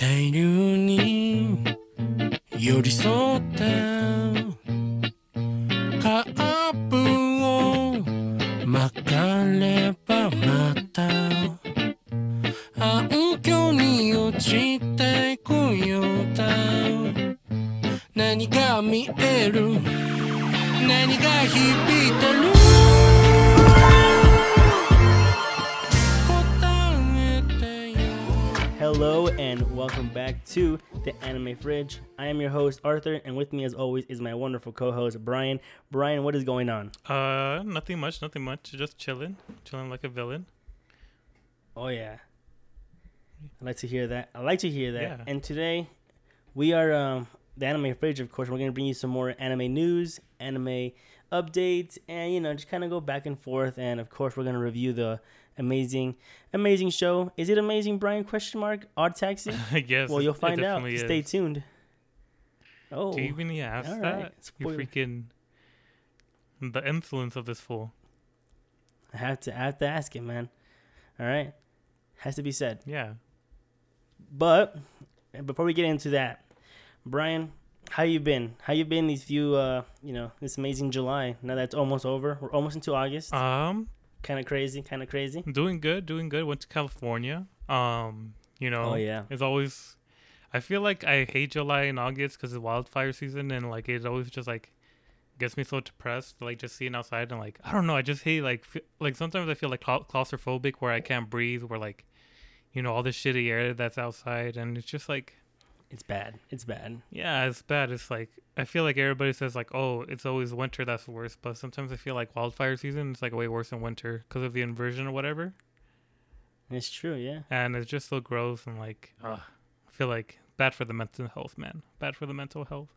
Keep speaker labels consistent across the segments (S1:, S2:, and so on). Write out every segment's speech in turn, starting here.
S1: 大流に寄り添ってカーブを曲がればまた暗渠に落ちてくようだ。何が見える。何が響い
S2: Hello and welcome back to the Anime Fridge. I am your host Arthur, and with me, as always, is my wonderful co-host Brian. Brian, what is going on?
S3: Uh, nothing much, nothing much. Just chilling, chilling like a villain.
S2: Oh yeah, I like to hear that. I like to hear that.
S3: Yeah.
S2: And today, we are um, the Anime Fridge. Of course, we're gonna bring you some more anime news, anime updates, and you know, just kind of go back and forth. And of course, we're gonna review the amazing, amazing show. Is it amazing, Brian? Question mark. Odd Taxi.
S3: I guess.
S2: well, you'll find out.
S3: definitely
S2: Stay tuned. Oh,
S3: Do you even need to ask
S2: all
S3: that?
S2: right.
S3: You freaking the influence of this fool.
S2: I have to I have to ask it, man. All right, has to be said.
S3: Yeah.
S2: But before we get into that, Brian, how you been? How you been these few uh you know this amazing July? Now that's almost over. We're almost into August.
S3: Um,
S2: kind of crazy, kind of crazy.
S3: doing good, doing good. Went to California. Um, you know,
S2: Oh yeah,
S3: it's always. I feel like I hate July and August because it's wildfire season, and like it always just like gets me so depressed. Like just seeing outside and like I don't know. I just hate like like sometimes I feel like clau- claustrophobic where I can't breathe. Where like, you know, all this shitty air that's outside, and it's just like
S2: it's bad. It's bad.
S3: yeah, it's bad. It's like I feel like everybody says like, oh, it's always winter that's worse, but sometimes I feel like wildfire season is like way worse than winter because of the inversion or whatever,
S2: It's true. Yeah.
S3: and it's just so gross and like, ugh, I feel like bad for the mental health, man. Bad for the mental health.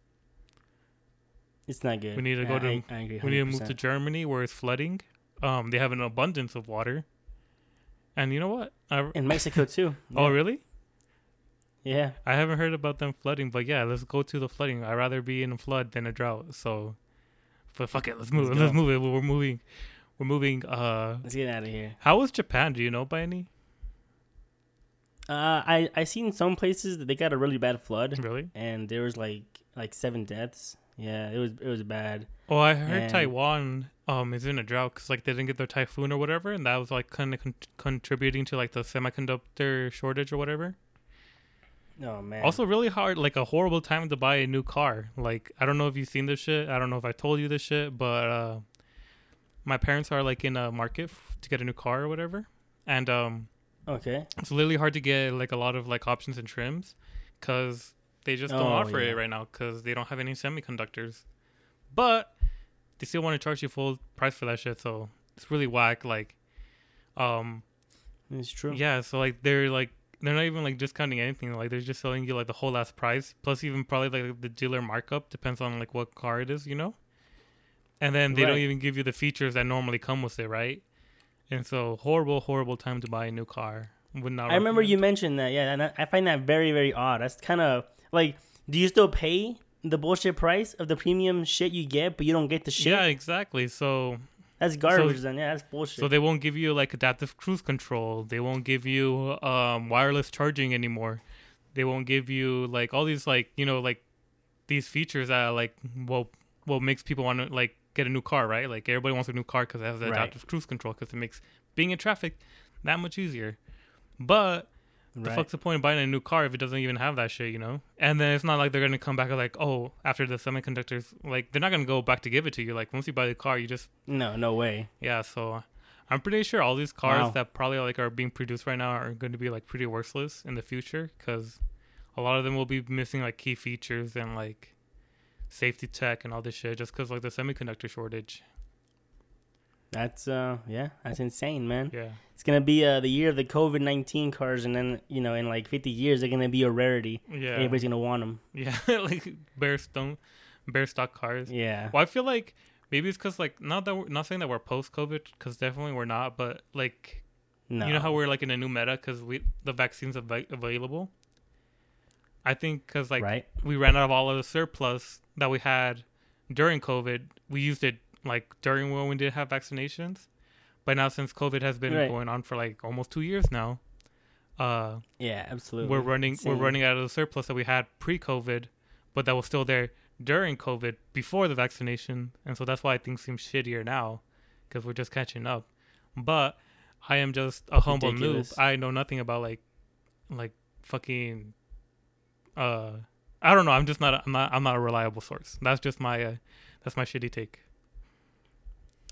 S2: It's not good.
S3: We need to go
S2: I-
S3: to-
S2: I, I.
S3: We need to move to Germany where it's flooding. Um, they have an abundance of water, and you know what? I,
S2: in Mexico too.
S3: oh,
S2: Yeah.
S3: really?
S2: Yeah.
S3: I haven't heard about them flooding, but yeah, let's go to the flooding. I'd rather be in a flood than a drought. So, but fuck it, let's move.
S2: Let's
S3: Let's, move it. We're moving. We're moving. Uh,
S2: Let's get out of here.
S3: how was Japan? Do you know by any?
S2: Uh, I I seen some places that they got a really bad flood,
S3: Really?
S2: and there was like like seven deaths. Yeah, it was it was bad.
S3: Oh, I heard
S2: And-
S3: Taiwan um is in a drought because like they didn't get their typhoon or whatever, and that was like kind of con- contributing to like the semiconductor shortage or whatever.
S2: Oh man.
S3: Also, really hard, like a horrible time to buy a new car. Like, I don't know if you've seen this shit. I don't know if I told you this shit, but uh, my parents are like in a market f- to get a new car or whatever, and um,
S2: okay.
S3: it's really hard to get like a lot of like options and trims because they just don't
S2: Oh,
S3: offer
S2: yeah.
S3: it right now because they don't have any semiconductors. But they still want to charge you full price for that shit, so it's really whack. Like, um,
S2: It's true.
S3: yeah, so like they're like they're not even like discounting anything. Like they're just selling you like the whole last price plus even probably like the dealer markup depends on like what car it is, you know. And then they don't even give you the features that normally come with it, right? And so horrible, horrible time to buy a new car. Would not.
S2: I remember you mentioned that. Yeah, and I find that very very odd. That's kind of like, do you still pay the bullshit price of the premium shit you get, but you don't get the shit?
S3: Yeah, exactly. So
S2: that's garbage. then yeah, that's bullshit.
S3: so they won't give you like adaptive cruise control. They won't give you um wireless charging anymore. They won't give you like all these like you know like these features that like well what makes people want to like get a new car, right? Like everybody wants a new car because it has the
S2: Right.
S3: adaptive cruise control because it makes being in traffic that much easier. But the fuck's the point of buying a new car if it doesn't even have that shit, you know? And then it's not like they're gonna come back like, oh, after the semiconductors, like they're not gonna go back to give it to you. Like once you buy the car, you just
S2: No, no way.
S3: yeah. So I'm pretty sure all these cars
S2: Wow.
S3: that probably like are being produced right now are going to be like pretty worthless in the future because a lot of them will be missing like key features and like safety tech and all this shit just because like the semiconductor shortage.
S2: That's uh, yeah, that's insane, man.
S3: Yeah.
S2: It's gonna be uh the year of the COVID nineteen cars, and then you know in like fifty years they're gonna be a rarity.
S3: Yeah.
S2: Everybody's gonna want them.
S3: Yeah. like bare stone, bare stock cars.
S2: Yeah.
S3: Well, I feel like maybe it's because like not that we're not saying that we're post COVID because definitely we're not, but like
S2: No.
S3: you know how we're like in a new meta because we the vaccines are av- available. I think because like
S2: right?
S3: we ran out of all of the surplus that we had during COVID. We used it like during when we didn't have vaccinations, but now since COVID has been
S2: Right.
S3: going on for like almost two years now, uh,
S2: Yeah, absolutely.
S3: we're running we're running out of the surplus that we had pre-COVID, but that was still there during COVID before the vaccination, and so that's why things seem shittier now, because we're just catching up. But I am just a humble
S2: Ridiculous.
S3: noob. I know nothing about like, like fucking, uh, I don't know. I'm just not. A, I'm not. I'm not a reliable source. That's just my. Uh, that's my shitty take.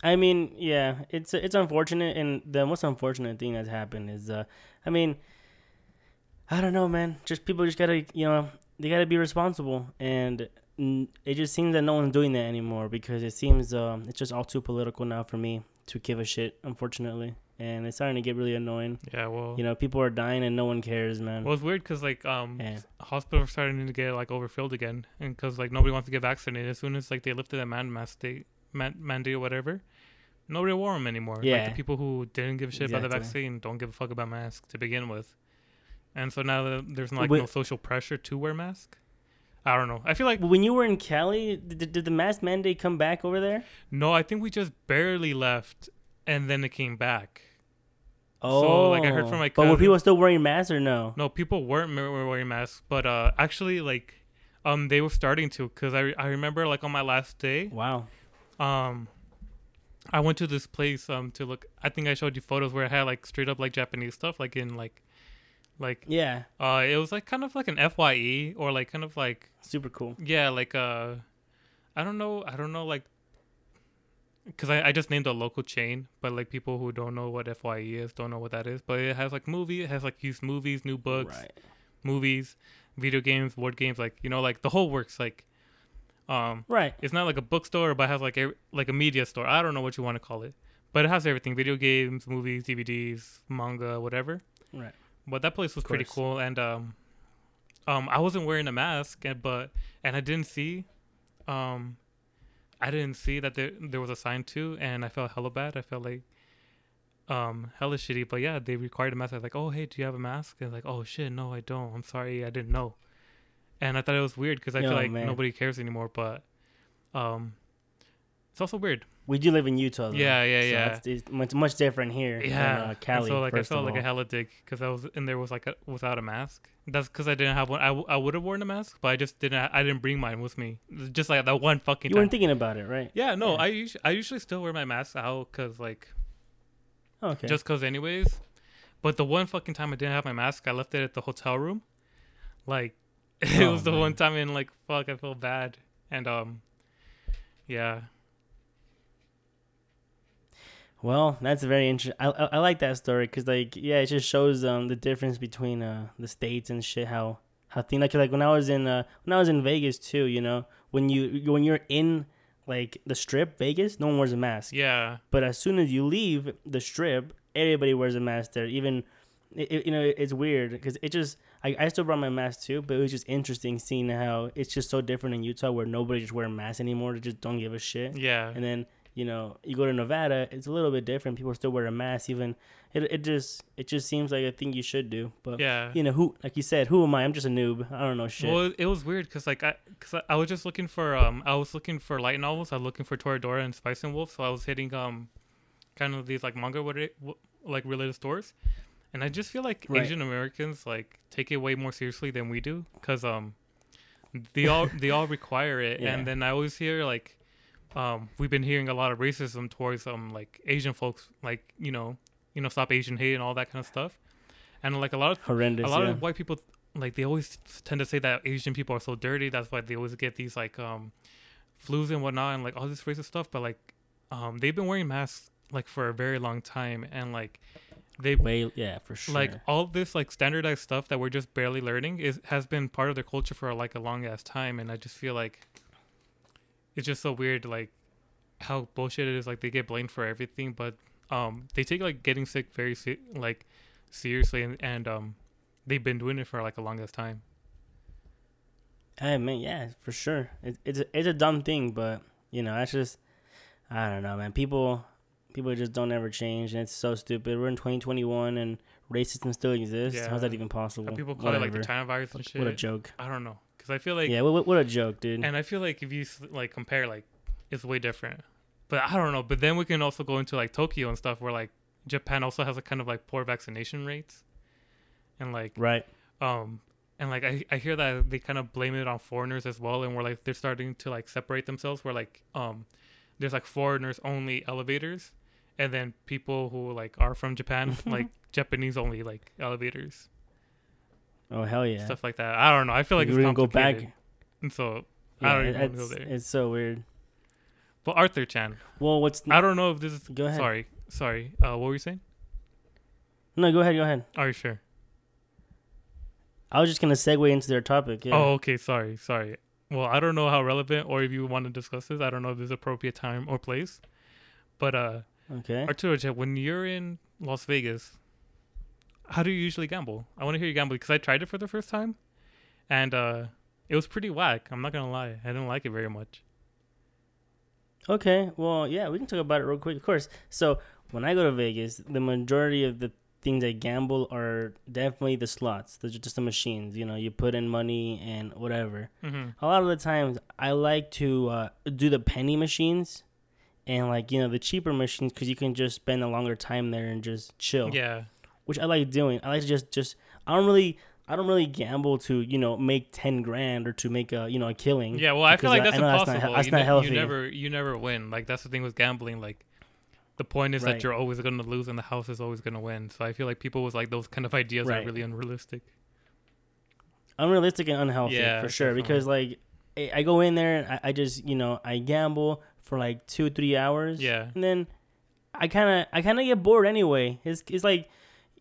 S2: I mean, yeah, it's it's unfortunate, and the most unfortunate thing that's happened is, uh, I mean, I don't know, man. Just people just gotta, you know, they gotta be responsible, and it just seems that no one's doing that anymore because it seems um, it's just all too political now for me to give a shit, unfortunately, and it's starting to get really annoying.
S3: Yeah. Well.
S2: You know, people are dying and no one cares, man.
S3: Well, it's weird because like um,
S2: Yeah.
S3: hospitals are starting to get like overfilled again, and because like nobody wants to get vaccinated. As soon as like they lifted that man mandate, man, mandate or whatever, nobody wore them anymore. like
S2: Yeah.
S3: the people who didn't give a shit about the vaccine don't give a fuck about masks to begin with, and so now that there's like
S2: Wait-
S3: no social pressure to wear mask. I don't know. I feel like
S2: when you were in Cali, did, did the mask mandate come back over there?
S3: no. I think we just barely left, and then it came back.
S2: Oh,
S3: So, like, I heard from my
S2: But were
S3: cousin-
S2: people still wearing masks or no?
S3: No, people weren't were wearing masks, but uh, actually like, um, they were starting to because I I remember like on my last day,
S2: Wow.
S3: um I went to this place um to look I think I showed you photos where it had like straight up like Japanese stuff like in like like
S2: Yeah,
S3: uh it was like kind of like an FYE or like kind of like
S2: super cool.
S3: yeah like uh I don't know I don't know like because I, I just named a local chain but like people who don't know what FYE is don't know what that is but it has like movie it has like used movies new books
S2: Right.
S3: movies video games board games like you know like the whole works like um
S2: Right.
S3: it's not like a bookstore, but it has like a like a media store. I don't know what you want to call it, but it has everything: video games, movies, DVDs, manga, whatever.
S2: Right.
S3: But that place was pretty cool, and um, um, I wasn't wearing a mask, and but and I didn't see, um, I didn't see that there there was a sign too, and I felt hella bad. I felt like, um, hella shitty. But yeah, they required a mask. I was like, oh hey, do you have a mask? And like, oh shit, no, I don't. I'm sorry, I didn't know. And I thought it was weird because I feel
S2: Oh,
S3: like
S2: man.
S3: nobody cares anymore. But, um, it's also weird.
S2: We do live in Utah. Though,
S3: Yeah, yeah,
S2: so
S3: yeah.
S2: It's, it's much much different here.
S3: Yeah,
S2: Than, uh,
S3: And
S2: Cali.
S3: so like I felt like a hella dick because I was in there was like a, without a mask. That's because I didn't have one. I, w- I would have worn a mask, but I just didn't. I didn't bring mine with me. Just like that one fucking
S2: You
S3: time.
S2: weren't thinking about it, right?
S3: yeah, no.
S2: Yeah.
S3: I usually I usually still wear my mask out because like
S2: Okay.
S3: just because anyways. But the one fucking time I didn't have my mask, I left it at the hotel room. Like it
S2: Oh,
S3: was the
S2: man.
S3: one time and like fuck, I felt bad. And um, yeah,
S2: Well, that's very interesting. I, I I like that story because like yeah, it just shows um the difference between uh the states and shit. How how thing like like when I was in uh when I was in Vegas too. You know when you when you're in like the strip Vegas, no one wears a mask.
S3: yeah,
S2: But as soon as you leave the strip, everybody wears a mask there. Even it, it- you know it's weird because it just I, I still brought my mask too, but it was just interesting seeing how it's just so different in Utah where nobody just wear masks anymore. They just don't give a shit.
S3: yeah,
S2: And then you know you go to Nevada, it's a little bit different. People still wear a mask. Even it it just it just seems like a thing you should do. But
S3: yeah.
S2: you know who like you said, who am I? I'm just a noob. I don't know shit.
S3: Well, it- was weird because like I, cause I, I was just looking for um, I was looking for light novels. I was looking for Toradora and Spice and Wolf. So I was hitting um, kind of these like manga what like related stores, and I just feel like
S2: Right.
S3: Asian Americans like take it way more seriously than we do because um, they all they all require it,
S2: Yeah.
S3: and then I always hear like, um, we've been hearing a lot of racism towards um like Asian folks, like you know, you know, stop Asian hate and all that kind of stuff, and like a lot of
S2: Horrendous.
S3: a lot
S2: yeah.
S3: of white people like they always tend to say that Asian people are so dirty. That's why they always get these like um flus and whatnot and like all this racist stuff. But like um they've been wearing masks like for a very long time and like they
S2: Way yeah for sure.
S3: like all this like standardized stuff that we're just barely learning is has been part of their culture for like a long ass time. And I just feel like it's just so weird like how bullshit it is. Like they get blamed for everything, but um they take like getting sick very se- like seriously and, and um they've been doing it for like a longest time.
S2: I mean, yeah, for sure. It, it's a, it's a dumb thing, but you know, that's just I don't know, man. People people just don't ever change, and it's so stupid. We're in 2021, and racism still exists. How's that even possible?
S3: People call it like the China virus and shit.
S2: What a joke.
S3: I don't know, cause I feel like
S2: yeah, what, what- what a joke, dude.
S3: and I feel like if you like compare like it's way different. But I don't know. But then we can also go into like Tokyo and stuff where like Japan also has a kind of like poor vaccination rates. and like
S2: Right.
S3: um and like I, I hear that they kind of blame it on foreigners as well and we're like they're starting to like separate themselves where like um there's like foreigners only elevators and then people who like are from japan like japanese only like elevators
S2: Oh hell yeah.
S3: stuff like that i don't know i feel like
S2: We're
S3: it's
S2: go back.
S3: and so
S2: Yeah,
S3: i don't even
S2: it's,
S3: go there
S2: it's so weird.
S3: but arthur chan
S2: Well, what's
S3: i don't know if this is
S2: Go ahead.
S3: sorry sorry uh what were you saying
S2: no? Go ahead. Go ahead.
S3: are you sure
S2: I was just gonna segue into their topic. Yeah.
S3: Oh, okay. Sorry, sorry. Well, I don't know how relevant or if you want to discuss this. I don't know if there's appropriate time or place. But uh
S2: Okay.
S3: Arturo, when you're in Las Vegas, how do you usually gamble? I want to hear you gamble because I tried it for the first time, and uh it was pretty whack. I'm not gonna lie. I didn't like it very much.
S2: Okay, well, yeah, we can talk about it real quick. Of course. So when I go to Vegas, the majority of the things I gamble are definitely the slots. Those are just the machines. You know, you put in money and whatever.
S3: Mm-hmm.
S2: A lot of the times, I like to uh, do the penny machines, and like you know the cheaper machines because you can just spend a longer time there and just chill.
S3: Yeah.
S2: Which I like doing. I like to just just. I don't really. I don't really gamble to you know make ten grand or to make a you know a killing.
S3: Yeah. Well, I feel like that's
S2: I know that's
S3: impossible.
S2: not- that's
S3: you,
S2: not healthy.
S3: you never, you never win. Like that's the thing with gambling. Like the point is
S2: Right.
S3: that you're always gonna lose, and the house is always gonna win. So I feel like people with like those kind of ideas are really unrealistic.
S2: unrealistic and unhealthy
S3: Yeah,
S2: for sure
S3: definitely.
S2: because like I I go in there and I, I just you know I gamble for like two three hours.
S3: Yeah.
S2: and then I kind of I kind of get bored anyway. It's it's like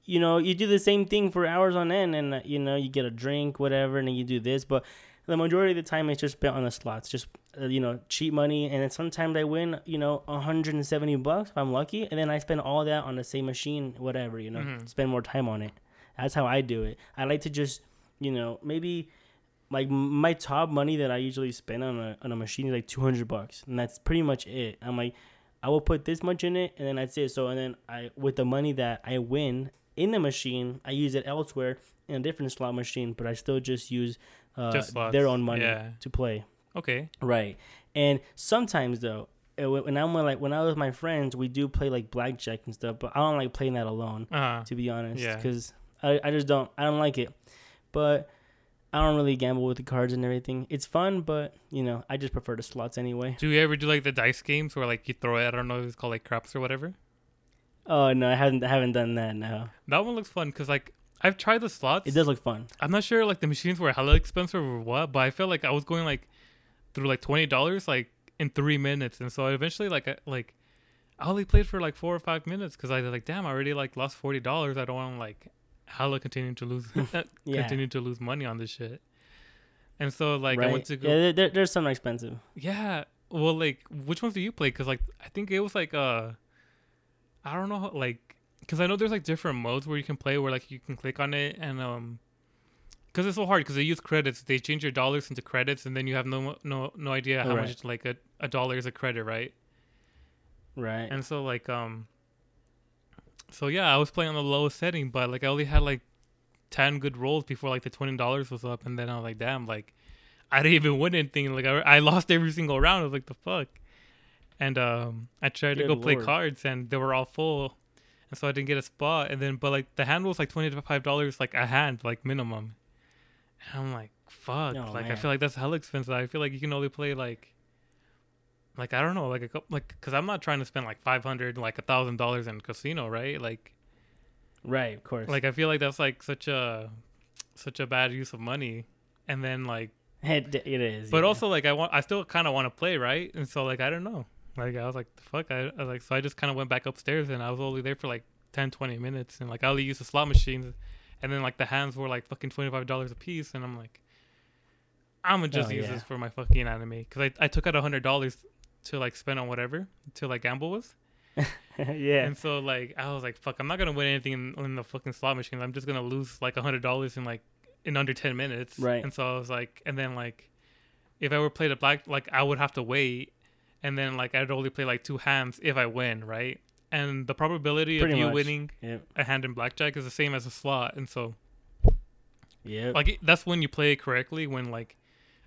S2: you know you do the same thing for hours on end and uh, you know you get a drink whatever and then you do this. But the majority of the time it's just spent on the slots just uh, you know cheap money. And then sometimes I win you know 170 bucks if I'm lucky. And then I spend all that on the same machine whatever you know
S3: Mhm.
S2: spend more time on it. That's how I do it. I like to just you know maybe like my top money that I usually spend on a on a machine is like 200 bucks and that's pretty much it I'm like I will put this much in it and then that's it so and then I with the money that I win in the machine I use it elsewhere in a different slot machine but I still just use uh,
S3: Just
S2: their own money
S3: Yeah.
S2: to play
S3: Okay.
S2: Right. And sometimes though, when I'm with, like when I was with my friends, we do play like blackjack and stuff, but I don't like playing that alone,
S3: Uh huh.
S2: to be honest,
S3: Yeah.
S2: because I, I just don't I don't like it. But I don't really gamble with the cards and everything. It's fun, but you know I just prefer the slots anyway.
S3: Do you ever do like the dice games where like you throw it? I don't know if it's called like craps or whatever.
S2: Oh no, I haven't I haven't done that. No,
S3: That one looks fun because like I've tried the slots.
S2: it does look fun.
S3: I'm not sure like the machines were hella expensive or what, but I felt like I was going like through like twenty dollars like in three minutes, and so I eventually like I, like I only played for like four or five minutes because I was like, damn, I already like lost forty dollars. I don't want to like hella continue to lose
S2: Yeah.
S3: continue to lose money on this shit. And so like I went to go.
S2: Yeah, there, there, there's some expensive.
S3: Yeah. Well, like, which ones do you play? Because, like, I think it was like, uh, I don't know, how, like, because I know there's like different modes where you can play where like you can click on it and um, because it's so hard because they use credits. They change your dollars into credits, and then you have no no no idea how
S2: Right.
S3: much like a, a dollar is a credit, right?
S2: Right.
S3: And so like um, so yeah, I was playing on the lowest setting, but like I only had like ten good rolls before like the twenty dollars was up, and then I was like, damn, like I didn't even win anything. Like I, I lost every single round. I was like, the fuck. And um, I tried to
S2: Good
S3: go play cards, and they were all full, and so I didn't get a spot. And then, but like the hand was like twenty to five dollars, like a hand, like minimum. And I'm like, fuck.
S2: Oh,
S3: like I feel like that's hell expensive. I feel like you can only play like, like I don't know, like a couple, like because I'm not trying to spend like five hundred, like a thousand dollars in casino, right? Like,
S2: right. Of course.
S3: like I feel like that's like such a, such a bad use of money. And then like,
S2: it, it is.
S3: but
S2: yeah.
S3: also like I want, I still kind of want to play, right? And so like I don't know, like I was like, the fuck, I, I was like, so I just kind of went back upstairs, and I was only there for like 10, 20 minutes, and like I only used the slot machines, and then like the hands were like fucking twenty five dollars a piece, and I'm like, I'm gonna just
S2: Oh,
S3: use
S2: yeah.
S3: this for my fucking anime because I I took out a hundred dollars to like spend on whatever to like gamble with.
S2: yeah.
S3: And so like I was like, fuck, I'm not gonna win anything in, in the fucking slot machines. I'm just gonna lose like a hundred dollars in like in under ten minutes.
S2: Right.
S3: And so I was like, and then like, if I were played a black, like I would have to wait, and then like I'd only play like two hands if I win, right? And the probability
S2: Pretty
S3: of you
S2: much.
S3: winning
S2: Yep.
S3: a hand in blackjack is the same as a slot, and so
S2: Yeah.
S3: like that's when you play it correctly. When like,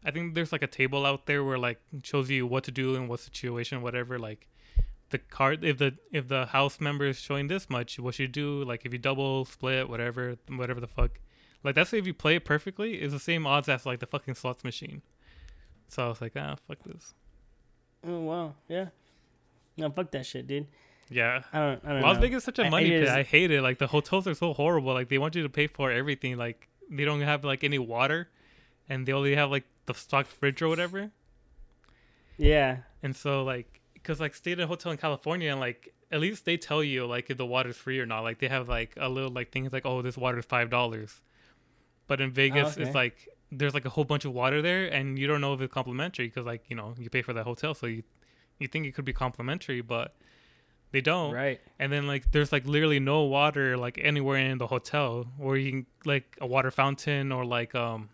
S3: I think there's like a table out there where like shows you what to do in what situation, whatever. Like, the card if the if the house member is showing this much, what should you do like if you double split whatever whatever the fuck, like that's if you play it perfectly is the same odds as like the fucking slots machine. So I was like, ah, fuck this.
S2: Oh wow, yeah. No, fuck that shit, dude.
S3: Yeah.
S2: I don't. I don't
S3: Las
S2: know.
S3: Vegas is such a money
S2: it
S3: pit. I hate it. Like the hotels are so horrible. Like they want you to pay for everything. Like they don't have like any water, and they only have like the stocked fridge or whatever.
S2: Yeah.
S3: And so like, cause like stayed in a hotel in California, and like at least they tell you like if the water's free or not. Like they have like a little like things like oh this water's five dollars, but in Vegas
S2: okay.
S3: it's like there's like a whole bunch of water there, and you don't know if it's complimentary because like you know you pay for the hotel, so you you think it could be complimentary, but they don't
S2: Right.
S3: and then like there's like literally no water like anywhere in the hotel or you can like a water fountain or like um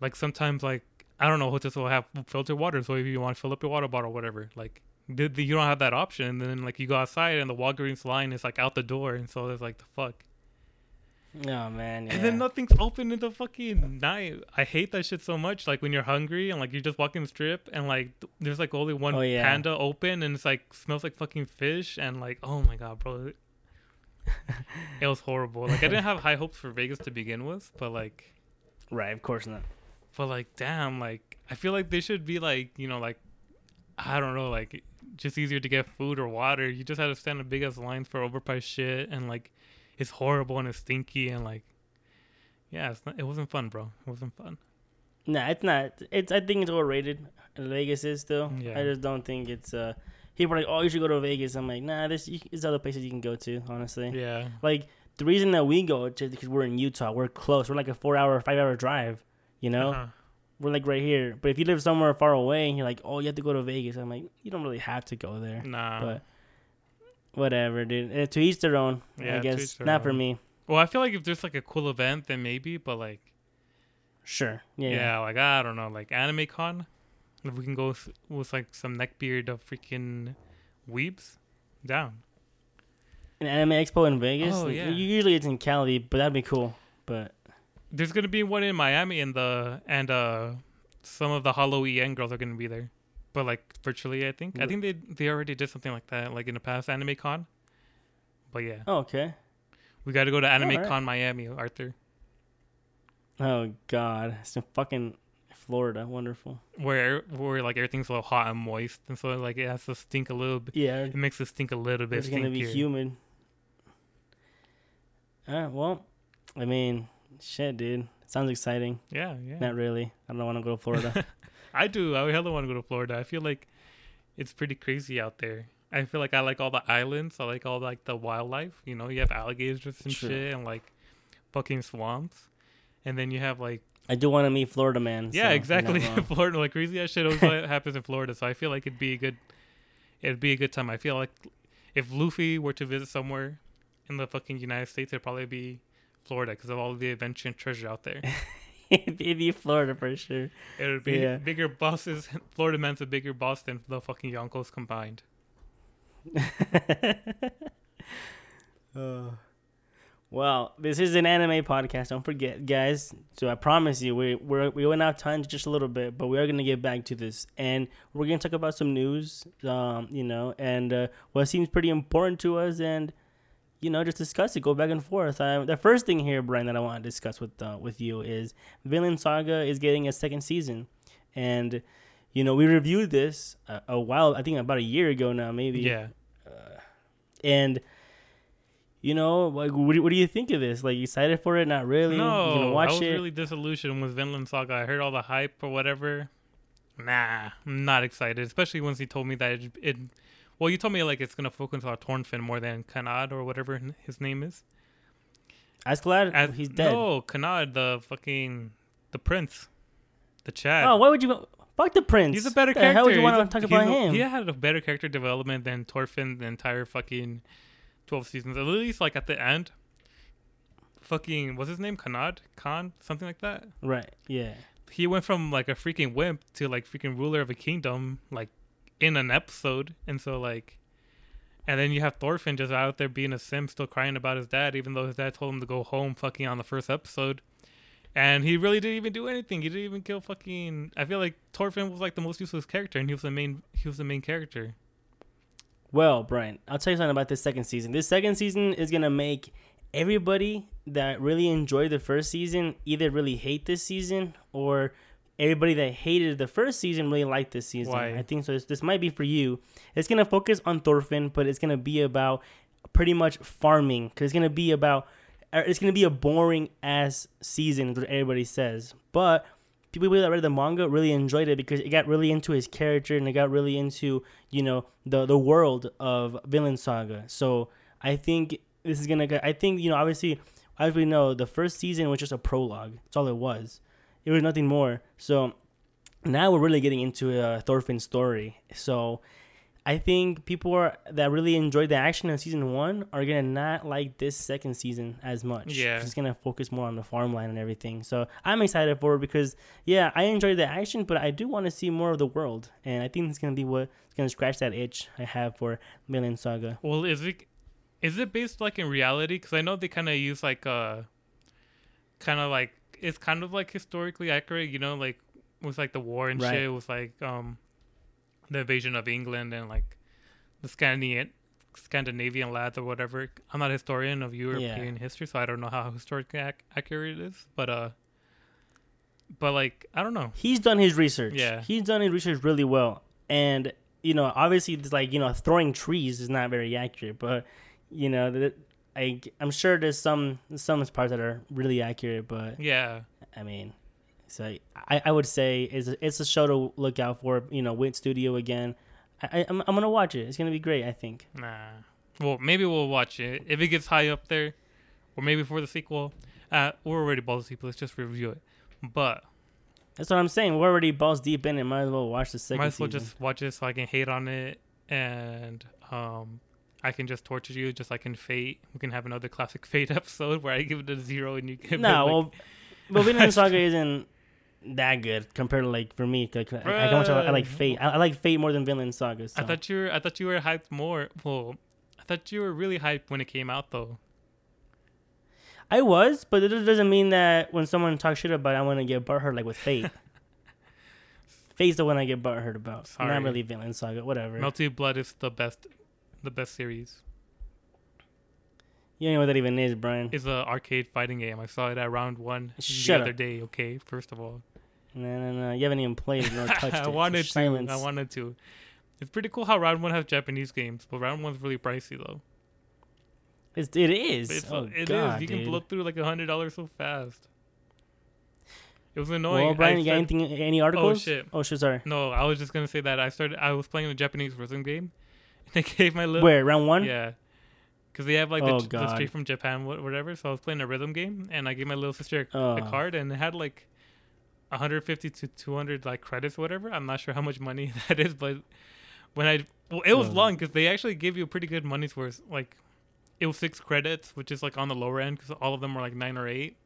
S3: like sometimes like i don't know hotels will have filtered water so if you want to fill up your water bottle or whatever like the, the, you don't have that option and then like you go outside and the walgreens line is like out the door and so it's like the fuck
S2: Oh man. Yeah.
S3: and then nothing's open in the fucking night i hate that shit so much like when you're hungry and like you're just walking the strip and like th- there's like only one
S2: Oh, yeah.
S3: panda open and it's like smells like fucking fish and like oh my god bro it was horrible like i didn't have high hopes for vegas to begin with but like
S2: Right. Of course not.
S3: But like damn like i feel like they should be like you know like i don't know like just easier to get food or water you just had to stand in big ass lines for overpriced shit and like it's horrible and it's stinky and like yeah it's not, it wasn't fun bro it wasn't fun
S2: Nah, it's not. It's. I think it's overrated. Vegas is still.
S3: Yeah.
S2: I just don't think it's. uh People are like, oh, you should go to Vegas. I'm like, nah. There's, there's other places you can go to. Honestly.
S3: yeah
S2: Like the reason that we go to because we're in Utah. We're close. We're like a four-hour, five-hour drive. You know.
S3: Uh-huh.
S2: We're like right here. But if you live somewhere far away and you're like, oh, you have to go to Vegas. I'm like, you don't really have to go there.
S3: nah
S2: But whatever, dude. Uh, to each their own.
S3: Yeah,
S2: I guess not for me.
S3: well i feel like if there's like a cool event then maybe but like
S2: Sure. Yeah.
S3: yeah,
S2: yeah.
S3: like i don't know like anime con if we can go with, with like some neckbeard of freaking weebs down
S2: An anime expo in Vegas.
S3: Oh, yeah.
S2: Usually it's in Cali, but that'd be cool. But
S3: There's gonna be one in Miami, and the and uh, some of the Halloween girls are gonna be there, but like virtually, I think. I think they they already did something like that, like in the past Anime Con. But yeah,
S2: oh, okay.
S3: we got to go to Anime
S2: Alright.
S3: Con Miami, Arthur,
S2: Oh God, it's in fucking Florida. Wonderful.
S3: where where like everything's so hot and moist, and so like it has to stink a little bit.
S2: Yeah,
S3: It makes it stink a little bit.
S2: it's gonna be humid. Uh, well, I mean, shit, dude. Sounds exciting.
S3: Yeah, yeah.
S2: Not really. I don't want to go to Florida.
S3: I do. I hella want to go to Florida. I feel like it's pretty crazy out there. I feel like I like all the islands. I like all like the wildlife. You know, you have alligators and
S2: True.
S3: shit, and like fucking swamps. And then you have like
S2: I do want to meet Florida man.
S3: yeah,
S2: you're
S3: exactly. Florida, like crazy ass shit always happens in Florida. So I feel like it'd be a good, it'd be a good time. I feel like if Luffy were to visit somewhere in the fucking United States, it'd probably be Florida because of all the adventure and treasure out there.
S2: It'd be Florida for sure.
S3: It would be
S2: Yeah.
S3: bigger bosses. Florida man's a bigger boss than the fucking Yonkos combined.
S2: Uh, well, this is an anime podcast. Don't forget, guys. So I promise you, we we're, we went out time just a little bit, but we are gonna get back to this, and we're gonna talk about some news, um, you know, and uh, what seems pretty important to us, and you know, just discuss it, go back and forth. Uh, the first thing here, Brian, that I want to discuss with uh, with you is Vinland Saga is getting a second season, and you know, we reviewed this a, a while, I think about a year ago now, maybe
S3: Yeah.
S2: and you know, like, what do, what do you think of this? Like, you excited for it? Not really.
S3: No,
S2: you gonna watch
S3: I was
S2: it?
S3: really disillusioned with Vinland Saga. I heard all the hype or whatever. Nah, I'm not excited. Especially once he told me that it, it well, you told me like it's gonna focus on Thorfinn more than Kanad or whatever his name is.
S2: Askeladd,
S3: As,
S2: he's dead.
S3: No, Kanad, the fucking the prince, the Chad.
S2: Oh, why would you? Fuck the prince.
S3: He's a better
S2: the
S3: character.
S2: How would you want to talk about
S3: a-
S2: him?
S3: He had a better character development than Thorfinn the entire fucking twelve seasons. At least like at the end. Fucking what's his name? Kanad? Khan? Something like that.
S2: Right. Yeah.
S3: He went from like a freaking wimp to like freaking ruler of a kingdom, like in an episode. And so like and then you have Thorfinn just out there being a sim, still crying about his dad, even though his dad told him to go home fucking on the first episode. And he really didn't even do anything. He didn't even kill fucking. I feel like Thorfinn was like the most useless character, and he was the main. He was the main character.
S2: Well, Brian, I'll tell you something about this second season. This second season is gonna make everybody that really enjoyed the first season either really hate this season or everybody that hated the first season really liked this season.
S3: Why?
S2: I think so. This, this might be for you. It's gonna focus on Thorfinn, but it's gonna be about pretty much farming because it's gonna be about uh, it's gonna be a boring ass season, is what everybody says. But people that read the manga really enjoyed it because it got really into his character and it got really into you know the the world of Vinland Saga. So I think this is gonna. I think you know obviously as we know the first season was just a prologue. That's all it was. It was nothing more. So now we're really getting into uh, Thorfinn's story. So I think people are, that really enjoyed the action in season one are gonna not like this second season as much.
S3: Yeah.
S2: it's gonna focus more on the farmland and everything. So I'm excited for it because yeah, I enjoyed the action, but I do want to see more of the world, and I think it's gonna be what's gonna scratch that itch I have for Vinland Saga.
S3: Well, is it is it based like in reality? Because I know they kind of use like a kind of like it's kind of like historically accurate. You know, like with like the war and
S2: Right.
S3: shit, with like um, the invasion of England and like the Scandinavian Scandinavian lads or whatever. I'm not a historian of European history, so I don't know how historically ac- accurate it is. But uh, but like I don't know.
S2: He's done his research.
S3: Yeah.
S2: he's done his research really well, and you know, obviously, it's like you know, throwing trees is not very accurate, but you know, that I I'm sure there's some some parts that are really accurate, but
S3: Yeah,
S2: I mean, so I, I would say it's a, it's a show to look out for. You know, Wit Studio again. I, I I'm, I'm gonna watch it. It's gonna be great. I think.
S3: Nah. Well, maybe we'll watch it if it gets high up there, or maybe for the sequel. Uh, we're already balls deep. Let's just review it. But
S2: That's what I'm saying. We're already balls deep in it. Might as well watch the second
S3: might as well
S2: season.
S3: just watch it so I can hate on it, and um, I can just torture you just like in Fate. We can have another classic Fate episode where I give it a zero and you give it
S2: No,
S3: like,
S2: well, but Vinland Saga isn't that good compared to like for me. Like, I, I, I like Fate. I, I like Fate more than Vinland Saga. So.
S3: I thought you were. I thought you were hyped more. Well, I thought you were really hyped when it came out though.
S2: I was, but it doesn't mean that when someone talks shit about it, I want to get butthurt like with Fate. Fate's the one I get butthurt about.
S3: Sorry.
S2: Not really Vinland Saga. Whatever.
S3: Melty Blood is the best. The best series
S2: You don't know what that even is, Brian.
S3: It's an arcade fighting game. I saw it at round one
S2: Shut
S3: the other day. Okay, first of all,
S2: No, no, no. You haven't even played it nor touched it.
S3: I wanted to.
S2: Silence.
S3: I wanted to. It's pretty cool how round one has Japanese games, but round one's really pricey though.
S2: It's, it is.
S3: It's,
S2: oh,
S3: it is.
S2: God,
S3: You
S2: dude.
S3: can blow through like a hundred dollars so fast. It was annoying.
S2: Well, Brian,
S3: I
S2: you got
S3: started-
S2: anything? Any oh, articles?
S3: Oh shit.
S2: Oh shit! Sorry.
S3: No, I was just gonna say that I started. I was playing a Japanese rhythm game, I gave my little
S2: wait round one?
S3: yeah, because they have like
S2: Oh,
S3: the, straight from Japan, whatever. So I was playing a rhythm game, and I gave my little sister a, a card, and it had like 150 to 200 like credits, whatever. I'm not sure how much money that is, but when I well, it was
S2: Oh.
S3: long because they actually gave you a pretty good money's worth. Like it was six credits, which is like on the lower end because all of them were like nine or eight.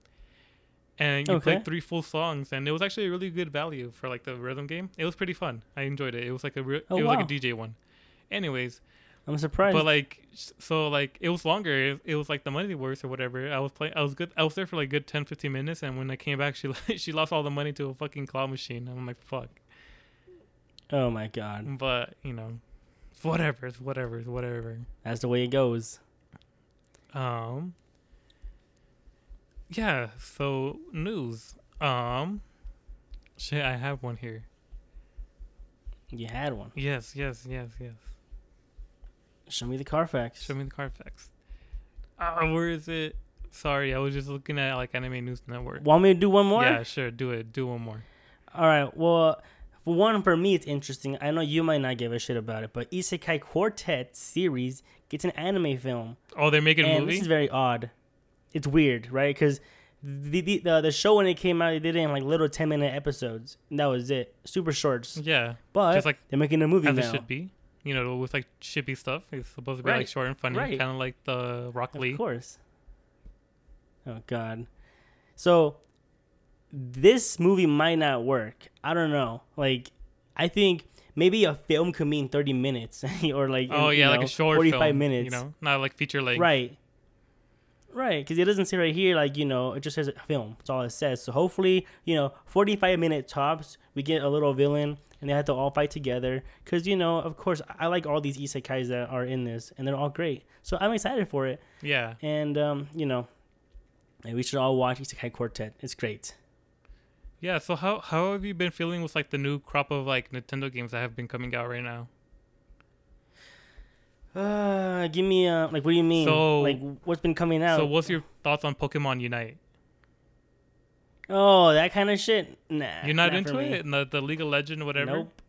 S3: And you
S2: Okay.
S3: played three full songs, and it was actually a really good value for like the rhythm game. It was pretty fun. I enjoyed it. It was like a re-
S2: Oh,
S3: it was like a DJ one. Anyways,
S2: I'm surprised.
S3: but like so like it was longer. It, it was like the money worth or whatever. I was playing. I was good. I was there for like good 10, 15 minutes, and when I came back, she she lost all the money to a fucking claw machine. I'm like fuck.
S2: oh my god,
S3: But you know, whatever. It's whatever. It's whatever.
S2: that's the way it goes.
S3: Um. Yeah. So news. Um. Shit, I have one here.
S2: You had one.
S3: Yes. Yes. Yes. Yes.
S2: Show me the Carfax.
S3: Show me the Carfax. Uh, where is it? Sorry, I was just looking at like Anime News Network.
S2: Want me to do one more?
S3: Yeah, sure. Do it. Do one more.
S2: All right. Well, for one, for me, it's interesting. I know you might not give a shit about it, but Isekai Quartet series gets an anime film,
S3: Oh, they're making a
S2: and
S3: movie.
S2: this is very odd. It's weird, right? Because the, the the the show when it came out, they did it in like little ten minute episodes. And that was it, super shorts.
S3: yeah,
S2: But
S3: Just like-
S2: they're making a movie
S3: as
S2: now.
S3: it should be. You know, with like chibi stuff. It's supposed to be like short and funny,
S2: right.
S3: kind of like the Rock Lee.
S2: Of course. Oh God. So this movie might not work. I don't know. Like I think maybe a film could mean thirty minutes or like
S3: Oh
S2: you
S3: yeah, like
S2: know,
S3: a short
S2: forty-five
S3: film,
S2: minutes.
S3: You know, not like feature length.
S2: Right. Right, because it doesn't say right here like you know it just says film. That's all it says. So hopefully you know forty-five minute tops. We get a little villain and they had to all fight together. Cause you know, of course, I like all these isekais that are in this, and they're all great. So I'm excited for it,
S3: Yeah.
S2: and um, you know, we should all watch Isekai Quartet. It's great.
S3: Yeah. So how how have you been feeling with like the new crop of like Nintendo games that have been coming out right now?
S2: Uh, give me uh, like, what do you mean?
S3: So-
S2: like, what's been coming out?
S3: So what's your thoughts on Pokemon Unite?
S2: Oh, that kind of shit. Nah,
S3: You're not
S2: for
S3: into it? The, the League of Legend, whatever.
S2: Nope.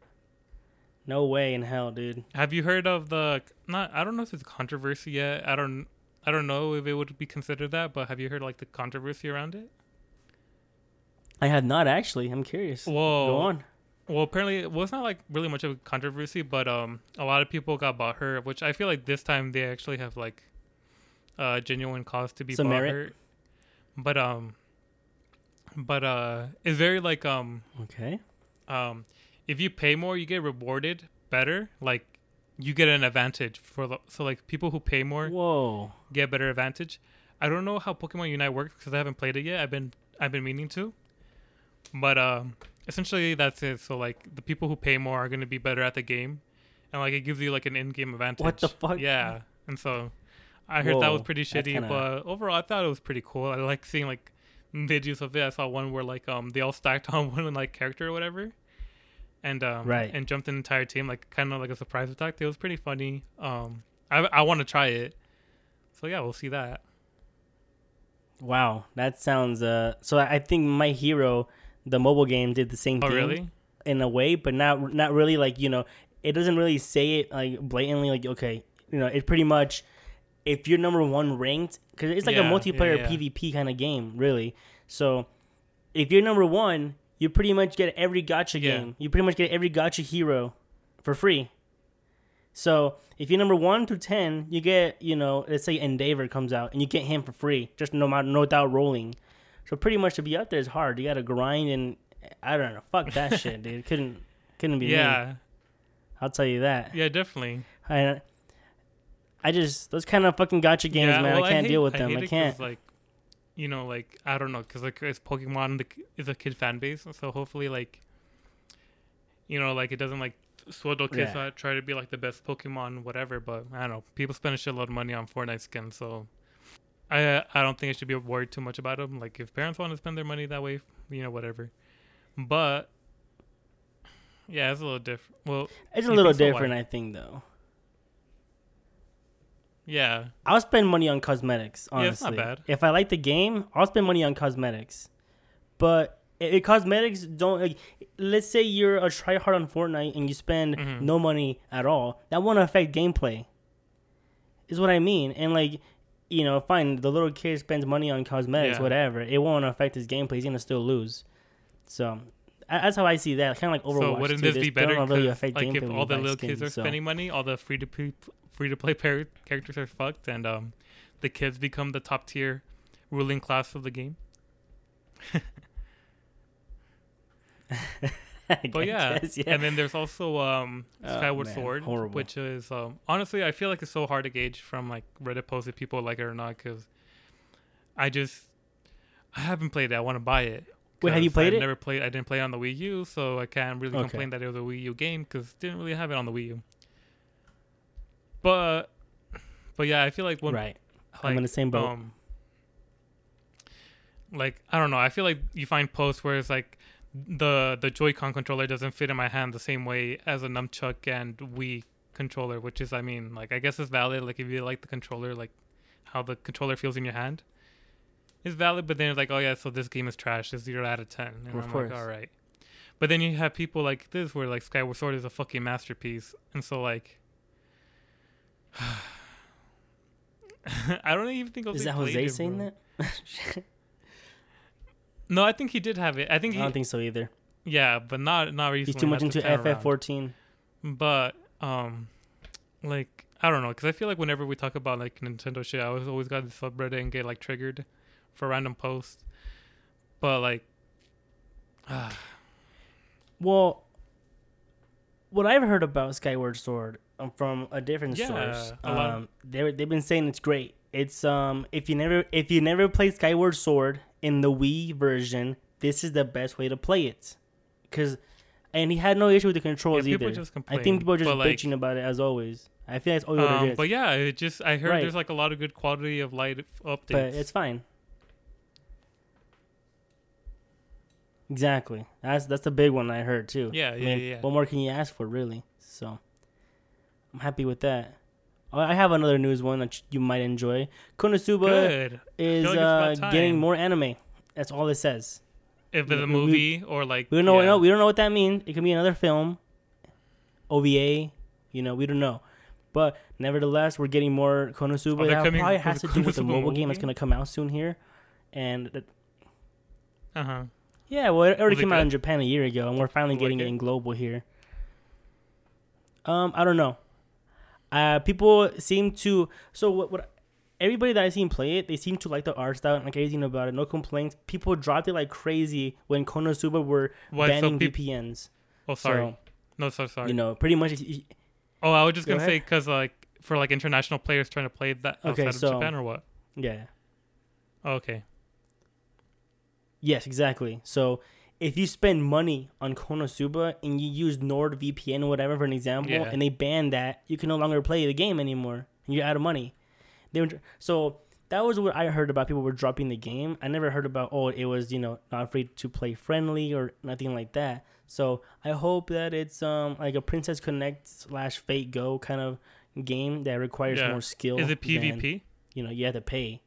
S2: No way in hell, dude.
S3: Have you heard of the not? I don't know if it's controversy yet. I don't. I don't know if it would be considered that, but have you heard like the controversy around it?
S2: I have not actually. I'm curious.
S3: Whoa.
S2: Go on.
S3: Well, apparently, well, it's not like really much of a controversy, but um, a lot of people got bought hurt, which I feel like this time they actually have like uh genuine cause to be
S2: Some
S3: bought
S2: merit.
S3: But um, but uh, it's very like um
S2: Okay.
S3: um, if you pay more, you get rewarded better. Like you get an advantage for the so like people who pay more
S2: Whoa.
S3: get better advantage. I don't know how Pokemon Unite works because I haven't played it yet. I've been I've been meaning to, but um, essentially that's it. So like the people who pay more are going to be better at the game, and like it gives you like an in-game advantage.
S2: What the fuck?
S3: Yeah, and so I heard that was pretty shitty,
S2: kinda-
S3: but overall I thought it was pretty cool. I like seeing like videos of it. I saw one where like um they all stacked on one like character or whatever. And um
S2: Right.
S3: and jumped an entire team like kind of like a surprise attack. It was pretty funny. Um I I want to try it. So yeah, we'll see that.
S2: Wow. That sounds uh so I think My Hero the mobile game did the same
S3: Oh
S2: thing
S3: really?
S2: in a way, but not not really like, you know, it doesn't really say it like blatantly like okay, you know, it pretty much if you're number 1 ranked cuz it's like a
S3: Yeah, yeah,
S2: multiplayer
S3: yeah.
S2: PvP kind of game, really. So if you're number 1, you pretty much get every
S3: gacha
S2: game. You pretty much get every gacha hero for free. So if you're number one to ten, you get you know let's say Endeavor comes out and you get him for free, just no matter no doubt rolling. So pretty much to be up there is hard. You got to grind and I don't know. Fuck that shit, dude. Couldn't couldn't be me.
S3: Yeah.
S2: I'll tell you that.
S3: Yeah, definitely.
S2: I I just those kind of fucking gacha games,
S3: yeah,
S2: man.
S3: well,
S2: I can't
S3: hate-
S2: deal with them.
S3: hate
S2: I can't.
S3: like you know like I don't know because like it's Pokemon the, is a kid fan base, so hopefully like you know like it doesn't like swindle kids
S2: Yeah.
S3: Uh, try to be like the best Pokemon whatever. But I don't know. People spend a shitload of money on Fortnite skins, so I I don't think I should be worried too much about them. Like if parents want to spend their money that way, you know whatever. But yeah, it's a little different. Well,
S2: it's a little
S3: think so?
S2: Different, I think, though.
S3: Yeah,
S2: I'll spend money on cosmetics.
S3: Yeah,
S2: Honestly,
S3: it's not bad.
S2: If I like the game, I'll spend money on cosmetics. But i i- cosmetics don't. Like, let's say you're a tryhard on Fortnite and you spend
S3: Mhm.
S2: no money at all. That won't affect gameplay. Is what I mean. And like, you know, fine. The little kid spends money on cosmetics,
S3: Yeah.
S2: whatever. It won't affect his gameplay. He's gonna still lose. So. That's how I see that. Kind of like Overwatch.
S3: So wouldn't this be better?
S2: really affect
S3: like if all the little kids are
S2: so.
S3: spending money, all the free to free to play par- characters are fucked, and um, the kids become the top tier ruling class of the game. But yeah.
S2: guess, yeah.
S3: and then there's also um
S2: Oh,
S3: Skyward
S2: man,
S3: Sword,
S2: horrible.
S3: which is um honestly I feel like it's so hard to gauge from like Reddit posts if people like it or not because I just I haven't played it. I want to buy it.
S2: Wait, have you played
S3: I've
S2: it?
S3: Never played. I didn't play it on the Wii U, so I can't really
S2: Okay.
S3: complain that it was a Wii U game because didn't really have it on the Wii U. But, but yeah, I feel like when
S2: right.
S3: like,
S2: I'm in the same boat.
S3: Um, like I don't know. I feel like you find posts where it's like the the Joy-Con controller doesn't fit in my hand the same way as a nunchuck and Wii controller, which is I mean like I guess it's valid. Like if you like the controller, like how the controller feels in your hand, is valid. But then it's like oh yeah, so this game is trash. It's zero out of ten. And
S2: Of
S3: I'm
S2: course.
S3: like all right. But then you have people like this where like Skyward Sword is a fucking masterpiece, and so like. I don't even think
S2: Is that Jose
S3: it,
S2: saying
S3: bro.
S2: that?
S3: No, I think he did have it. I think
S2: I
S3: he,
S2: don't think so either.
S3: yeah, but not not recently.
S2: He's too much into. FF14.
S3: But um, like I don't know, because I feel like whenever we talk about like Nintendo shit, I always always got this subreddit and get like triggered for random posts. But like, ah,
S2: Well, what I've heard about Skyward Sword from a different
S3: Yeah,
S2: source,
S3: a
S2: um, they they've been saying it's great. It's um if you never if you never played Skyward Sword in the Wii version, this is the best way to play it. Cuz and he had no issue with the controls
S3: Yeah,
S2: either. I think people are just
S3: like,
S2: bitching about it as always. I feel that's what
S3: Um,
S2: it is.
S3: but yeah, it just I heard
S2: Right.
S3: there's like a lot of good quality of light updates.
S2: but it's fine. Exactly. That's that's the big one I heard too.
S3: Yeah,
S2: I
S3: yeah,
S2: mean,
S3: yeah.
S2: What more can you ask for, really? So, I'm happy with that. I have another news one that you might enjoy. Konosuba
S3: good.
S2: is
S3: like
S2: uh, getting more anime. That's all it says.
S3: If it's
S2: we-
S3: a
S2: we-
S3: movie or like
S2: We don't know.
S3: yeah.
S2: No, we don't know what that means. It could be another film, OVA. You know, we don't know. But nevertheless, we're getting more Konosuba.
S3: Oh,
S2: that
S3: coming
S2: probably has to do with the mobile game that's going to come out soon here. And that-
S3: Uh huh.
S2: yeah, well, it already
S3: Was it
S2: came out in? Japan a year ago, and we're finally getting
S3: like
S2: it
S3: it?
S2: in global here. Um, I don't know. Uh, people seem to. So what? What? Everybody that I seen play it, they seem to like the art style and like everything about it. No complaints. People dropped it like crazy when Konosuba were
S3: Why so
S2: banning VPNs.
S3: Oh, sorry.
S2: So,
S3: no, so sorry.
S2: you know, pretty much.
S3: oh, I was just
S2: Go
S3: gonna say because like for like international players trying to play that
S2: Okay,
S3: outside
S2: so-
S3: of Japan or what?
S2: Yeah.
S3: Oh, okay.
S2: Yes, exactly. So if you spend money on Konosuba and you use NordVPN or whatever for an example,
S3: Yeah.
S2: and they ban that, you can no longer play the game anymore, and you're out of money. They were so that was what I heard about. People were dropping the game. I never heard about oh it was you know not free to play friendly or nothing like that. So I hope that it's um like a Princess Connect slash Fate Go kind of game that requires
S3: Yeah.
S2: more skill.
S3: Is it
S2: than,
S3: PvP?
S2: you know you have to pay.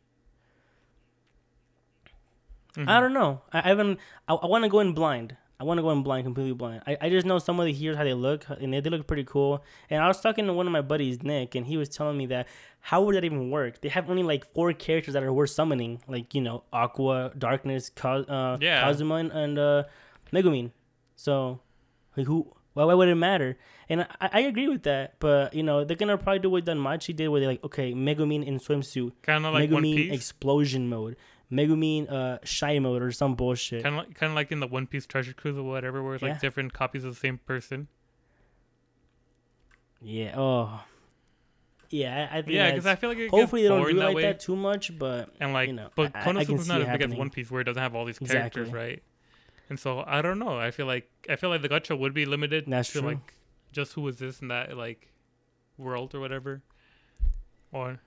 S3: Mhm.
S2: I don't know. I, I haven't. I, I want to go in blind. I want to go in blind, completely blind. I, I just know some of the heroes how they look, and they, they look pretty cool. And I was talking to one of my buddies, Nick, and he was telling me that how would that even work? They have only like four characters that are worth summoning, like you know, Aqua, Darkness, Ka- uh,
S3: Yeah.
S2: Kazuma, and, and uh, Megumin. So, like, who? Why, why would it matter? And I, I agree with that, but you know, they're gonna probably do what Danmachi did, where they're like, okay, Megumin in swimsuit,
S3: Kind of like One
S2: Megumin
S3: Piece.
S2: explosion mode, Megumin uh shy mode or some bullshit.
S3: Kind of like, kind of like in the One Piece Treasure Cruise or whatever, where it's
S2: Yeah.
S3: like different copies of the same person.
S2: Yeah. Oh. Yeah, I, I think.
S3: Yeah, because I feel like
S2: hopefully they don't do
S3: that
S2: like
S3: way.
S2: that too much, but
S3: and like,
S2: you know,
S3: but
S2: I- I can
S3: Konosuba's not as big as. One Piece, where it doesn't have all these
S2: Exactly.
S3: characters, right? And so I don't know. I feel like I feel like the gacha would be limited
S2: That's
S3: to
S2: true.
S3: like just who is this in that like world or whatever, or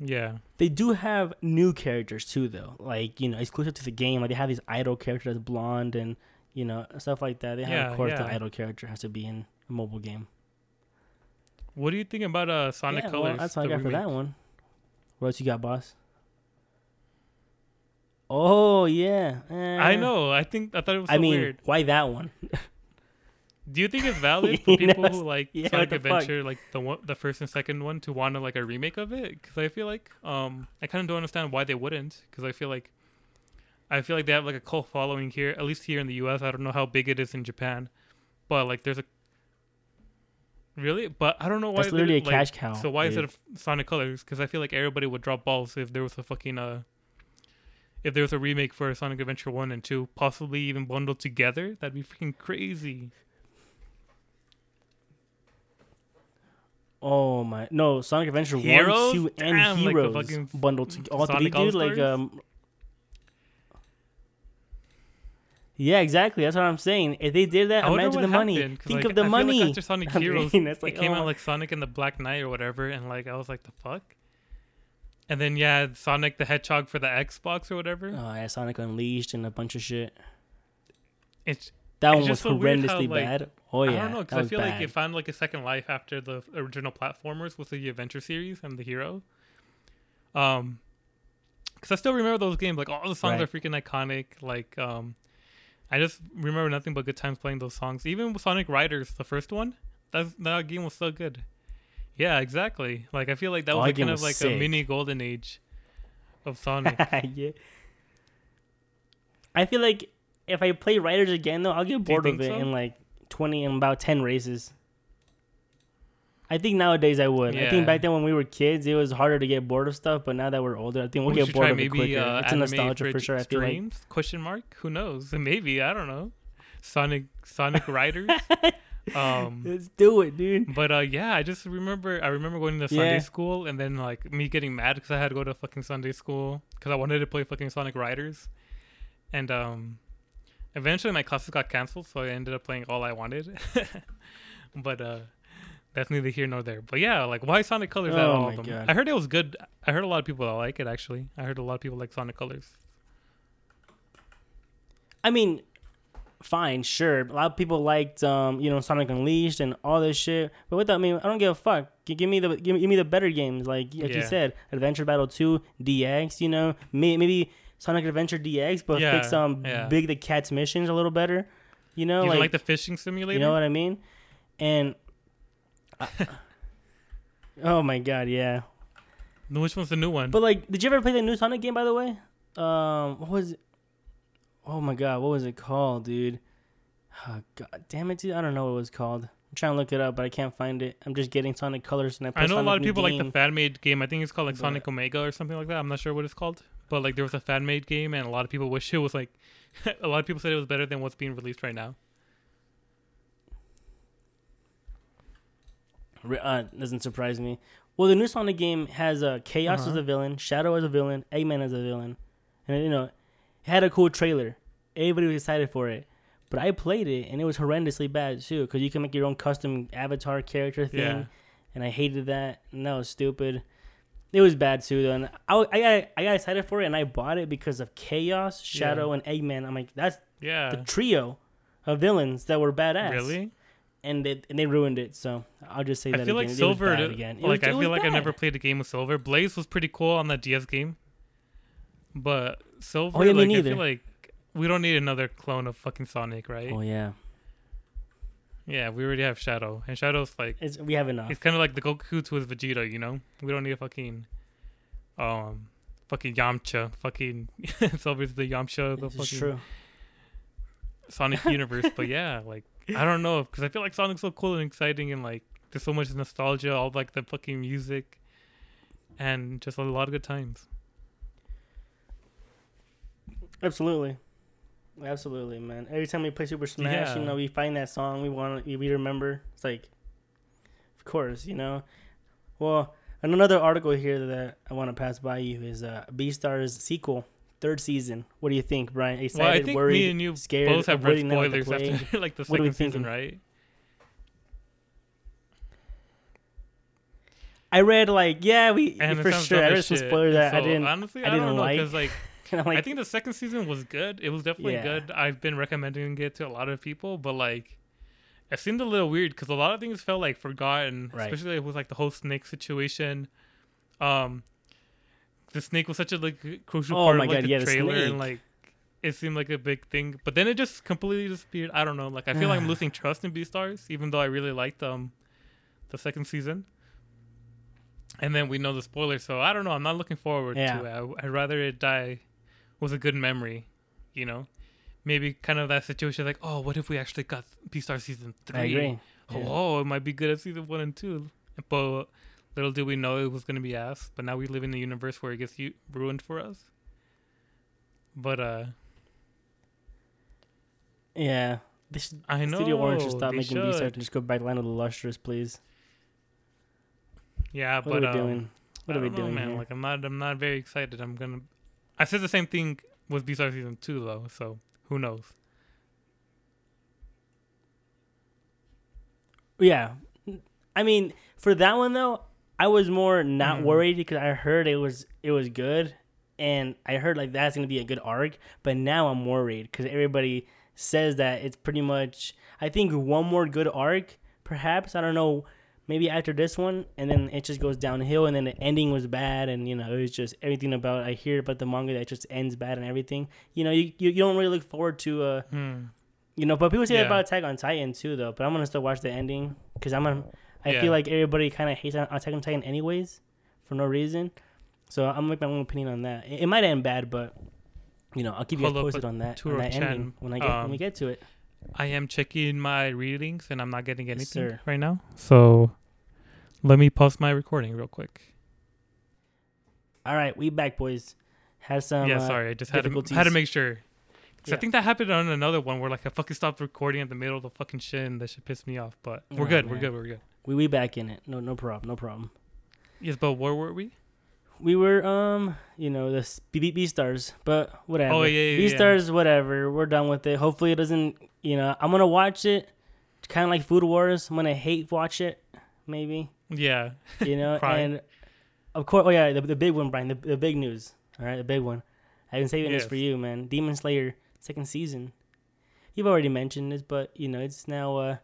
S3: yeah,
S2: they do have new characters too, though. Like you know, exclusive to the game. Like they have these idol character that's blonde and you know stuff like that. They have,
S3: Yeah,
S2: of course, the idol character has to be in a mobile game.
S3: What do you think about uh Sonic
S2: yeah,
S3: Colors?
S2: well, that's all I got for that one. What else you got, boss? Oh yeah,
S3: I
S2: Eh.
S3: know. I think I thought it was so
S2: I mean,
S3: weird.
S2: why that one?
S3: Do you think it's valid for people
S2: know,
S3: who like
S2: yeah,
S3: Sonic
S2: the fuck?
S3: Adventure, like the one, the first and second one, to want to like a remake of it? Because I feel like um I kind of don't understand why they wouldn't. Because I feel like I feel like they have like a cult following here, at least here in the U.S. I don't know how big it is in Japan, but like there's a really, but I don't know why.
S2: That's literally a
S3: like,
S2: cash cow.
S3: So why is
S2: dude.
S3: it a Sonic Colors? Because I feel like everybody would drop balls if there was a fucking uh. If there was a remake for Sonic Adventure 1 and 2, possibly even bundled together, that'd be freaking crazy.
S2: Oh my no! Sonic Adventure
S3: Heroes?
S2: one, two, and
S3: Damn, like
S2: Heroes
S3: fucking
S2: bundled to all three, dude. Like um. Yeah, exactly. That's what I'm saying. If they did that,
S3: I
S2: imagine the money.
S3: happened,
S2: Think
S3: like,
S2: of the
S3: I feel
S2: money.
S3: Like after Sonic
S2: I
S3: Heroes,
S2: mean, like,
S3: it came
S2: oh.
S3: out like Sonic and the Black Knight or whatever, and like I was like, the fuck. And then yeah, Sonic the Hedgehog for the Xbox or whatever.
S2: Oh yeah, Sonic Unleashed and a bunch of shit.
S3: It's
S2: That
S3: It's
S2: one was
S3: so weird how,
S2: horrendously
S3: like-
S2: bad. Oh yeah,
S3: I don't know because I feel like
S2: bad.
S3: it found like a second life after the original platformers with the Adventure series and the Hero. Um, because I still remember those games. Like all the songs
S2: Right.
S3: are freaking iconic. Like um, I just remember nothing but good times playing those songs. Even with Sonic Riders, the first one, that that game was so good. Yeah, exactly. Like I feel like that
S2: Oh,
S3: was like kind
S2: was
S3: of like
S2: sick.
S3: a mini golden age of Sonic.
S2: yeah. I feel like if I play Riders again though, I'll get bored of it
S3: so?
S2: in like twenty in about ten races. I think nowadays I would. I think back then when we were kids, it was harder to get bored of stuff. But now that we're older, I think we'll
S3: We
S2: get bored of it quicker.
S3: uh,
S2: it's a nostalgia for sure. I feel like.
S3: Question mark? Who knows? Maybe I don't know. Sonic Sonic Riders. um,
S2: Let's do it, dude.
S3: but uh, yeah, I just remember I remember going to Sunday
S2: Yeah.
S3: school and then like me getting mad because I had to go to fucking Sunday school because I wanted to play fucking Sonic Riders, and um, Eventually, my classes got canceled, so I ended up playing all I wanted. but uh, that's neither here nor there. But yeah, like why Sonic Colors out of
S2: Oh
S3: all of them? I heard it was good. I heard a lot of people that like it. Actually, I heard a lot of people like Sonic Colors.
S2: I mean, fine, sure. A lot of people liked, um, you know, Sonic Unleashed and all this shit. But with that, I mean, I don't give a fuck. Give me the give me, give me the better games, like like you said, Adventure Battle Two, DX. You know, may, maybe Sonic Adventure DX, but
S3: Yeah,
S2: fix um
S3: yeah.
S2: Big the Cat's missions a little better. You know,
S3: you
S2: like,
S3: like, the fishing simulator?
S2: you know what I mean? And oh my god, yeah.
S3: Which one's the new one?
S2: But like, did you ever play the new Sonic game? By the way, um, what was it? Oh my god, what was it called, dude? Oh, god damn it, dude! I don't know what it was called. I'm trying to look it up, but I can't find it. I'm just getting Sonic Colors, and I.
S3: I know a lot of people like the fan made game. I think it's called like Sonic Omega or something like that. I'm not sure what it's called. But like there was a fan made game, and a lot of people wish it was like. a lot of people said it was better than what's being released right now.
S2: Uh, doesn't surprise me. Well, the new Sonic game has uh, Chaos as
S3: Uh-huh.
S2: a villain, Shadow as a villain, Eggman as a villain, and you know, it had a cool trailer. Everybody was excited for it, but I played it and it was horrendously bad too because you can make your own custom avatar character thing,
S3: Yeah.
S2: and I hated that. And that was stupid. It was bad too, though. And I, I, got, I got excited for it, and I bought it because of Chaos, Shadow, and Eggman. I'm like, that's
S3: Yeah.
S2: the trio of villains that were badass.
S3: Really?
S2: And they, and they ruined it. So I'll just say that
S3: I feel
S2: again.
S3: like Silver.
S2: again. It
S3: like
S2: was-
S3: I feel like I
S2: bad.
S3: never played a game with Silver. Blaze was pretty cool on that DS game, but Silver.
S2: Oh, yeah,
S3: like I feel like we don't need another clone of fucking Sonic, right?
S2: Oh yeah,
S3: Yeah, we already have Shadow, and Shadow's like
S2: it's, we have enough.
S3: It's kind of like the Goku to his Vegeta, you know. We don't need a fucking, um, fucking Yamcha, fucking Silver's the Yamcha, of the
S2: It's
S3: fucking
S2: true.
S3: Sonic universe. but yeah, like I don't know, because I feel like Sonic's so cool and exciting, and like there's so much nostalgia, all like the fucking music, and just a lot of good times.
S2: Absolutely. Absolutely, man. Every time we play Super Smash, you know, we find that song we want, we remember. It's like, of course, you know. Well, and another article here that I want to pass by you is uh, Beastars sequel, third season. What do you think, Brian? Excited,
S3: well, I think
S2: worried,
S3: me and you
S2: scared,
S3: both have read
S2: avoiding them like the
S3: spoilers after like the
S2: What are we
S3: second season,
S2: thinking?
S3: right?
S2: I read like, yeah, we
S3: And
S2: for sure. I read some
S3: shit.
S2: spoilers that I didn't.
S3: Honestly,
S2: I
S3: I,
S2: didn't
S3: don't know
S2: like.
S3: because like
S2: and I'm like,
S3: I think the second season was good. It was definitely
S2: Yeah.
S3: good. I've been recommending it to a lot of people, but like, it seemed a little weird because a lot of things felt like forgotten,
S2: Right.
S3: especially with like the whole snake situation. Um, the snake was such a like crucial
S2: Oh
S3: part
S2: my
S3: of like
S2: God,
S3: the
S2: yeah,
S3: trailer,
S2: snake.
S3: and like it seemed like a big thing. But then it just completely disappeared. I don't know. Like I feel like I'm losing trust in Beastars, even though I really liked um the second season. And then we know the spoiler, so I don't know. I'm not looking forward
S2: Yeah.
S3: to it. I, I'd rather it die with a good memory, you know. Maybe kind of that situation, like, oh, what if we actually got Beastar season three?
S2: I agree. Yeah.
S3: Oh, it might be good at season one and two. But little did we know it was going to be ass. But now we live in a universe where it gets u- ruined for us. But uh,
S2: Yeah. They should,
S3: I know
S2: Studio Orange should stop making
S3: should.
S2: Beastars and just go back to Land of the Lustrous, please.
S3: Yeah,
S2: What
S3: but
S2: are we
S3: um,
S2: doing? What
S3: I
S2: are we
S3: know,
S2: doing
S3: man?
S2: here?
S3: Like I'm not, I'm not very excited. I'm gonna. I said the same thing with Beastar season two though, so who knows?
S2: Yeah, I mean, for that one though, I was more not
S3: Mhm.
S2: worried because I heard it was it was good, and I heard like that's gonna be a good arc. But now I'm worried because everybody says that it's pretty much. I think one more good arc, perhaps. I don't know. Maybe after this one, and then it just goes downhill, and then the ending was bad, and you know it was just everything about I hear about the manga that just ends bad and everything. You know, you you, you don't really look forward to uh
S3: Hmm.
S2: you know, but people say that about Attack on Titan too, though. But I'm gonna still watch the ending because I'm gonna. I
S3: Yeah.
S2: feel like everybody kind of hates Attack on Titan anyways, for no reason. So I'm gonna make my own opinion on that. It, it might end bad, but you know, I'll keep you guys
S3: Hold up,
S2: posted on that on
S3: Turo
S2: that ending when I get when we
S3: um,
S2: get to it.
S3: I am checking my readings and I'm not getting anything
S2: sir.
S3: right now. So let me pause my recording real quick.
S2: All right, we back, boys. Had some.
S3: yeah,
S2: uh,
S3: sorry, I just had to, had to make sure. 'Cause
S2: Yeah.
S3: I think that happened on another one where like I fucking stopped recording at the middle of the fucking shit and that shit pissed me off. But we're
S2: Oh,
S3: good, we're good, we're good.
S2: We we back in it. No no problem. No problem.
S3: Yes, but where were we?
S2: we were um, you know, the B Beastars, but whatever.
S3: Oh, yeah, yeah,
S2: B
S3: yeah.
S2: stars, whatever. We're done with it. Hopefully, it doesn't. You know, I'm gonna watch it, kind of like Food Wars. I'm gonna hate watch it, maybe.
S3: Yeah.
S2: You know, and of course, oh yeah, the, the big one, Brian, the, the big news. All right, the big one. I've been saving this for you, man. Demon Slayer second season. You've already mentioned this, but you know, it's now uh,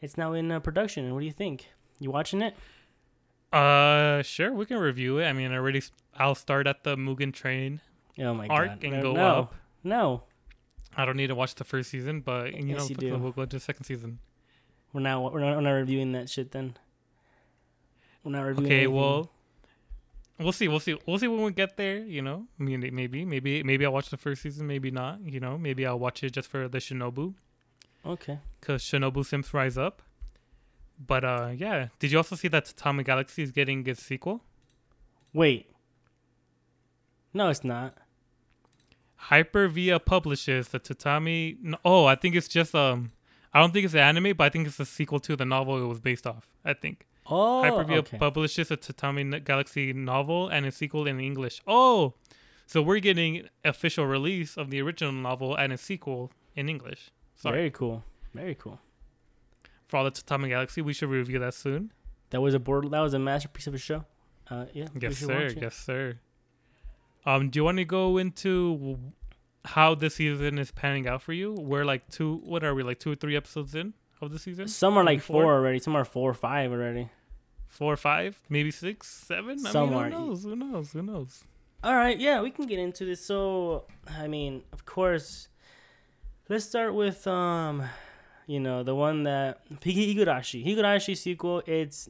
S2: it's now in uh, production. What do you think? You watching it?
S3: Uh, sure, we can review it. I mean, I already. I'll start at the Mugen Train.
S2: Oh my
S3: Arc
S2: god!
S3: and
S2: no,
S3: go
S2: no,
S3: up.
S2: no.
S3: I don't need to watch the first season, but you
S2: Yes,
S3: know,
S2: you do.
S3: we'll go to the second season.
S2: We're not we're not, we're not reviewing that shit then. We're not reviewing.
S3: Okay,
S2: anything.
S3: well, we'll see. We'll see. We'll see when we get there. You know, mean, maybe, maybe, maybe I'll watch the first season. Maybe not. You know, maybe I'll watch it just for the Shinobu
S2: okay.
S3: because Shinobu Sims Rise Up. But uh, yeah. Did you also see that Tatami Galaxy is getting its sequel?
S2: Wait. No, it's not.
S3: Hypervia publishes the Tatami. Oh, I think it's just um. I don't think it's an anime, but I think it's a sequel to the novel it was based off. I think.
S2: Oh,
S3: Hypervia
S2: okay.
S3: publishes a Tatami Galaxy novel and a sequel in English. Oh, so we're getting official release of the original novel and a sequel in English. Sorry
S2: Very cool. Very cool.
S3: for all the Tatami Galaxy. We should review that soon.
S2: That was a board. That was a masterpiece of a show. Uh, yeah.
S3: Yes, sir. Yes, sir. Um, do you want to go into how the season is panning out for you? We're like two. What are we like? Two or three episodes in of the season?
S2: Some are like
S3: four?
S2: four already. Some are four or five already.
S3: Four or five? Maybe six, seven. I
S2: Some
S3: mean,
S2: are-
S3: who knows? Who knows? Who knows?
S2: All right, yeah, we can get into this. So, I mean, of course, let's start with um, you know, the one that Hig- Higurashi. Higurashi sequel. It's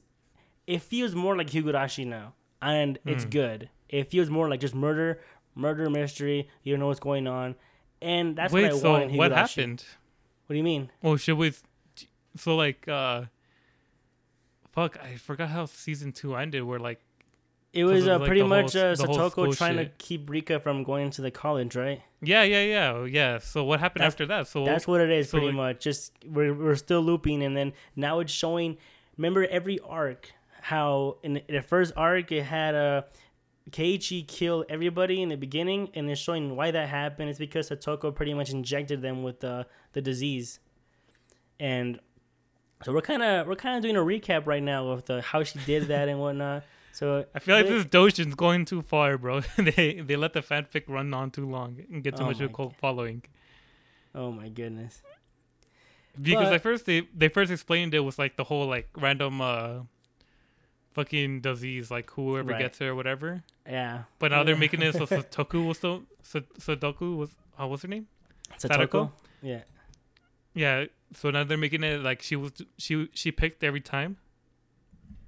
S2: it feels more like Higurashi now, and it's
S3: Hmm.
S2: good. It feels more like just murder, murder mystery. You don't know what's going on, and that's
S3: Wait,
S2: what I
S3: so
S2: want.
S3: What happened?
S2: What do you mean?
S3: Oh, should we? So like, uh, fuck, I forgot how season two ended. Where like,
S2: it was uh,
S3: like,
S2: pretty
S3: whole
S2: much
S3: s-
S2: uh, Satoko trying to keep Rika from going to the college, right?
S3: yeah, yeah, yeah, yeah. So what happened
S2: That's-
S3: after that? So
S2: That's what it is,
S3: so
S2: pretty
S3: it-
S2: much. Just we're we're still looping, and then now it's showing. Remember every arc, how in the, first arc it had a. Keiichi kill everybody in the beginning, and it's showing why that happened. It's because Satoko pretty much injected them with the the disease, and so we're kind of we're kind of doing a recap right now of the how she did that and whatnot. So
S3: I feel like this doujin's going too far, bro. they they let the fanfic run on too long and get too
S2: Oh
S3: much of a cult following.
S2: Oh my goodness.
S3: Because
S2: But-
S3: at first they they first explained it was like the whole like random uh fucking disease, like whoever
S2: Right.
S3: gets it or whatever.
S2: Yeah.
S3: But now they're making it so Satoku was so so Sadoku was uh, what's her name?
S2: Satoko. Yeah.
S3: Yeah. So now they're making it like she was she she picked every time.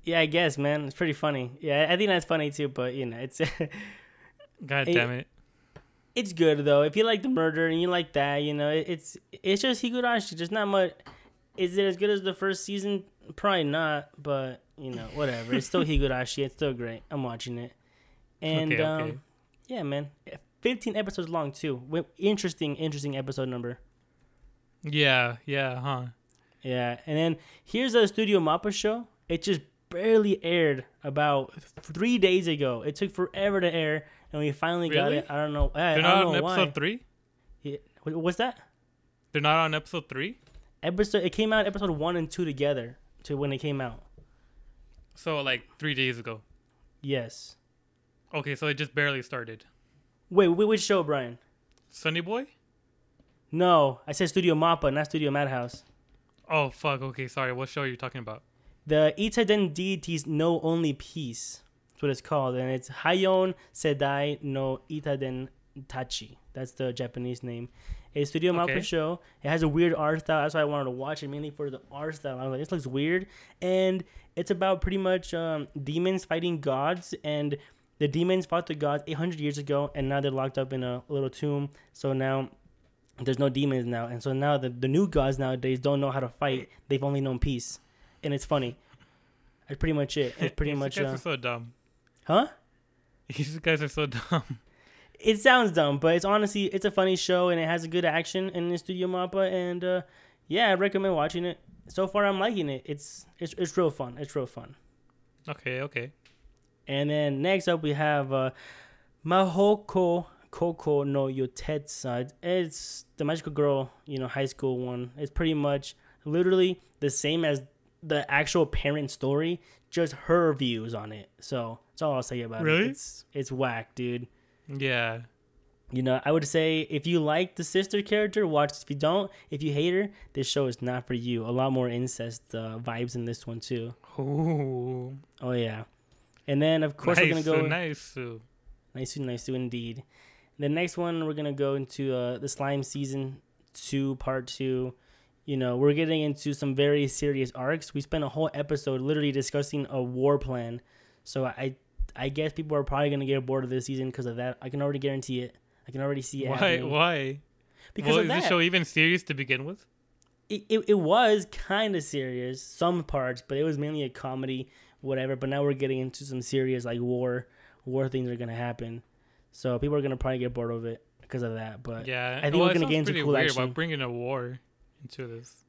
S2: Yeah, I guess, man. It's pretty funny. Yeah, I think that's funny too. But you know, it's
S3: God damn it.
S2: it's good though. If you like the murder and you like that, you know, it, it's it's just Higurashi. Just not much. Is it as good as the first season? Probably not. But you know, whatever. It's still Higurashi. It's still great. I'm watching it. And
S3: Okay,
S2: um, yeah, man. 15 episodes long too. Interesting, interesting episode number.
S3: Yeah, yeah, huh.
S2: Yeah, and then here's a Studio Mappa show. It just barely aired about three days ago. It took forever to air, and we finally got it. I don't know. I, I
S3: They're
S2: don't
S3: not on episode
S2: why.
S3: three?
S2: Yeah, what- What's that?
S3: They're not on episode three?
S2: Episode. It came out episode one and two together to when it came out.
S3: So like three days ago.
S2: Yes.
S3: Okay, so it just barely started.
S2: Wait, wait, which show, Brian?
S3: Sunny Boy?
S2: No, I said Studio Mappa, not Studio Madhouse.
S3: Oh fuck, okay, sorry. What show are you talking about?
S2: The Idaten deities know only peace. That's what it's called, and it's Heion Sedai no Idaten Tachi. That's the Japanese name. It's Studio Mappa
S3: Okay.
S2: show. It has a weird art style. That's why I wanted to watch it mainly for the art style. I was like, this looks weird, and it's about pretty much um, demons fighting gods, and the demons fought the gods 800 years ago, and now they're locked up in a little tomb. So now there's no demons now, and so now the, the new gods nowadays don't know how to fight. They've only known peace, and it's funny. That's pretty much it. It's pretty much,
S3: guys
S2: uh,
S3: are so dumb.
S2: huh?
S3: These guys are so dumb.
S2: It sounds dumb, but it's honestly it's a funny show and it has a good action in the Studio Mappa, and uh, yeah, I recommend watching it. So far, I'm liking it. It's it's it's real fun. It's real fun.
S3: Okay, okay.
S2: And then next up we have uh, Mahouka Koukou no Yuutousei. It's the magical girl, you know, high school one. It's pretty much literally the same as the actual parent story, just her views on it. So that's all I'll say about
S3: Really?
S2: it. It's it's whack, dude.
S3: Yeah.
S2: You know, I would say if you like the sister character, watch. If you don't, if you hate her, this show is not for you. A lot more incest uh, vibes in this one too.
S3: Ooh.
S2: Oh yeah, and then of course
S3: nice,
S2: we're gonna go.
S3: Nice.
S2: Nice, nice, indeed. The next one we're gonna go into uh, the slime season two, part two. You know, we're getting into some very serious arcs. We spent a whole episode literally discussing a war plan. So I, I guess people are probably gonna get bored of this season because of that. I can already guarantee it. I can already see it
S3: Why?
S2: happening.
S3: Why?
S2: Because
S3: well,
S2: of
S3: is
S2: that.
S3: the show even serious to begin with?
S2: it, it, it was kind of serious some parts but it was mainly a comedy whatever but now we're getting into some serious like war war things are gonna happen so people are gonna probably get bored of it because of that but
S3: Yeah.
S2: I think
S3: well,
S2: we're gonna get into cool
S3: weird
S2: action.
S3: about bringing a war into this.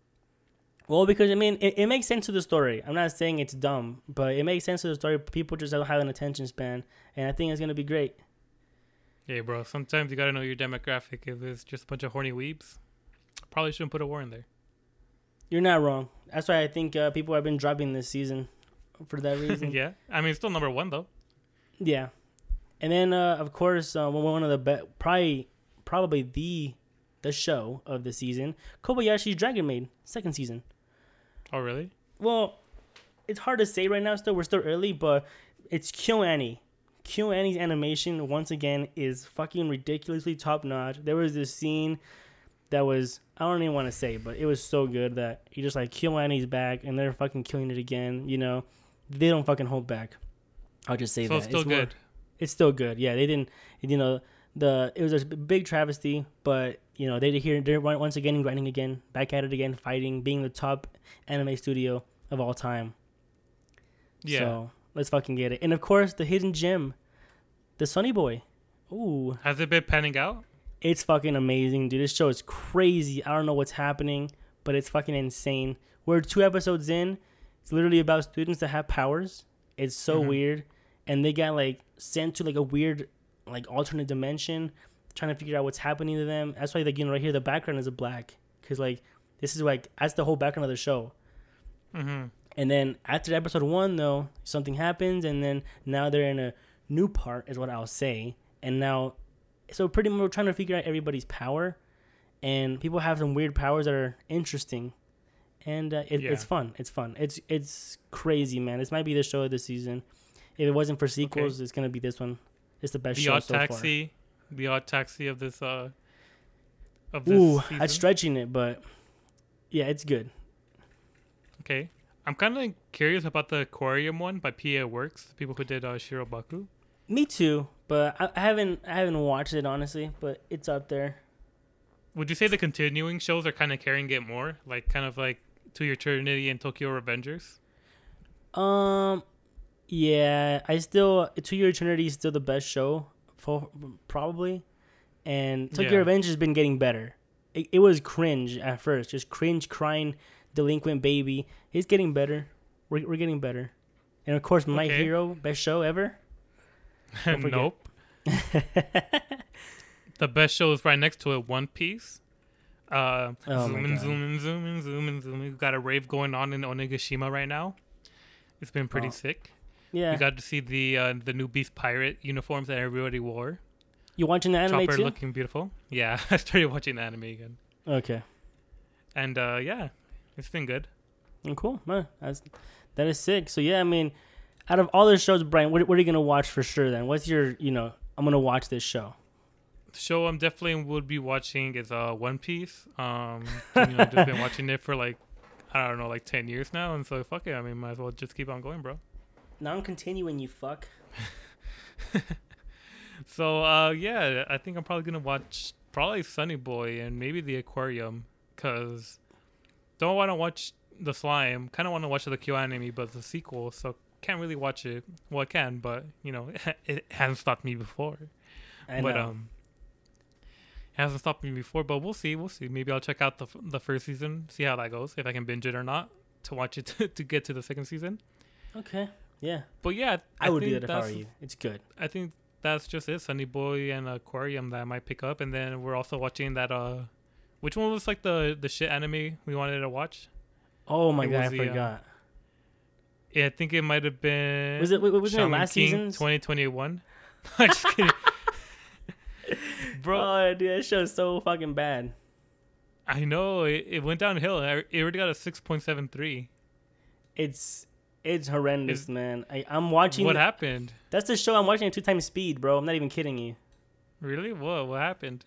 S2: well because i mean it, it makes sense to the story i'm not saying it's dumb but it makes sense to the story people just don't have an attention span and i think it's gonna be great
S3: Yeah, bro. Sometimes you gotta know your demographic. If it's just a bunch of horny weebs, probably shouldn't put a war in there.
S2: you're not wrong that's why i think uh, people have been dropping this season for that reason
S3: yeah. I mean, it's still number one though.
S2: Yeah, and then uh, of course uh, one of the be- probably probably the the show of the season, Kobayashi's Dragon Maid second season.
S3: Oh, really?
S2: Well, it's hard to say right now. Still, we're still early, but it's KyoAni. KyoAni's animation once again is fucking ridiculously top notch. There was this scene that was I don't even want to say, but it was so good that you just like KyoAni's back and they're fucking killing it again. You know, they don't fucking hold back. I'll just say
S3: So
S2: that
S3: it's still
S2: more-
S3: good.
S2: It's still good. Yeah, they didn't. You know, the it was a big travesty, but you know they're here they're once again grinding again, back at it again, fighting, being the top anime studio of all time.
S3: Yeah.
S2: So let's fucking get it. And of course, the hidden gem, the Sunny Boy. Ooh,
S3: Has it been panning out?
S2: it's fucking amazing, dude. This show is crazy. I don't know what's happening, but it's fucking insane. We're two episodes in. It's literally about students that have powers. It's so
S3: Mhm.
S2: weird, and they got like sent to like a weird, like alternate dimension, trying to figure out what's happening to them. That's why, like you know, right here, the background is a black, because like this is like that's the whole background of the show.
S3: Mm-hmm.
S2: And then after episode one, though, something happens, and then now they're in a new part, is what I'll say. And now, so pretty much we're trying to figure out everybody's power, and people have some weird powers that are interesting, and uh, it, it's fun. It's fun. It's it's crazy, man. This might be the show of the season. If it wasn't for sequels, it's gonna be this one. It's the best
S3: The
S2: show
S3: odd
S2: so
S3: taxi, the odd taxi of this uh of this
S2: Ooh,
S3: season.
S2: I'm stretching it, but yeah, it's good.
S3: Okay. I'm kind of curious about the aquarium one by PA Works, the people who did uh, Shirobako.
S2: Me too, but I, I haven't I haven't watched it honestly, but it's up there.
S3: Would you say the continuing shows are kind of carrying it more, like kind of like To Your Eternity and Tokyo Revengers?
S2: Um, yeah, I still To Your Eternity is still the best show for probably, and Tokyo
S3: Yeah.
S2: Revenge has been getting better. It, it was cringe at first, just cringe crying delinquent baby. It's getting better. We're we're getting better, and of course, My
S3: Okay.
S2: Hero best show ever.
S3: Nope. the best show is right next to it, One Piece. Uh,
S2: Oh
S3: zoom in,
S2: God.
S3: zoom in, zoom in, zoom in, zoom in. We've got a rave going on in Onigashima right now. It's been pretty
S2: Oh.
S3: sick.
S2: Yeah,
S3: We got to see the uh, the new Beast Pirate uniforms that everybody wore.
S2: you watching the anime
S3: Chopper
S2: too?
S3: looking beautiful. Yeah, I started watching the anime again,
S2: Okay,
S3: and uh, yeah, it's been good.
S2: Oh, cool. Man, that's that is sick. So yeah, I mean, out of all the shows, Brian, what, what are you gonna watch for sure? Then, what's your you know? I'm gonna watch this show.
S3: The show I'm definitely would be watching is uh One Piece. Um, you know, just been watching it for like I don't know, like ten years now, and so fuck it. I mean, might as well just keep on going, bro.
S2: Now I'm continuing, you fuck.
S3: So uh, yeah, I think I'm probably gonna watch probably Sunny Boy and maybe The Aquarium, cause don't want to watch the slime. Kind of want to watch the Q anime, but the sequel, so can't really watch it. Well, I can, but you know, it hasn't stopped me before.
S2: I
S3: but
S2: know.
S3: um, it hasn't stopped me before. But we'll see, we'll see. Maybe I'll check out the f- the first season, see how that goes, if I can binge it or not, to watch it to, to get to the second season.
S2: okay. Yeah,
S3: But yeah,
S2: I, would do that if I were you. It's good.
S3: I think that's just it. Sunny Boy and Aquarium that I might pick up, and then we're also watching that. Uh, which one was like the the shit anime we wanted to watch?
S2: Oh my
S3: It
S2: god, I
S3: the, uh,
S2: forgot.
S3: Yeah, I think it might have been.
S2: was it? wa- Was it
S3: Shaman
S2: last
S3: King
S2: season?
S3: 2021? I'm just kidding. Bro,
S2: Oh, dude, that show's so fucking bad.
S3: I know it, it went downhill. It already got a 6.73.
S2: It's it's horrendous,
S3: Is-
S2: man. I, I'm watching.
S3: What
S2: the-
S3: happened?
S2: that's the show I'm watching at two times speed, bro. I'm not even kidding you.
S3: Really? What? What happened?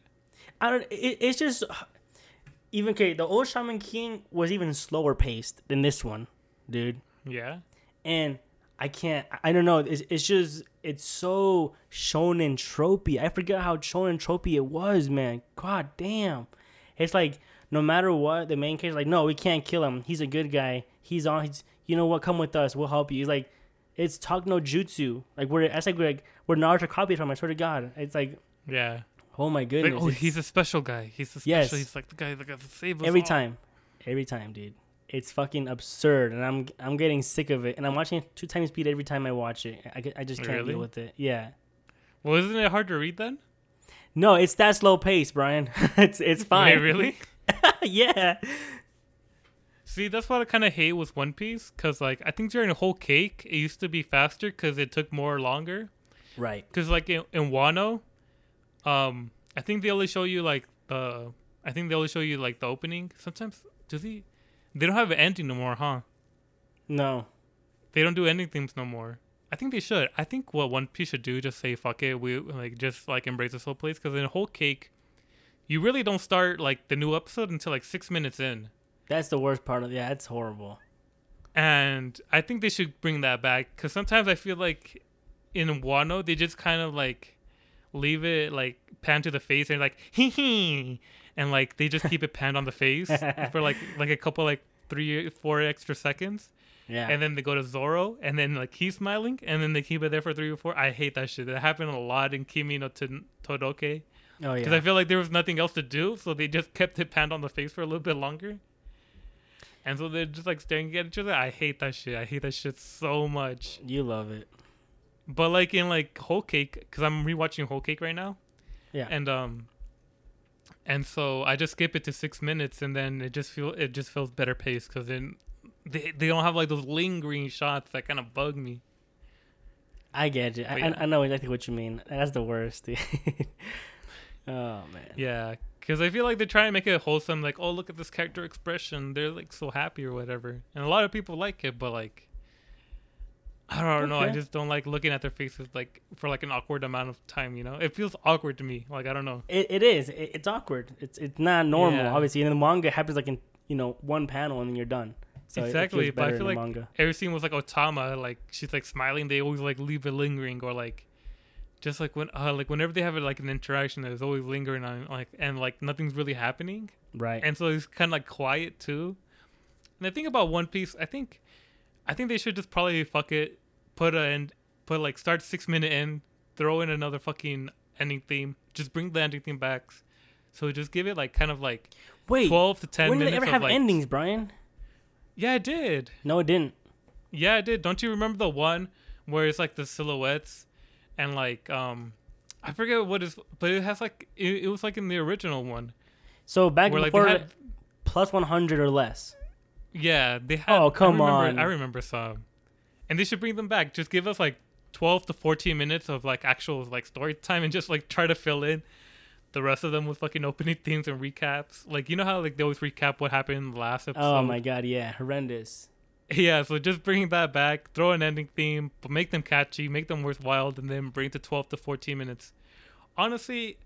S2: I don't. It, it's just even okay. The old Shaman King was even slower paced than this one, dude.
S3: Yeah.
S2: And I can't. I don't know. It's, it's just it's so shonen tropey. I forget how shonen tropey it was, man. God damn. It's like no matter what, the main character's like, no, we can't kill him. He's a good guy. He's on. He's you know what? Come with us. We'll help you. He's like, it's talk no jutsu. Like we're that's like we're, like, we're Naruto copied from. I swear to God. It's like
S3: Yeah.
S2: oh my
S3: Like, oh,
S2: goodness.
S3: oh, he's a special guy. He's a special.
S2: Yes.
S3: He's like the guy that got to save us
S2: every
S3: all.
S2: time every time dude it's fucking absurd and i'm i'm getting sick of it and i'm watching it two times speed every time i watch it i, I just can't
S3: Really?
S2: deal with it yeah
S3: Well, isn't it hard to read then?
S2: no it's that slow pace brian it's it's fine
S3: Wait, really?
S2: yeah
S3: See, that's what I kind of hate with One Piece, cause like I think during the whole cake, it used to be faster because it took more longer.
S2: right
S3: Cause like in, in Wano, um, I think they only show you like the, I think they only show you like the opening. Sometimes do they? They don't have an ending no more, huh?
S2: no
S3: They don't do endings no more. I think they should. I think what One Piece should do just say fuck it. We like just like embrace this whole place because in the whole cake, you really don't start like the new episode until like six minutes in.
S2: That's the worst part of it. yeah it's horrible
S3: and I think they should bring that back because sometimes I feel like in Wano they just kind of like leave it like pan to the face and like hee hee, and like they just keep it panned on the face for like like a couple like three four extra seconds,
S2: yeah
S3: and then they go to Zoro and then like he's smiling and then they keep it there for three or four. I hate that shit. That happened a lot in Kimi no Tod- Todoke
S2: oh
S3: because I feel like there was nothing else to do, so they just kept it panned on the face for a little bit longer. And so they're just like staring at each other. I hate that shit. I hate that shit so much.
S2: you love it
S3: But like in like Whole Cake, because I'm rewatching Whole Cake right now,
S2: yeah
S3: and um, and so I just skip it to six minutes, and then it just feel it just feels better paced because then they they don't have like those lingering shots that kind of bug me.
S2: i get you I,
S3: yeah.
S2: I, I know exactly what you mean that's the worst oh man
S3: Yeah, because I feel like they're trying to make it wholesome. Like, oh, look at this character expression. They're like so happy or whatever, and a lot of people like it. But like, I don't know. I just don't like looking at their faces like for like an awkward amount of time. You know, it feels awkward to me. Like I don't know.
S2: It, it is. It, it's awkward. It's it's not normal,
S3: Yeah.
S2: obviously. And the manga happens like in you know one panel and then you're done. So
S3: exactly,
S2: it
S3: but I feel like
S2: manga.
S3: every scene was like Otama. Like she's like smiling. They always like leave it lingering or like. Just like when, uh, like whenever they have like an interaction, there's always lingering on, like, and like nothing's really happening.
S2: Right.
S3: and so it's kind of like quiet too. And the thing about One Piece, I think, I think they should just probably fuck it, put a end, put like start six minute in, throw in another fucking ending theme, just bring the ending theme back. So just give it like kind of like
S2: Wait.
S3: twelve to ten
S2: when did
S3: minutes.
S2: it ever have
S3: like-
S2: endings, Brian?
S3: Yeah, it did.
S2: No, it didn't.
S3: Yeah, it did. Don't you remember the one where it's like the silhouettes and like um. I forget what is, but it has like it, it was like in the original one
S2: So back
S3: where
S2: before
S3: they had
S2: plus 100 or less.
S3: Yeah, they had.
S2: Oh, come
S3: I remember,
S2: on.
S3: I remember some, and they should bring them back. Just give us like twelve to fourteen minutes of like actual like story time, and just like try to fill in the rest of them with fucking opening themes and recaps. Like you know how like they always recap what happened in the last episode.
S2: Oh my god, yeah, horrendous.
S3: Yeah, so just bring that back, throw an ending theme, but make them catchy, make them worthwhile, and then bring it to twelve to fourteen minutes. Honestly,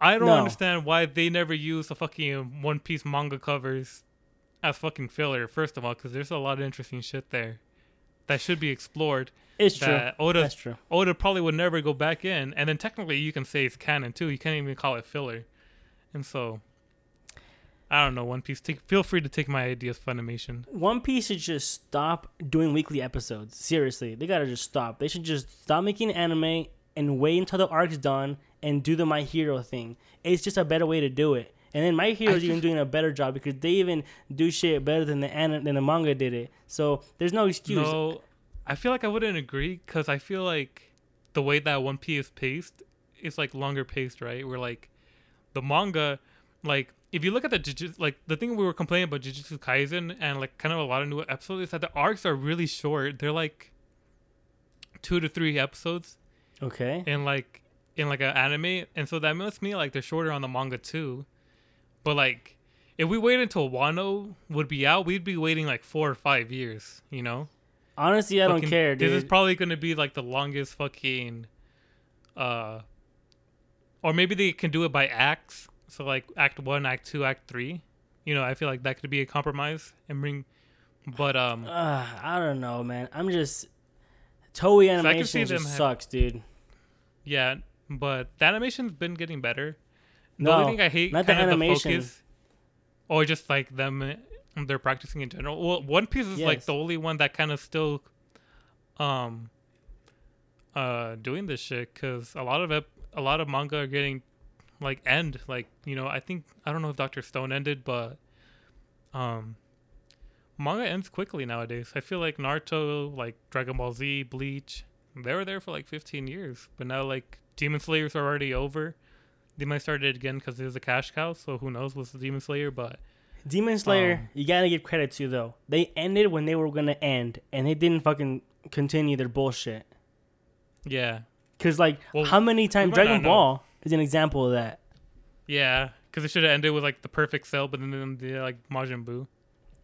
S3: I don't
S2: No.
S3: understand why they never use the fucking One Piece manga covers as fucking filler. First of all, because there's a lot of interesting shit there that should be explored.
S2: It's true.
S3: Oda
S2: That's true.
S3: Oda probably would never go back in, and then technically you can say it's canon too. You can't even call it filler, and so I don't know. One Piece, take, feel free to take my ideas, for Funimation.
S2: One Piece should just stop doing weekly episodes. Seriously, they gotta just stop. They should just stop making anime and wait until the arc's done and do the My Hero thing. It's just a better way to do it. And then My Hero's even doing a better job because they even do shit better than the an- than the manga did it. So there's no excuse.
S3: No, I feel like I wouldn't agree because I feel like the way that One Piece is paced is like longer paced, right? Where like the manga, like if you look at the Jujutsu, like the thing we were complaining about Jujutsu Kaisen and like kind of a lot of new episodes is that the arcs are really short. They're like two to three episodes
S2: Okay.
S3: in like in like an anime, and so that must mean like they're shorter on the manga too. But like, if we wait until Wano would be out, we'd be waiting like four or five years. You know,
S2: Honestly, I don't care, dude.
S3: This is probably gonna be like the longest fucking, uh, or maybe they can do it by acts. So like Act One, Act Two, Act Three. You know, I feel like that could be a compromise and bring, but um,
S2: uh, I don't know, man. I'm just Toei
S3: I
S2: animation just
S3: have-
S2: sucks, dude.
S3: yeah, but the animation's been getting better. The
S2: No,
S3: only thing I hate
S2: not the animation.
S3: the focus, or just like them, uh, they're practicing in general. Well, One Piece is like the only one that kind of still, um, uh, doing this shit because a lot of it, a lot of manga are getting like end. Like you know, I think I don't know if Doctor Stone ended, but um, manga ends quickly nowadays. I feel like Naruto, like Dragon Ball Z, Bleach, they were there for like 15 years, but now like Demon Slayers are already over. They might start it again because there's a cash cow, so who knows what's the Demon Slayer, but
S2: Demon Slayer,
S3: Um,
S2: you gotta give credit to though. They ended when they were gonna end, and they didn't fucking continue their bullshit.
S3: yeah,
S2: Cause like,
S3: Well,
S2: how many times Dragon. Ball is an example of that?
S3: yeah, because it should have ended with like the perfect cell, but then the like Majin Buu.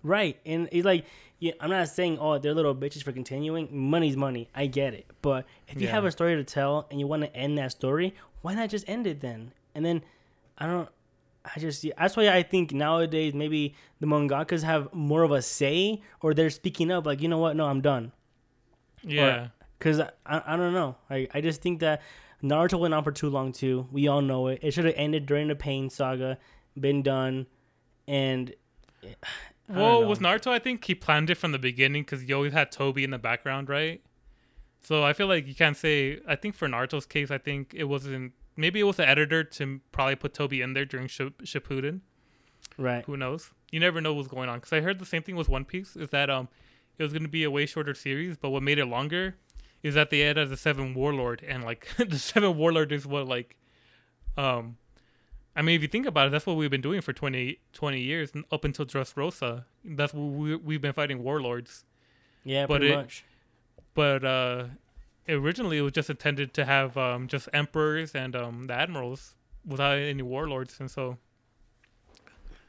S2: Right, and it's like, yeah, I'm not saying oh they're little bitches for continuing. Money's money, I get it. But if you
S3: Yeah.
S2: have a story to tell and you want to end that story, why not just end it then? And then, I don't. I just yeah, that's why I think nowadays maybe the mangakas have more of a say or they're speaking up like you know what no I'm done
S3: Yeah,
S2: because I, I don't know I I just think that Naruto went on for too long too we all know it it should have ended during the Pain saga been done and
S3: well, with Naruto, I think he planned it from the beginning because he always had Toby in the background, right? So I feel like you can't say. I think for Naruto's case, I think it wasn't. Maybe it was the editor to probably put Toby in there during Ship- Shippuden.
S2: right
S3: Who knows? You never know what's going on. Because I heard the same thing with One Piece. Is that um, it was going to be a way shorter series, but what made it longer is that they added the Seven Warlord, and like the Seven Warlord is what like, um, I mean, if you think about it, that's what we've been doing for 20, 20 years up until Dressrosa. That's what we we've been fighting warlords.
S2: yeah
S3: but
S2: pretty
S3: it-
S2: much
S3: But uh, originally it was just intended to have um just emperors and um the admirals without any warlords, and so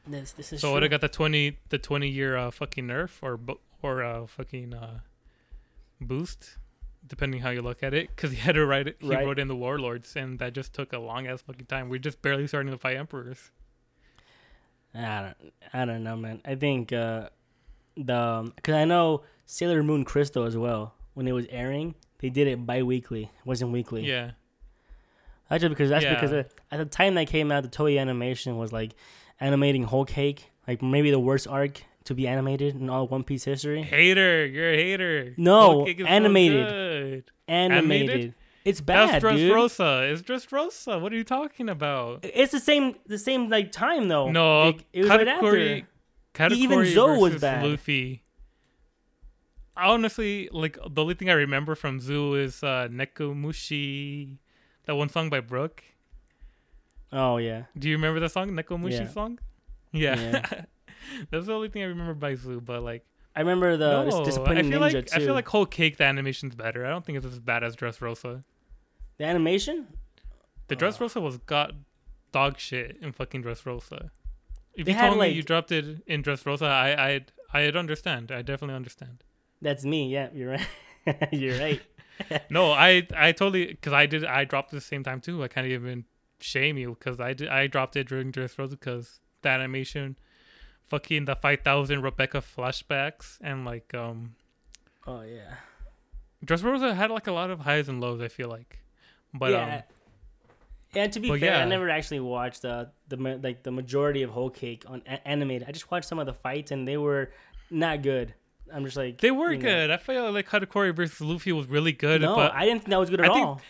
S2: this this is
S3: So
S2: true.
S3: would got the twenty the twenty year uh, fucking nerf or or uh, fucking uh, boost, depending how you look at it, because he had to write it. He
S2: Right.
S3: wrote in the warlords, and that just took a long ass fucking time. We're just barely starting to fight emperors.
S2: I don't I don't know man I think uh the because I know Sailor Moon Crystal as well when it was airing they did it bi-weekly it wasn't weekly
S3: Yeah,
S2: That's just because that's
S3: Yeah.
S2: because uh, at the time that came out, the Toei animation was like animating Whole Cake, like maybe the worst arc to be animated in all One Piece history.
S3: hater, you're a hater.
S2: No,
S3: is so
S2: animated. Animated,
S3: Animated?
S2: it's bad,
S3: That's. Dressrosa. It's Dressrosa. What are you talking about?
S2: It's the same, the same like time though.
S3: No,
S2: Like, it was right after.
S3: Katakuri, Katakuri
S2: Even Zou was bad.
S3: Luffy. Honestly, like the only thing I remember from Zou is uh, Nekomushi, that one song by Brook.
S2: Oh yeah,
S3: Do you remember the song Nekomushi
S2: Yeah.
S3: song? Yeah,
S2: Yeah.
S3: that's the only thing I remember by Zou. But like,
S2: I remember the
S3: no, I
S2: Disappointing
S3: feel
S2: Ninja
S3: like
S2: too.
S3: I feel like Whole Cake the animation's better. I don't think it's as bad as Dressrosa.
S2: the animation.
S3: The Dressrosa oh. was got dog shit in fucking Dressrosa. If
S2: They
S3: you told me you dropped it in Dressrosa, I I'd I'd understand. I definitely understand.
S2: That's me. Yeah, you're right. you're right.
S3: No, I I totally because I did I dropped it at the same time too. I can't even shame you because I did I dropped it during Dressrosa because the animation, fucking the five thousand Rebecca flashbacks and like um
S2: Oh yeah.
S3: Dressrosa had like a lot of highs and lows. I feel like, but
S2: yeah.
S3: um
S2: yeah, to be fair, I never actually watched the the like the majority of Whole Cake on a- animated. I just watched some of the fights and they were not good. I'm just like
S3: they were
S2: you know.
S3: good. I feel like Katakuri versus Luffy was really good.
S2: No,
S3: but
S2: I didn't think that was good at
S3: I think-
S2: all.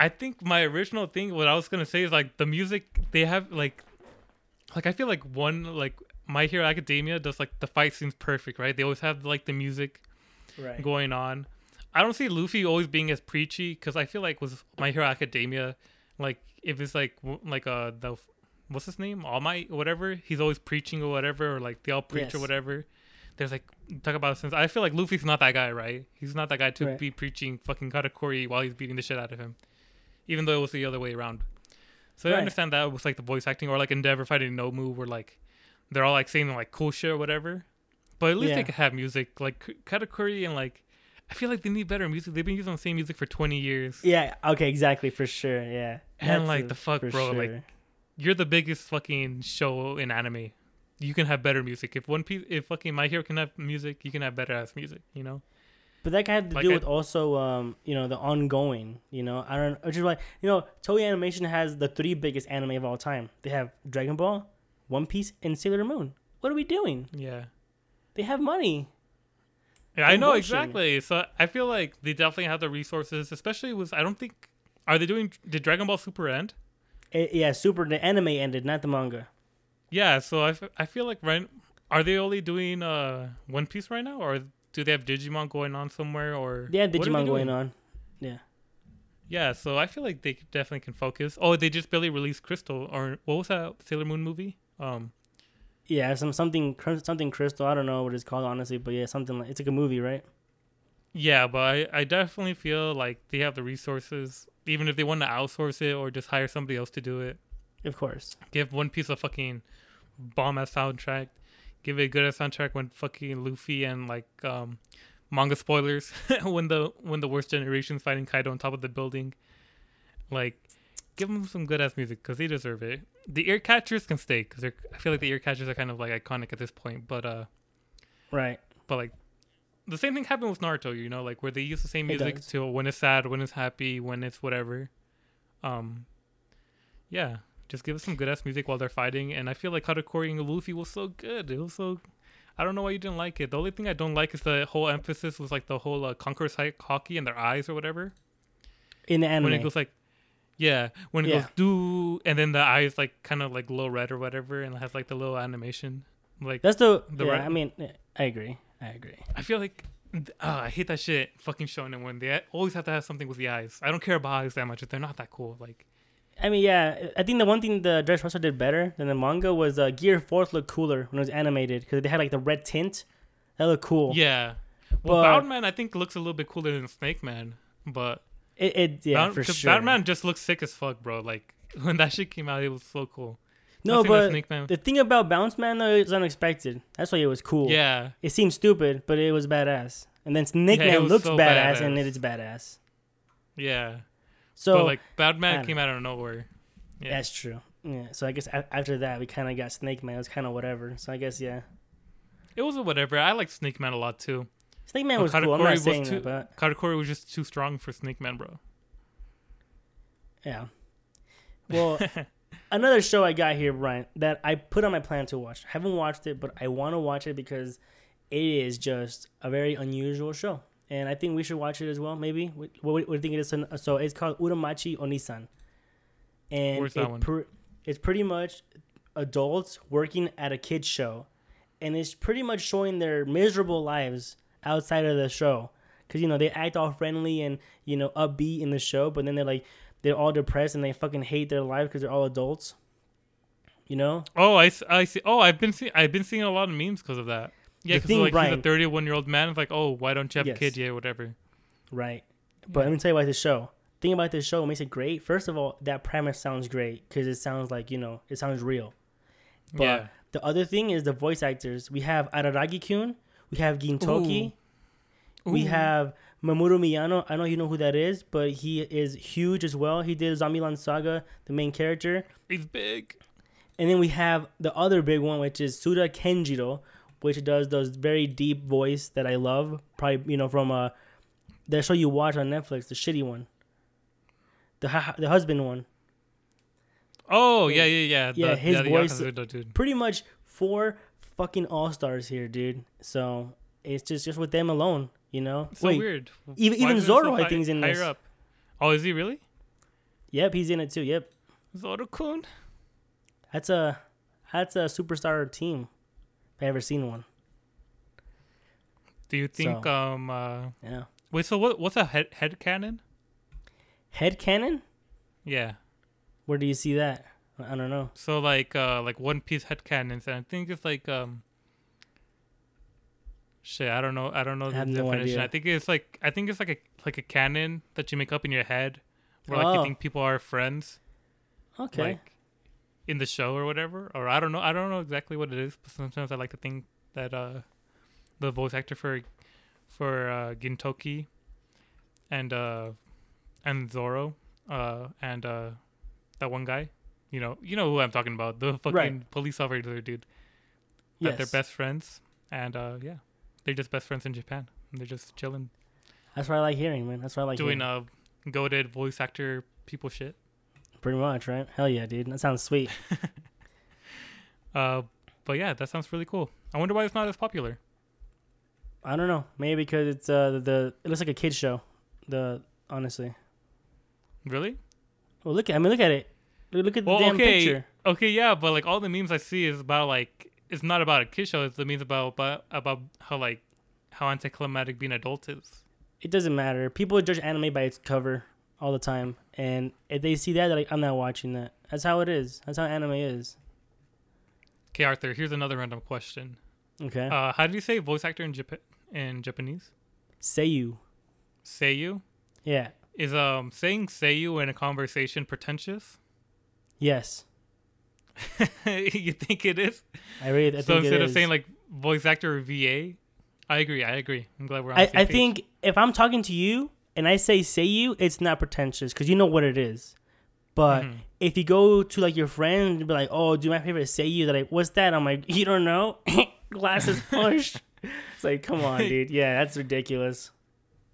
S3: I think my original thing, what I was gonna say is like the music they have, like, like I feel like one like My Hero Academia does like the fight seems perfect, right? They always have like the music
S2: Right.
S3: going on. I don't see Luffy always being as preachy because I feel like with My Hero Academia, like if it's like like uh the what's his name All Might whatever, he's always preaching or whatever, or like they all preach or whatever. There's like talk about since I feel like Luffy's not that guy, right? He's not that guy to
S2: Right.
S3: be preaching fucking Katakuri while he's beating the shit out of him, even though it was the other way around. So I understand that was like the voice acting or like Endeavor fighting Nomu, where like they're all like saying like cool shit or whatever. But at least
S2: Yeah.
S3: they could have music like Katakuri and like I feel like they need better music. They've been using the same music for 20 years.
S2: Yeah. Okay. Exactly. For sure. Yeah.
S3: And,
S2: That's
S3: like,
S2: a-
S3: the fuck, bro, like, You're the biggest fucking show in anime. You can have better music. If One Piece, if fucking My Hero can have music, you can have better ass music. You know?
S2: But that had to
S3: Like
S2: do
S3: I-
S2: with also, um, you know, the ongoing. You know, I don't. Which is why you know, Toei Animation has the three biggest anime of all time. They have Dragon Ball, One Piece, and Sailor Moon. What are we doing?
S3: Yeah.
S2: They have money.
S3: Yeah, I know exactly. So I feel like they definitely have the resources, especially with I don't think are they doing did Dragon Ball Super end?
S2: Eh, yeah, Super. The anime ended, not the manga.
S3: Yeah, so I, f- I feel like right are they only doing uh One Piece right now or do they have Digimon going on somewhere or
S2: They have
S3: what are
S2: Digimon going on. Yeah.
S3: Yeah, so I feel like they definitely can focus. Oh, they just barely released Crystal or what was that Sailor Moon movie? Um
S2: Yeah, some something something crystal. I don't know what it's called honestly, but yeah, something like it's like a movie, right?
S3: Yeah, but I, I definitely feel like they have the resources, even if they want to outsource it or just hire somebody else to do it.
S2: Of course.
S3: Give One Piece of fucking bomb ass soundtrack. Give it a good ass soundtrack when fucking Luffy and like um manga spoilers when the when the worst generation's fighting Kaido on top of the building. Like, give them some good ass music because they deserve it. The ear catchers can stay because I feel like the ear catchers are kind of like iconic at this point. But uh,
S2: Right.
S3: but like the same thing happened with Naruto, you know, like where they use the same music to when it's sad, when it's happy, when it's whatever. Um, yeah, just give us some good ass music while they're fighting, and I feel like Katakuri and Luffy was so good. It was so. I don't know why you didn't like it. The only thing I don't like is the whole emphasis was like the whole uh, Conqueror's Haki and their eyes or whatever.
S2: In the anime.
S3: When it goes like, yeah, when it
S2: Yeah.
S3: goes do, and then the eyes like kind of like glow red or whatever, and it has like the little animation. Like
S2: That's the,
S3: The
S2: yeah.
S3: right-
S2: I mean, I agree. I agree.
S3: I feel like uh, I hate that shit. Fucking showing shonen when they always have to have something with the eyes. I don't care about eyes that much. If they're not that cool, like
S2: I mean, yeah. I think the one thing the Dresser did better than the manga was uh, Gear Fourth looked cooler when it was animated because they had like the red tint. That looked cool.
S3: yeah. Well,
S2: But-
S3: I think looks a little bit cooler than Snake Man, but
S2: It, it yeah
S3: Bat-
S2: for sure.
S3: Batman just looks sick as fuck, bro. Like when that shit came out, it was so cool.
S2: no, but the thing about Boundman though is unexpected. That's why it was cool.
S3: Yeah,
S2: It seemed stupid, but it was badass. And then Snake
S3: Yeah,
S2: Man looks
S3: so
S2: badass, and
S3: badass.
S2: it is badass.
S3: yeah.
S2: So
S3: but like Batman came out of nowhere. Yeah.
S2: that's true. Yeah. So I guess a- after that we kind of got Snake Man. It was kind of whatever. So I guess yeah,
S3: It was a whatever. I like Snake Man a lot too.
S2: Snake Man was cool. I'm not
S3: was
S2: saying
S3: too-
S2: that, but
S3: Katakuri was just too strong for Snake Man, bro.
S2: Yeah. Well, another show I got here, Brian, that I put on my plan to watch. I haven't watched it, but I want to watch it because it is just a very unusual show. And I think we should watch it as well, maybe. What, what, do you think it is? So it's called Uramichi Oniisan. And
S3: Where's that
S2: it
S3: one?
S2: pre- it's pretty much adults working at a kid's show. And it's pretty much showing their miserable lives outside of the show. Because, you know, they act all friendly and, you know, upbeat in the show, but then they're like, they're all depressed and they fucking hate their life because they're all adults. You know?
S3: Oh, I see. Oh, I've been seeing I've been seeing a lot of memes because of that. Yeah, because like he's a 31 year old man. It's like, oh, why don't you have
S2: Yes.
S3: a kid yet? Whatever.
S2: Right. But let me tell you about this show. Thing about this show makes it great. First of all, that premise sounds great because it sounds like you know it sounds real. But
S3: yeah.
S2: the other thing is the voice actors. We have Araragi kun, we have Gintoki, we
S3: Ooh.
S2: have Mamoru Miyano. I don't know you know who that is, but he is huge as well. He did Zombieland Saga, the main character.
S3: He's big.
S2: And then we have the other big one, which is Tsuda Kenjiro, which does those very deep voice that I love. Probably you know from uh, the show you watch on Netflix, the shitty one, the hu- the husband one.
S3: Oh yeah, yeah, yeah.
S2: Yeah,
S3: the,
S2: his
S3: yeah,
S2: voice-. Pretty much four fucking all stars here, dude. So it's just just with them alone, you know.
S3: So
S2: Wait,
S3: weird.
S2: even-
S3: Why
S2: even Zoro, I
S3: high-
S2: think, is in
S3: higher
S2: this.
S3: up. Oh, is he really?
S2: Yep, he's in it too. Yep,
S3: Zoro-kun.
S2: that's a that's a superstar team. If I ever seen one.
S3: Do you think
S2: So-
S3: um uh
S2: Yeah.
S3: Wait, so what? What's a head head canon?
S2: Head canon?
S3: Yeah.
S2: Where do you see that? I don't know.
S3: So like uh like one piece head canons, and I think it's like um. Shit, I don't know. I don't know the
S2: no
S3: definition.
S2: idea.
S3: I think it's like I think it's like a like a canon that you make up in your head, where like you
S2: Oh.
S3: think people are friends,
S2: Okay.
S3: like in the show or whatever. Or I don't know. I don't know exactly what it is, but sometimes I like to think that uh, the voice actor for for uh, Gintoki and uh and Zoro uh and uh that one guy, you know, you know who I'm talking about, the fucking
S2: Right.
S3: police officer dude.
S2: yes.
S3: That they're best friends, and uh yeah, they're just best friends in Japan. They're just chilling,
S2: That's what I like hearing, man. That's what I like
S3: doing
S2: hearing.
S3: uh goaded voice actor people shit.
S2: Pretty much, right? Hell yeah, dude. That sounds sweet.
S3: Uh, but yeah, that sounds really cool. I wonder why it's not as popular.
S2: I don't know. Maybe because it's uh the, the it looks like a kid show. The honestly.
S3: Really?
S2: Well, look at I mean look at it. Look, at the
S3: Well,
S2: damn
S3: okay,
S2: picture.
S3: okay, yeah, but like all the memes I see is about like it's not about a kid show. It's the memes about about, about how like how anticlimactic being adult is.
S2: It doesn't matter. People judge anime by its cover all the time, and if they see that, they're like, "I'm not watching that." That's how it is. That's how anime is.
S3: Okay, Arthur. Here's another random question.
S2: Okay.
S3: Uh, how do you say voice actor in Jap- in Japanese?
S2: Seiyu.
S3: Seiyu
S2: Yeah.
S3: is um saying seiyu in a conversation pretentious.
S2: Yes.
S3: you think it is?
S2: I really. I
S3: so
S2: think it
S3: instead of
S2: is.
S3: saying like voice actor or VA, I agree. I agree. I'm glad we're on. the
S2: I, I think if I'm talking to you and I say "say you," it's not pretentious because you know what it is. But
S3: Mhm.
S2: if you go to like your friend and be like, "Oh, do my favorite Seiyu," they're like, "What's that?" I'm like, "You don't know." Glasses pushed. it's like, come on, dude. Yeah, that's ridiculous.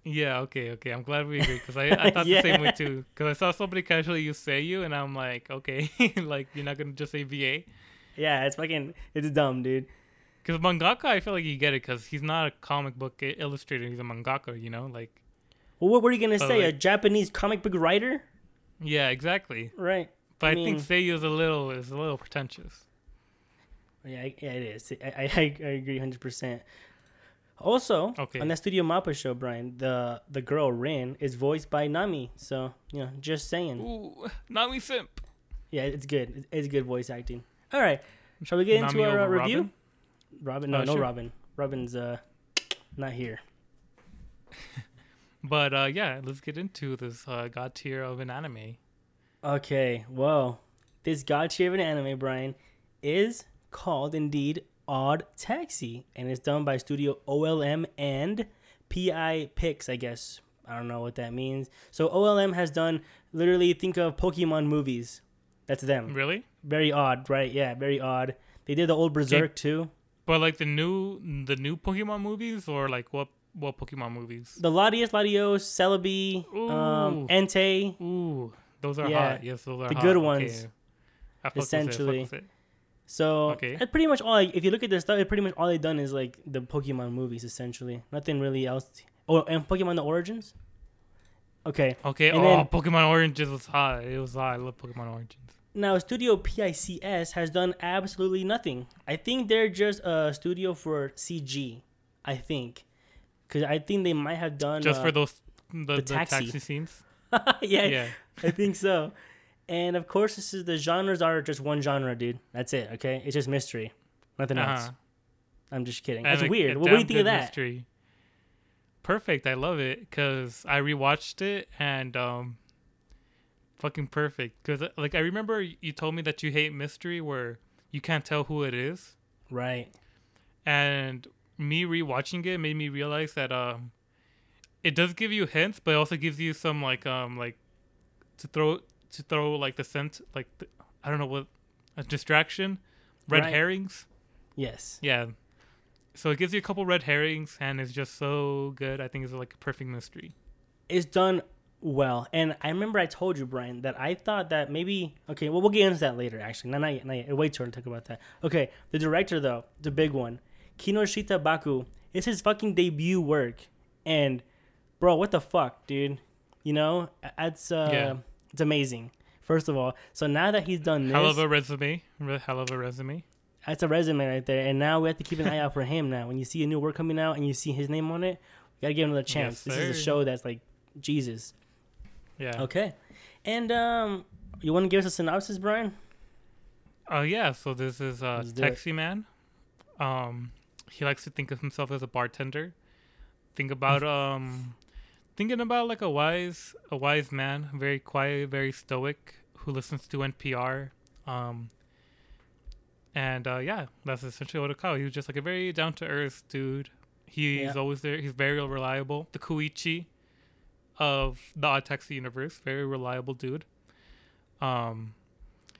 S3: Yeah, okay, okay. I'm glad we agree because I, I thought the same way too. Because I saw somebody casually use Seiyu, and I'm like, okay, like you're not gonna just say VA.
S2: Yeah, it's fucking, it's dumb, dude.
S3: Because mangaka, I feel like you get it because he's not a comic book illustrator. He's a mangaka, you know. Like,
S2: Well, what were you gonna say? a Japanese comic book writer,
S3: yeah, exactly.
S2: right?
S3: But I,
S2: I
S3: think
S2: mean-
S3: Seiyu is a little is a little pretentious.
S2: Yeah, yeah, it is. I, I, I I agree hundred percent. Also,
S3: Okay.
S2: on the Studio Mappa show, Brian, the the girl Rin is voiced by Nami. So you know, just saying.
S3: Ooh, Nami simp.
S2: Yeah, it's good. It's- good voice acting. All right, shall we get into our uh, review?
S3: Robin?
S2: Robin, no,
S3: Uh,
S2: no,
S3: sure.
S2: Robin. Robin's uh not here.
S3: But uh, yeah, let's get into this uh, god tier of an anime.
S2: Okay, well, this god tier of an anime, Brian, is called indeed Odd Taxi, and it's done by Studio OLM and PI Pix, I guess. I don't know what that means. So OLM has done literally think of Pokemon movies. That's them.
S3: Really?
S2: Very odd, right? Yeah, very odd. They did the old Berserk too.
S3: But like the new the new Pokemon movies or like what what Pokemon movies?
S2: The Latios, Latios, Celebi, um, Entei.
S3: Ooh, those are
S2: Yeah,
S3: hot. Yes, those are
S2: the
S3: hot.
S2: good
S3: Okay.
S2: ones,
S3: I fuck it, I
S2: essentially.
S3: it.
S2: So
S3: Okay.
S2: pretty much all. Like, if you look at their stuff, it pretty much all they've done is like the Pokemon movies, essentially. Nothing really else. Oh, and Pokemon the Origins. Okay,
S3: Okay.
S2: And
S3: oh,
S2: then-
S3: Pokemon Origins was hot. It was hot. I love Pokemon Origins.
S2: now Studio PICS has done absolutely nothing. I think they're just a studio for CG. I think, because I think they might have done
S3: Just
S2: uh,
S3: for those the, the,
S2: taxi.
S3: taxi. scenes.
S2: yeah,
S3: Yeah.
S2: I think so. And of course, this is the genres are just one genre, dude. That's it. Okay, it's just mystery, nothing else.
S3: Uh-huh.
S2: I'm just kidding. That's weird.
S3: a
S2: What, what do you think of that?
S3: Mystery. Perfect. I love it because I rewatched it and um, fucking perfect. Because like I remember you told me that you hate mystery where you can't tell who it is,
S2: Right.
S3: and me rewatching it made me realize that um, it does give you hints, but it also gives you some like um like to throw to throw like the scent like the, I don't know what a distraction, red
S2: Right.
S3: herrings.
S2: Yes.
S3: Yeah. So it gives you a couple red herrings, and it's just so good. I think it's like a perfect mystery.
S2: It's done well. And I remember I told you, Brian, that I thought that maybe okay, well we'll get into that later actually. No, not yet, not yet. Wait till I talk about that. Okay, the director though, the big one. Kinoshita Baku. It's his fucking debut work. And bro, what the fuck, dude? You know? It's uh
S3: Yeah.
S2: It's amazing. First of all. So now that he's done this
S3: Hell of a resume. Re- Hell of a resume.
S2: that's a resume right there. And now we have to keep an eye out for him now. When you see a new work coming out and you see his name on it, gotta give him another chance.
S3: Yes,
S2: this is a show that's like Jesus.
S3: Yeah.
S2: Okay, and um, you want to give us a synopsis, Brian?
S3: Oh yeah, so this is uh
S2: Let's it.
S3: Taxi Man. Um he likes to think of himself as a bartender. Think about um thinking about like a wise a wise man, very quiet, very stoic, who listens to NPR. Um and uh yeah, that's essentially what Odokawa. He was just like a very down to earth dude. He's
S2: Yeah.
S3: always there, he's very reliable. The Kuichi of the Odd Taxi universe, very reliable dude. Um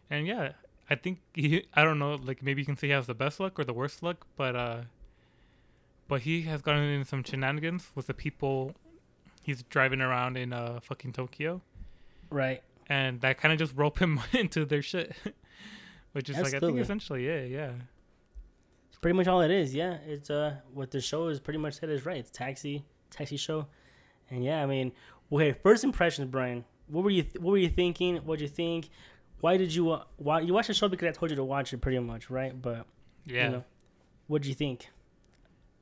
S3: and yeah, I think he I don't know, like maybe you can say he has the best luck or the worst luck, but uh but he has gotten into some shenanigans with the people he's driving around in uh fucking Tokyo.
S2: Right.
S3: And that kind of just rope him into their shit. Which is like I think essentially yeah, yeah.
S2: It's pretty much all it is. Yeah, it's uh what the show is pretty much said is right. It's taxi taxi show, and yeah, I mean, okay. First impressions, Brian. What were you th- What were you thinking? What would you think? Why did you uh, why you watched the show because I told you to watch it pretty much, right? But
S3: Yeah.
S2: you know, what did you think?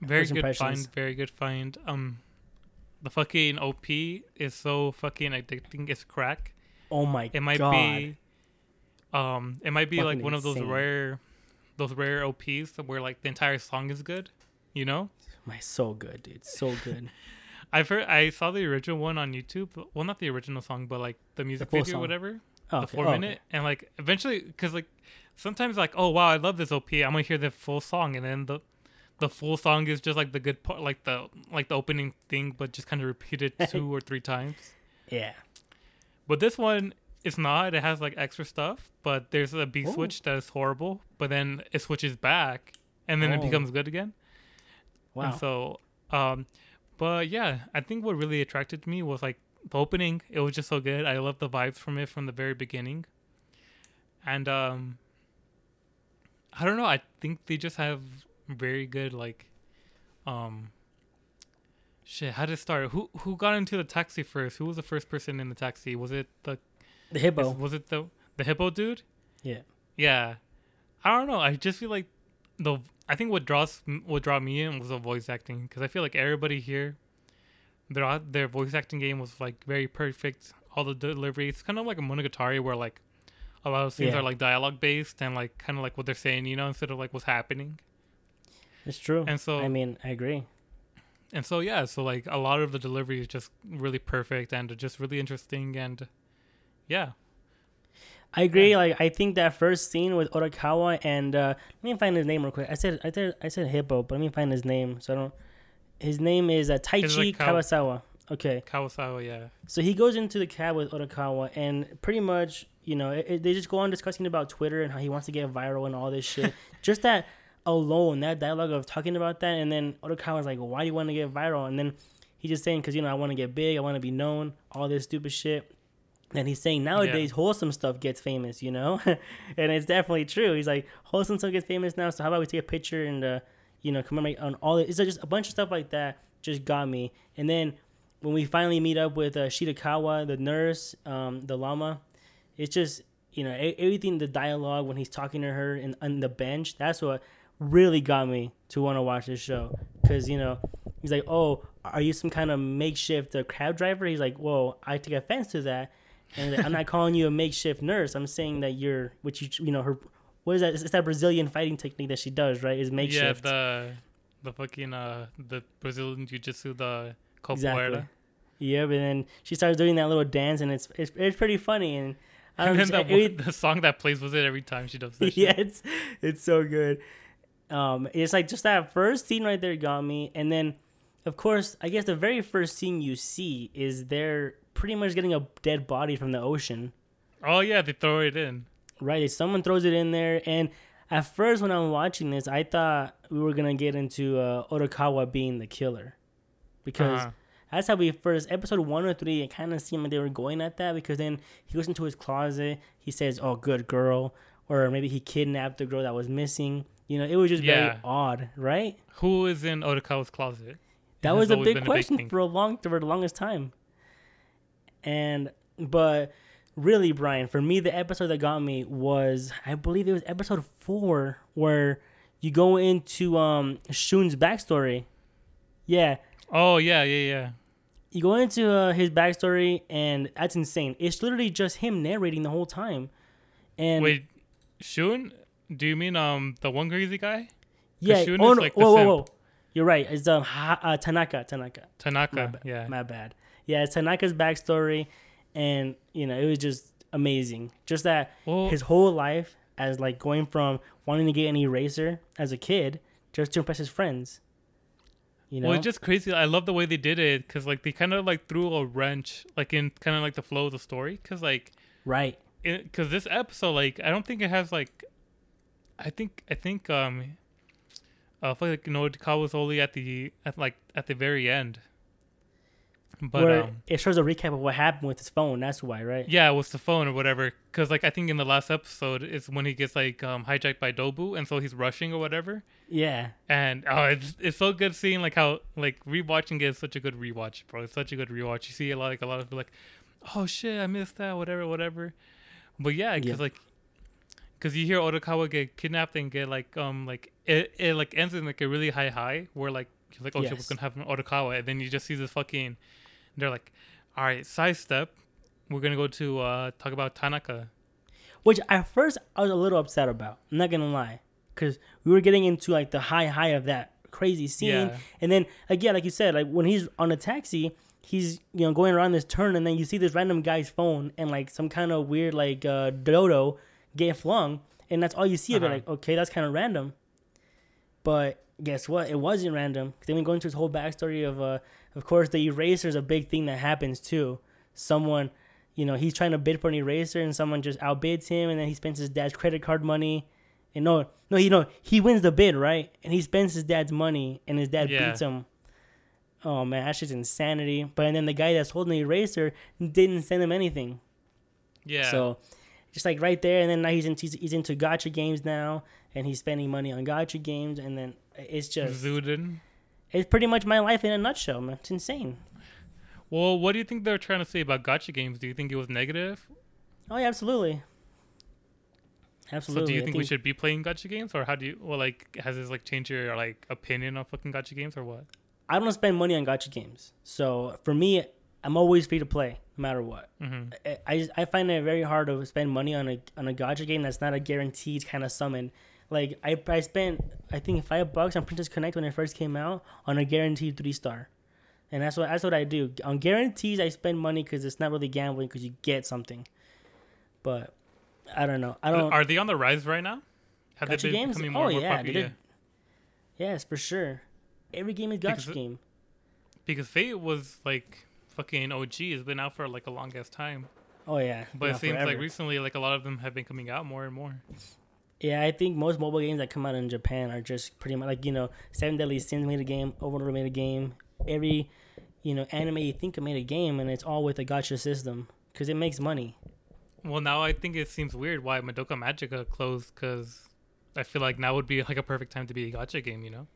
S3: very good find, very good find. Um the fucking OP is so fucking addicting. It's crack.
S2: Oh my god.
S3: It might
S2: god!
S3: be um it might be like
S2: Fucking
S3: one of those rare those rare OPs where like the entire song is good, you know?
S2: My so good, dude. So good.
S3: I've heard I saw the original one on YouTube. Well, not the original song, but like the music
S2: full
S3: video, or whatever.
S2: Oh,
S3: the
S2: okay.
S3: four
S2: Oh,
S3: minute, and like eventually, because like sometimes like oh wow I love this OP, I'm gonna hear the full song, and then the the full song is just like the good part, like the like the opening thing, but just kind of repeated two or three times.
S2: Yeah.
S3: But this one is not. It has like extra stuff, but there's a B
S2: Ooh.
S3: switch that is horrible, but then it switches back, and then it
S2: Oh.
S3: becomes good again.
S2: Wow.
S3: And so, um, but yeah, I think what really attracted me was like the opening. It was just so good. I love the vibes from it from the very beginning. And um, I don't know. I think they just have very good like, um, shit. How did it start? Who who got into the taxi first? Who was the first person in the taxi? Was it the
S2: the hippo.
S3: was it the the hippo dude?
S2: Yeah.
S3: Yeah, I don't know. I just feel like the I think what draws what draw me in was the voice acting because I feel like everybody here, their their voice acting game was like very perfect. All the delivery, it's kind of like a Monogatari where like a lot of scenes
S2: Yeah.
S3: are like dialogue based and like kind of like what they're saying, you know, instead of like what's happening.
S2: It's true.
S3: And so
S2: I mean, I agree.
S3: and so yeah, so like a lot of the delivery is just really perfect and just really interesting and yeah,
S2: I agree. Like I think that first scene with Odokawa and uh, let me find his name real quick. I said I said I said hippo, but let me find his name. So I don't. His name is uh, Taichi
S3: like Kawa-
S2: Kawasawa. Okay,
S3: Kawasawa, yeah,
S2: so he goes into the cab with Odokawa, and pretty much, you know, it, it- they just go on discussing about Twitter and how he wants to get viral and all this shit. just that alone, that dialogue of talking about that, and then Odokawa's like, "Why do you want to get viral?" And then he's just saying, "Cause you know, I want to get big, I want to be known, all this stupid shit." And he's saying nowadays wholesome stuff gets famous, you know, and it's definitely true. He's like wholesome stuff gets famous now, so how about we take a picture and uh, you know commemorate on all it. It's just a bunch of stuff like that just got me. And then when we finally meet up with uh, Shirakawa, the nurse, um, the llama, it's just you know everything. The dialogue when he's talking to her and on the bench, that's what really got me to want to watch this show. Cause you know he's like, oh, are you some kind of makeshift uh, cab driver? He's like, whoa, I take offense to that. And like, I'm not calling you a makeshift nurse. I'm saying that you're, which you, you know, her, what is that? It's that Brazilian fighting technique that she does, right? Is makeshift.
S3: yeah. The the fucking uh the Brazilian jiu-jitsu, the capoeira.
S2: Exactly. Yeah, but then she starts doing that little dance, and it's it's, it's pretty funny. And I don't
S3: And then the,
S2: every-
S3: the song that plays with it every time she does that.
S2: yeah,
S3: shit.
S2: it's it's so good. Um, it's like just that first scene right there got me, and then, of course, I guess the very first scene you see is they're pretty much getting a dead body from the ocean.
S3: Oh yeah, they throw it in.
S2: right? Someone throws it in there, and at first when I'm watching this, I thought we were gonna get into uh, Odokawa being the killer, because
S3: Uh-huh.
S2: that's how we first episode one or three. It kind of seemed like they were going at that because then he goes into his closet, he says, "Oh, good girl," or maybe he kidnapped the girl that was missing. You know, it was just very odd, right?
S3: Who is in Odokawa's closet?
S2: That was a big question
S3: thing.
S2: for a long for the longest time. And but really, Brian, for me, the episode that got me was I believe it was episode four where you go into um Shun's backstory. Yeah,
S3: Oh yeah, yeah, yeah.
S2: You go into uh, his backstory, and that's insane. It's literally just him narrating the whole time. And
S3: Wait, Shun? Do you mean um the one crazy guy?
S2: yeah,
S3: Shun
S2: oh, no,
S3: like
S2: whoa, whoa, whoa. You're right. It's um ha- uh, Tanaka, Tanaka. My
S3: Tanaka.
S2: bad.
S3: Yeah.
S2: My bad. Yeah, it's Tanaka's backstory, and you know it was just amazing. Just that
S3: Well,
S2: his whole life as like going from wanting to get an eraser as a kid just to impress his friends. You know,
S3: well, it's just crazy. I love the way they did it because like they kind of like threw a wrench like in kind of like the flow of the story because like
S2: right?
S3: because this episode like I don't think it has like I think I think um uh, I feel like you Nodikawa was only at the at like at the very end. But
S2: Where
S3: um,
S2: it shows a recap of what happened with his phone. That's why, right?
S3: yeah, it was the phone or whatever. Because like I think in the last episode is when he gets like um, hijacked by Dobu, and so he's rushing or whatever.
S2: Yeah.
S3: And oh, it's it's so good seeing like how like rewatching it is such a good rewatch, bro. It's such a good rewatch. You see a lot like a lot of like, oh shit, I missed that, whatever, whatever. But yeah, because
S2: Yeah.
S3: like, because you hear Odokawa get kidnapped and get like um like it, it like ends in like a really high high where like like oh shit,
S2: Yes.
S3: what's gonna happen to Odokawa, and then you just see this fucking. They're like, all right, sidestep. We're gonna go to uh talk about Tanaka.
S2: Which at first I was a little upset about. I'm not gonna lie, because we were getting into like the high high of that crazy scene,
S3: Yeah.
S2: and then again, like you said, like when he's on a taxi, he's you know going around this turn, and then you see this random guy's phone and like some kind of weird like uh, dodo get flung, and that's all you see of it.
S3: Uh-huh.
S2: Like okay, that's kind of random. But guess what? It wasn't random. Then we go into his whole backstory of uh, of course, the eraser is a big thing that happens too. Someone you know, he's trying to bid for an eraser and someone just outbids him and then he spends his dad's credit card money. And no, no, you know, he wins the bid, right? And he spends his dad's money and his dad
S3: Yeah.
S2: beats him. Oh man, that's just insanity. But and then the guy that's holding the eraser didn't send him anything.
S3: Yeah.
S2: So just like right there, and then now he's into he's into gacha games now, and he's spending money on gacha games, and then it's just
S3: Zuden.
S2: it's pretty much my life in a nutshell, man. It's insane.
S3: Well, what do you think they're trying to say about gacha games? Do you think it was negative?
S2: Oh yeah, absolutely. Absolutely.
S3: So do you
S2: I
S3: think, we should be playing gacha games, or how do you? Well, like, has this like changed your like opinion on fucking gacha games, or what?
S2: I don't spend money on gacha games. So for me, I'm always free to play, no matter what.
S3: hmm
S2: I I, I find it very hard to spend money on a on a gacha game that's not a guaranteed kind of summon. Like I I spent I think five bucks on Princess Connect when it first came out on a guaranteed three star, and that's what that's what I do on guarantees. I spend money because it's not really gambling because you get something. But I don't know. I don't.
S3: Are they on the rise right now? Have
S2: Gacha
S3: they been
S2: games?
S3: becoming more
S2: Oh,
S3: more
S2: yeah,
S3: popular?
S2: yes, for sure. Every game is gacha
S3: Because
S2: game.
S3: Because Fate was like fucking OG. It's been out for like a long ass time,
S2: Oh yeah.
S3: but it seems
S2: forever.
S3: like recently, like a lot of them have been coming out more and more.
S2: Yeah, I think most mobile games that come out in Japan are just pretty much like you know, Seven Deadly Sins made a game, Overlord made a game. Every you know anime you think of made a game, and it's all with a gacha system because it makes money.
S3: Well, now I think it seems weird why Madoka Magica closed because I feel like now would be like a perfect time to be a gacha game. You know?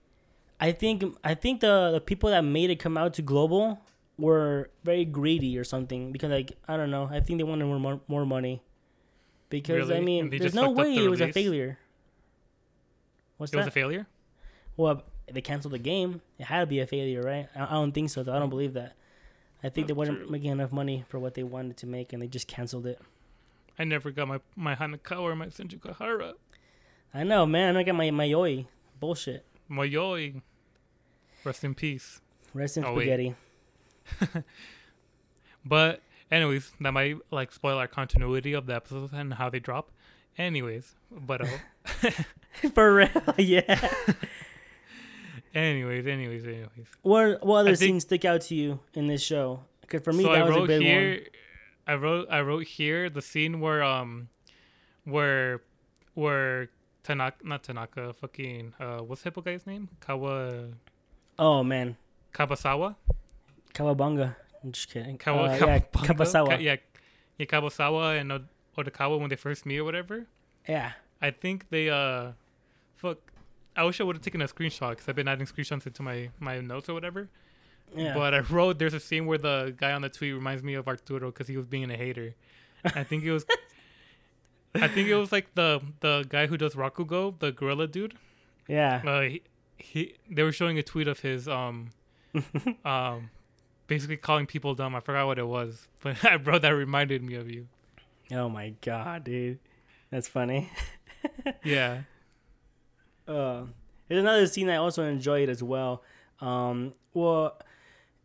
S2: I think I think the the people that made it come out to global were very greedy or something because like I don't know. I think they wanted more more, money because I mean, there's no way
S3: the
S2: it was a failure. What's
S3: It
S2: that?
S3: was a failure.
S2: Well, they canceled the game. It had to be a failure, right? I, I don't think so. Though. I don't believe that. I think they wasn't
S3: true.
S2: making enough money for what they wanted to make, and they just canceled it.
S3: I never got my my Hanekawa or my Senjougahara.
S2: I know, man. I got my my yoi bullshit.
S3: Mayoi. Rest in peace.
S2: Rest in
S3: Oh, wait. But anyways, that might like spoil our continuity of the episodes and how they drop. Anyways, but uh,
S2: for real, yeah.
S3: anyways, anyways, anyways.
S2: what what other
S3: I think-
S2: scenes stick out to you in this show? Because for me,
S3: so
S2: that
S3: I
S2: was a
S3: wrote
S2: big
S3: here.
S2: one.
S3: I wrote I wrote here the scene where um where where Tanaka not Tanaka fucking uh what's hippo guy's name Kawa
S2: Oh man,
S3: Kabasawa
S2: Kawabunga. I'm just kidding.
S3: Kawa,
S2: Uh, yeah, Kabasawa.
S3: Ka- yeah yeah Kabasawa and Od- Odokawa when they first meet or whatever
S2: yeah.
S3: I think they uh fuck I wish I would have taken a screenshot because I've been adding screenshots into my my notes or whatever
S2: Yeah.
S3: But I wrote there's a scene where the guy on the tweet reminds me of Arturo because he was being a hater. I think it was. I think it was like the the guy who does Rakugo, the gorilla dude.
S2: yeah.
S3: Uh, he, he they were showing a tweet of his um um, basically calling people dumb. I forgot what it was, but bro, that reminded me of you.
S2: Oh my god, dude, that's funny.
S3: Yeah.
S2: Uh, there's another scene I also enjoyed as well. Um, well,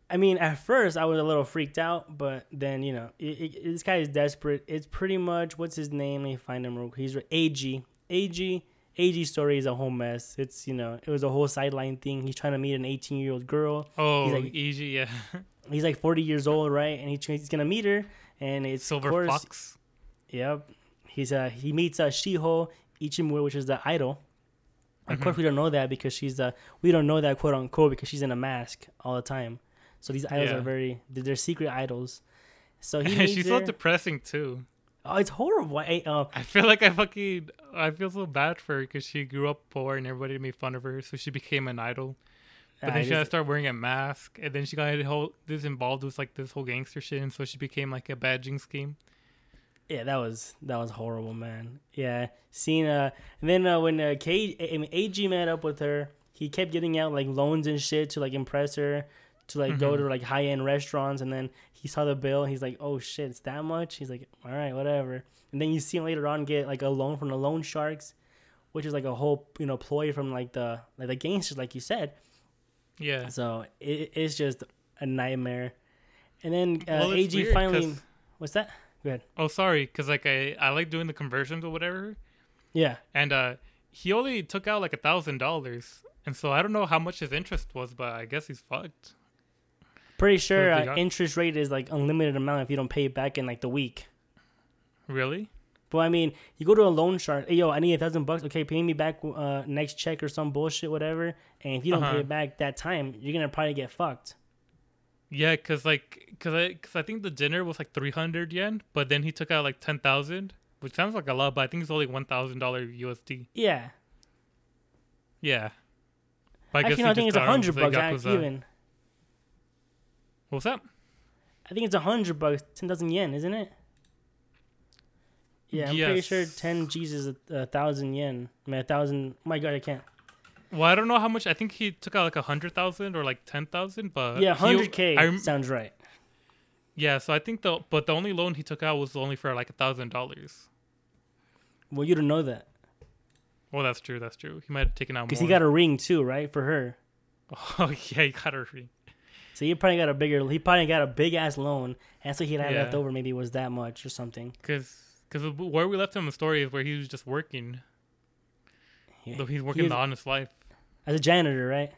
S2: I mean, at first I was a little freaked out, but then you know, it, it, this guy is desperate. It's pretty much what's his name? Let me find him real quick. He's AG. AG. AG's story is a whole mess. It's you know, it was a whole sideline thing. He's trying to meet an 18 year old girl.
S3: Oh,
S2: He's like-
S3: easy. Yeah.
S2: He's like 40 years old, right? And he, he's gonna meet her, and it's
S3: Silver
S2: course,
S3: fox.
S2: Yep. He's uh he meets uh Shiho Ichimura, which is the idol. Of
S3: Mm-hmm.
S2: course, we don't know that because she's uh we don't know that quote unquote because she's in a mask all the time. So these idols
S3: Yeah.
S2: are very they're, they're secret idols. So he meets
S3: She's
S2: her.
S3: so depressing too.
S2: oh, it's horrible. I, uh,
S3: I feel like I fucking I feel so bad for her because she grew up poor and everybody made fun of her, so she became an idol. But
S2: I
S3: then she had to start wearing a mask, and then she got whole this involved with like this whole gangster shit, and so she became like a badging scheme.
S2: yeah, that was that was horrible, man. Yeah, seeing uh, and then uh, when uh, K, I mean, AG met up with her, he kept getting out like loans and shit to like impress her, to like go
S3: Mm-hmm.
S2: to like high end restaurants, and then he saw the bill. He's like, oh shit, it's that much. He's like, all right, whatever. And then you see him later on get like a loan from the loan sharks, which is like a whole you know ploy from like the like the gangsters, like you said.
S3: Yeah.
S2: So it, it's just a nightmare. And then uh,
S3: Well,
S2: AG
S3: weird
S2: finally,
S3: 'cause-
S2: what's that? Go ahead.
S3: Oh, sorry, because like I I like doing the conversions or whatever,
S2: Yeah.
S3: and uh he only took out like a thousand dollars, and so I don't know how much his interest was, but I guess he's fucked.
S2: Pretty sure uh,
S3: got?
S2: interest rate is like unlimited amount if you don't pay it back in like the week.
S3: Really?
S2: But I mean, you go to a loan shark. Hey, yo, I need a thousand bucks. Okay, pay me back uh, next check or some bullshit, whatever. And if you don't
S3: Uh-huh.
S2: pay it back that time, you're gonna probably get fucked.
S3: Yeah, cause like, cause I, cause I think the dinner was like three hundred yen, but then he took out like ten thousand, which sounds like a lot, but I think it's only one thousand dollar USD.
S2: Yeah,
S3: Yeah. But
S2: actually, no,
S3: he
S2: I think it's a hundred bucks.
S3: Yakuza.
S2: Even
S3: What's that?
S2: I think it's a hundred bucks, ten thousand yen, isn't it? Yeah, I'm pretty sure ten G's is a, a thousand yen. I mean, a thousand. My god, I can't.
S3: Well, I don't know how much. I think he took out like a hundred thousand or like ten thousand, but
S2: yeah, hundred k
S3: rem-
S2: sounds right.
S3: Yeah, so I think the but the only loan he took out was only for like a thousand dollars.
S2: Well, you don't know that
S3: Well, that's true. That's true. He might have taken out more.
S2: because he got a ring too, right, for her.
S3: Oh yeah, he got a ring.
S2: So he probably got a bigger. He probably got a big ass loan, and so he had
S3: Yeah.
S2: left over. Maybe was that much or something.
S3: Cause, cause where we left him in the story is where he was just working.
S2: Yeah.
S3: Though he's working
S2: He
S3: the honest life.
S2: as a janitor, right?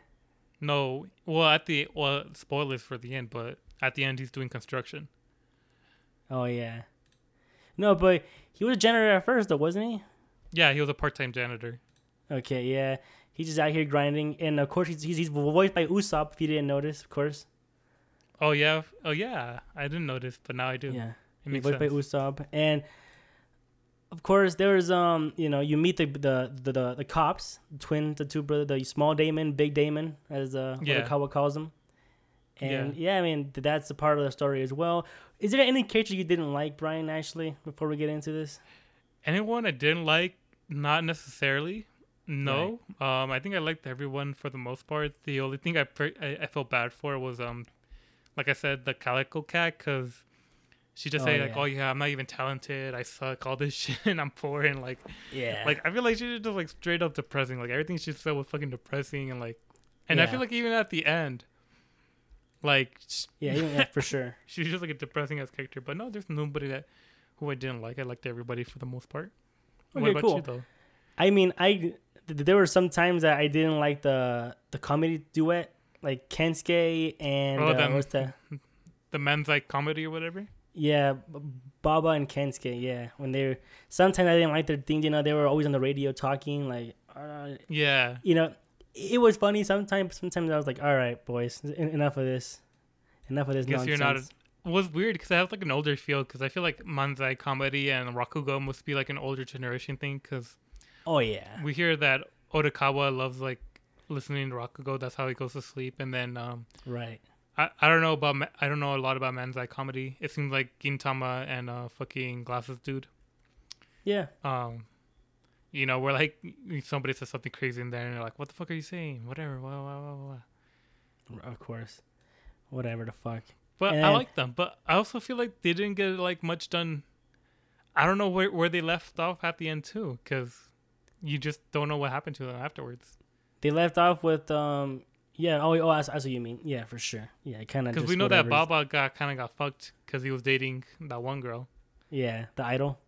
S3: No, well at the well spoilers for the end, but at the end he's doing construction.
S2: Oh yeah. No, but he was a janitor at first, though, wasn't he?
S3: Yeah, he was a part-time janitor.
S2: Okay, yeah. He's just out here grinding, and of course he's he's, he's voiced by Usopp. If you didn't notice, of course.
S3: Oh yeah, oh yeah. I didn't notice, but now I do.
S2: Yeah.
S3: it
S2: He's voiced by. Usopp, and of course there's um you know you meet the the the, the, the cops, the twins, the two brother, the small Daimon, big Daimon, as uh
S3: Yeah.
S2: Kawa calls them. And yeah. I mean that's a part of the story as well. Is there any character you didn't like, Brian? Actually, before we get into this,
S3: Anyone I didn't like, not necessarily. No, um, I think I liked everyone for the most part. The only thing I per- I, I felt bad for was um, like I said, the Calico Cat, because she just
S2: Oh,
S3: say like,
S2: yeah.
S3: "Oh yeah, I'm not even talented. I suck. All this shit, and I'm poor." And like,
S2: yeah,
S3: like I feel like she's just like straight up depressing. Like everything she said was fucking depressing, and like, and I feel like even at the end, like
S2: yeah, even- yeah, for sure.
S3: she's just like a depressing ass character. But no, there's nobody that who I didn't like. I liked everybody for the most part.
S2: Okay,
S3: what about
S2: cool.
S3: you though?
S2: I mean, I th- there were some times that I didn't like the the comedy duet, like Kensuke and
S3: Oh,
S2: uh, what's that?
S3: The men's like comedy or whatever.
S2: Yeah, Baba and Kensuke. Yeah, when they were sometimes I didn't like their thing. You know, they were always on the radio talking. Like, uh,
S3: Yeah.
S2: you know, it was funny sometimes. Sometimes I was like, all right, boys, en- enough of this, enough of this
S3: Guess
S2: nonsense.
S3: you're not. It was weird because I have like an older feel because I feel like manzai comedy and rakugo must be like an older generation thing because
S2: oh yeah,
S3: we hear that Odokawa loves like listening to rakugo. That's how he goes to sleep. And then um,
S2: right.
S3: I, I don't know about I don't know a lot about manzai comedy. It seems like Gintama and uh, fucking glasses dude.
S2: Yeah,
S3: Um, you know, where like somebody says something crazy in there and they're like, "What the fuck are you saying?" Whatever. Blah, blah, blah, blah.
S2: Of course. Whatever the fuck.
S3: But
S2: And
S3: I like them. But I also feel like they didn't get like much done. I don't know where where they left off at the end too, because you just don't know what happened to them afterwards.
S2: They left off with um yeah, oh, oh that's, that's what you mean. Yeah, for sure. Yeah, kind of
S3: Because we know that Baba got kind of got fucked because he was dating that one girl.
S2: Yeah, the idol.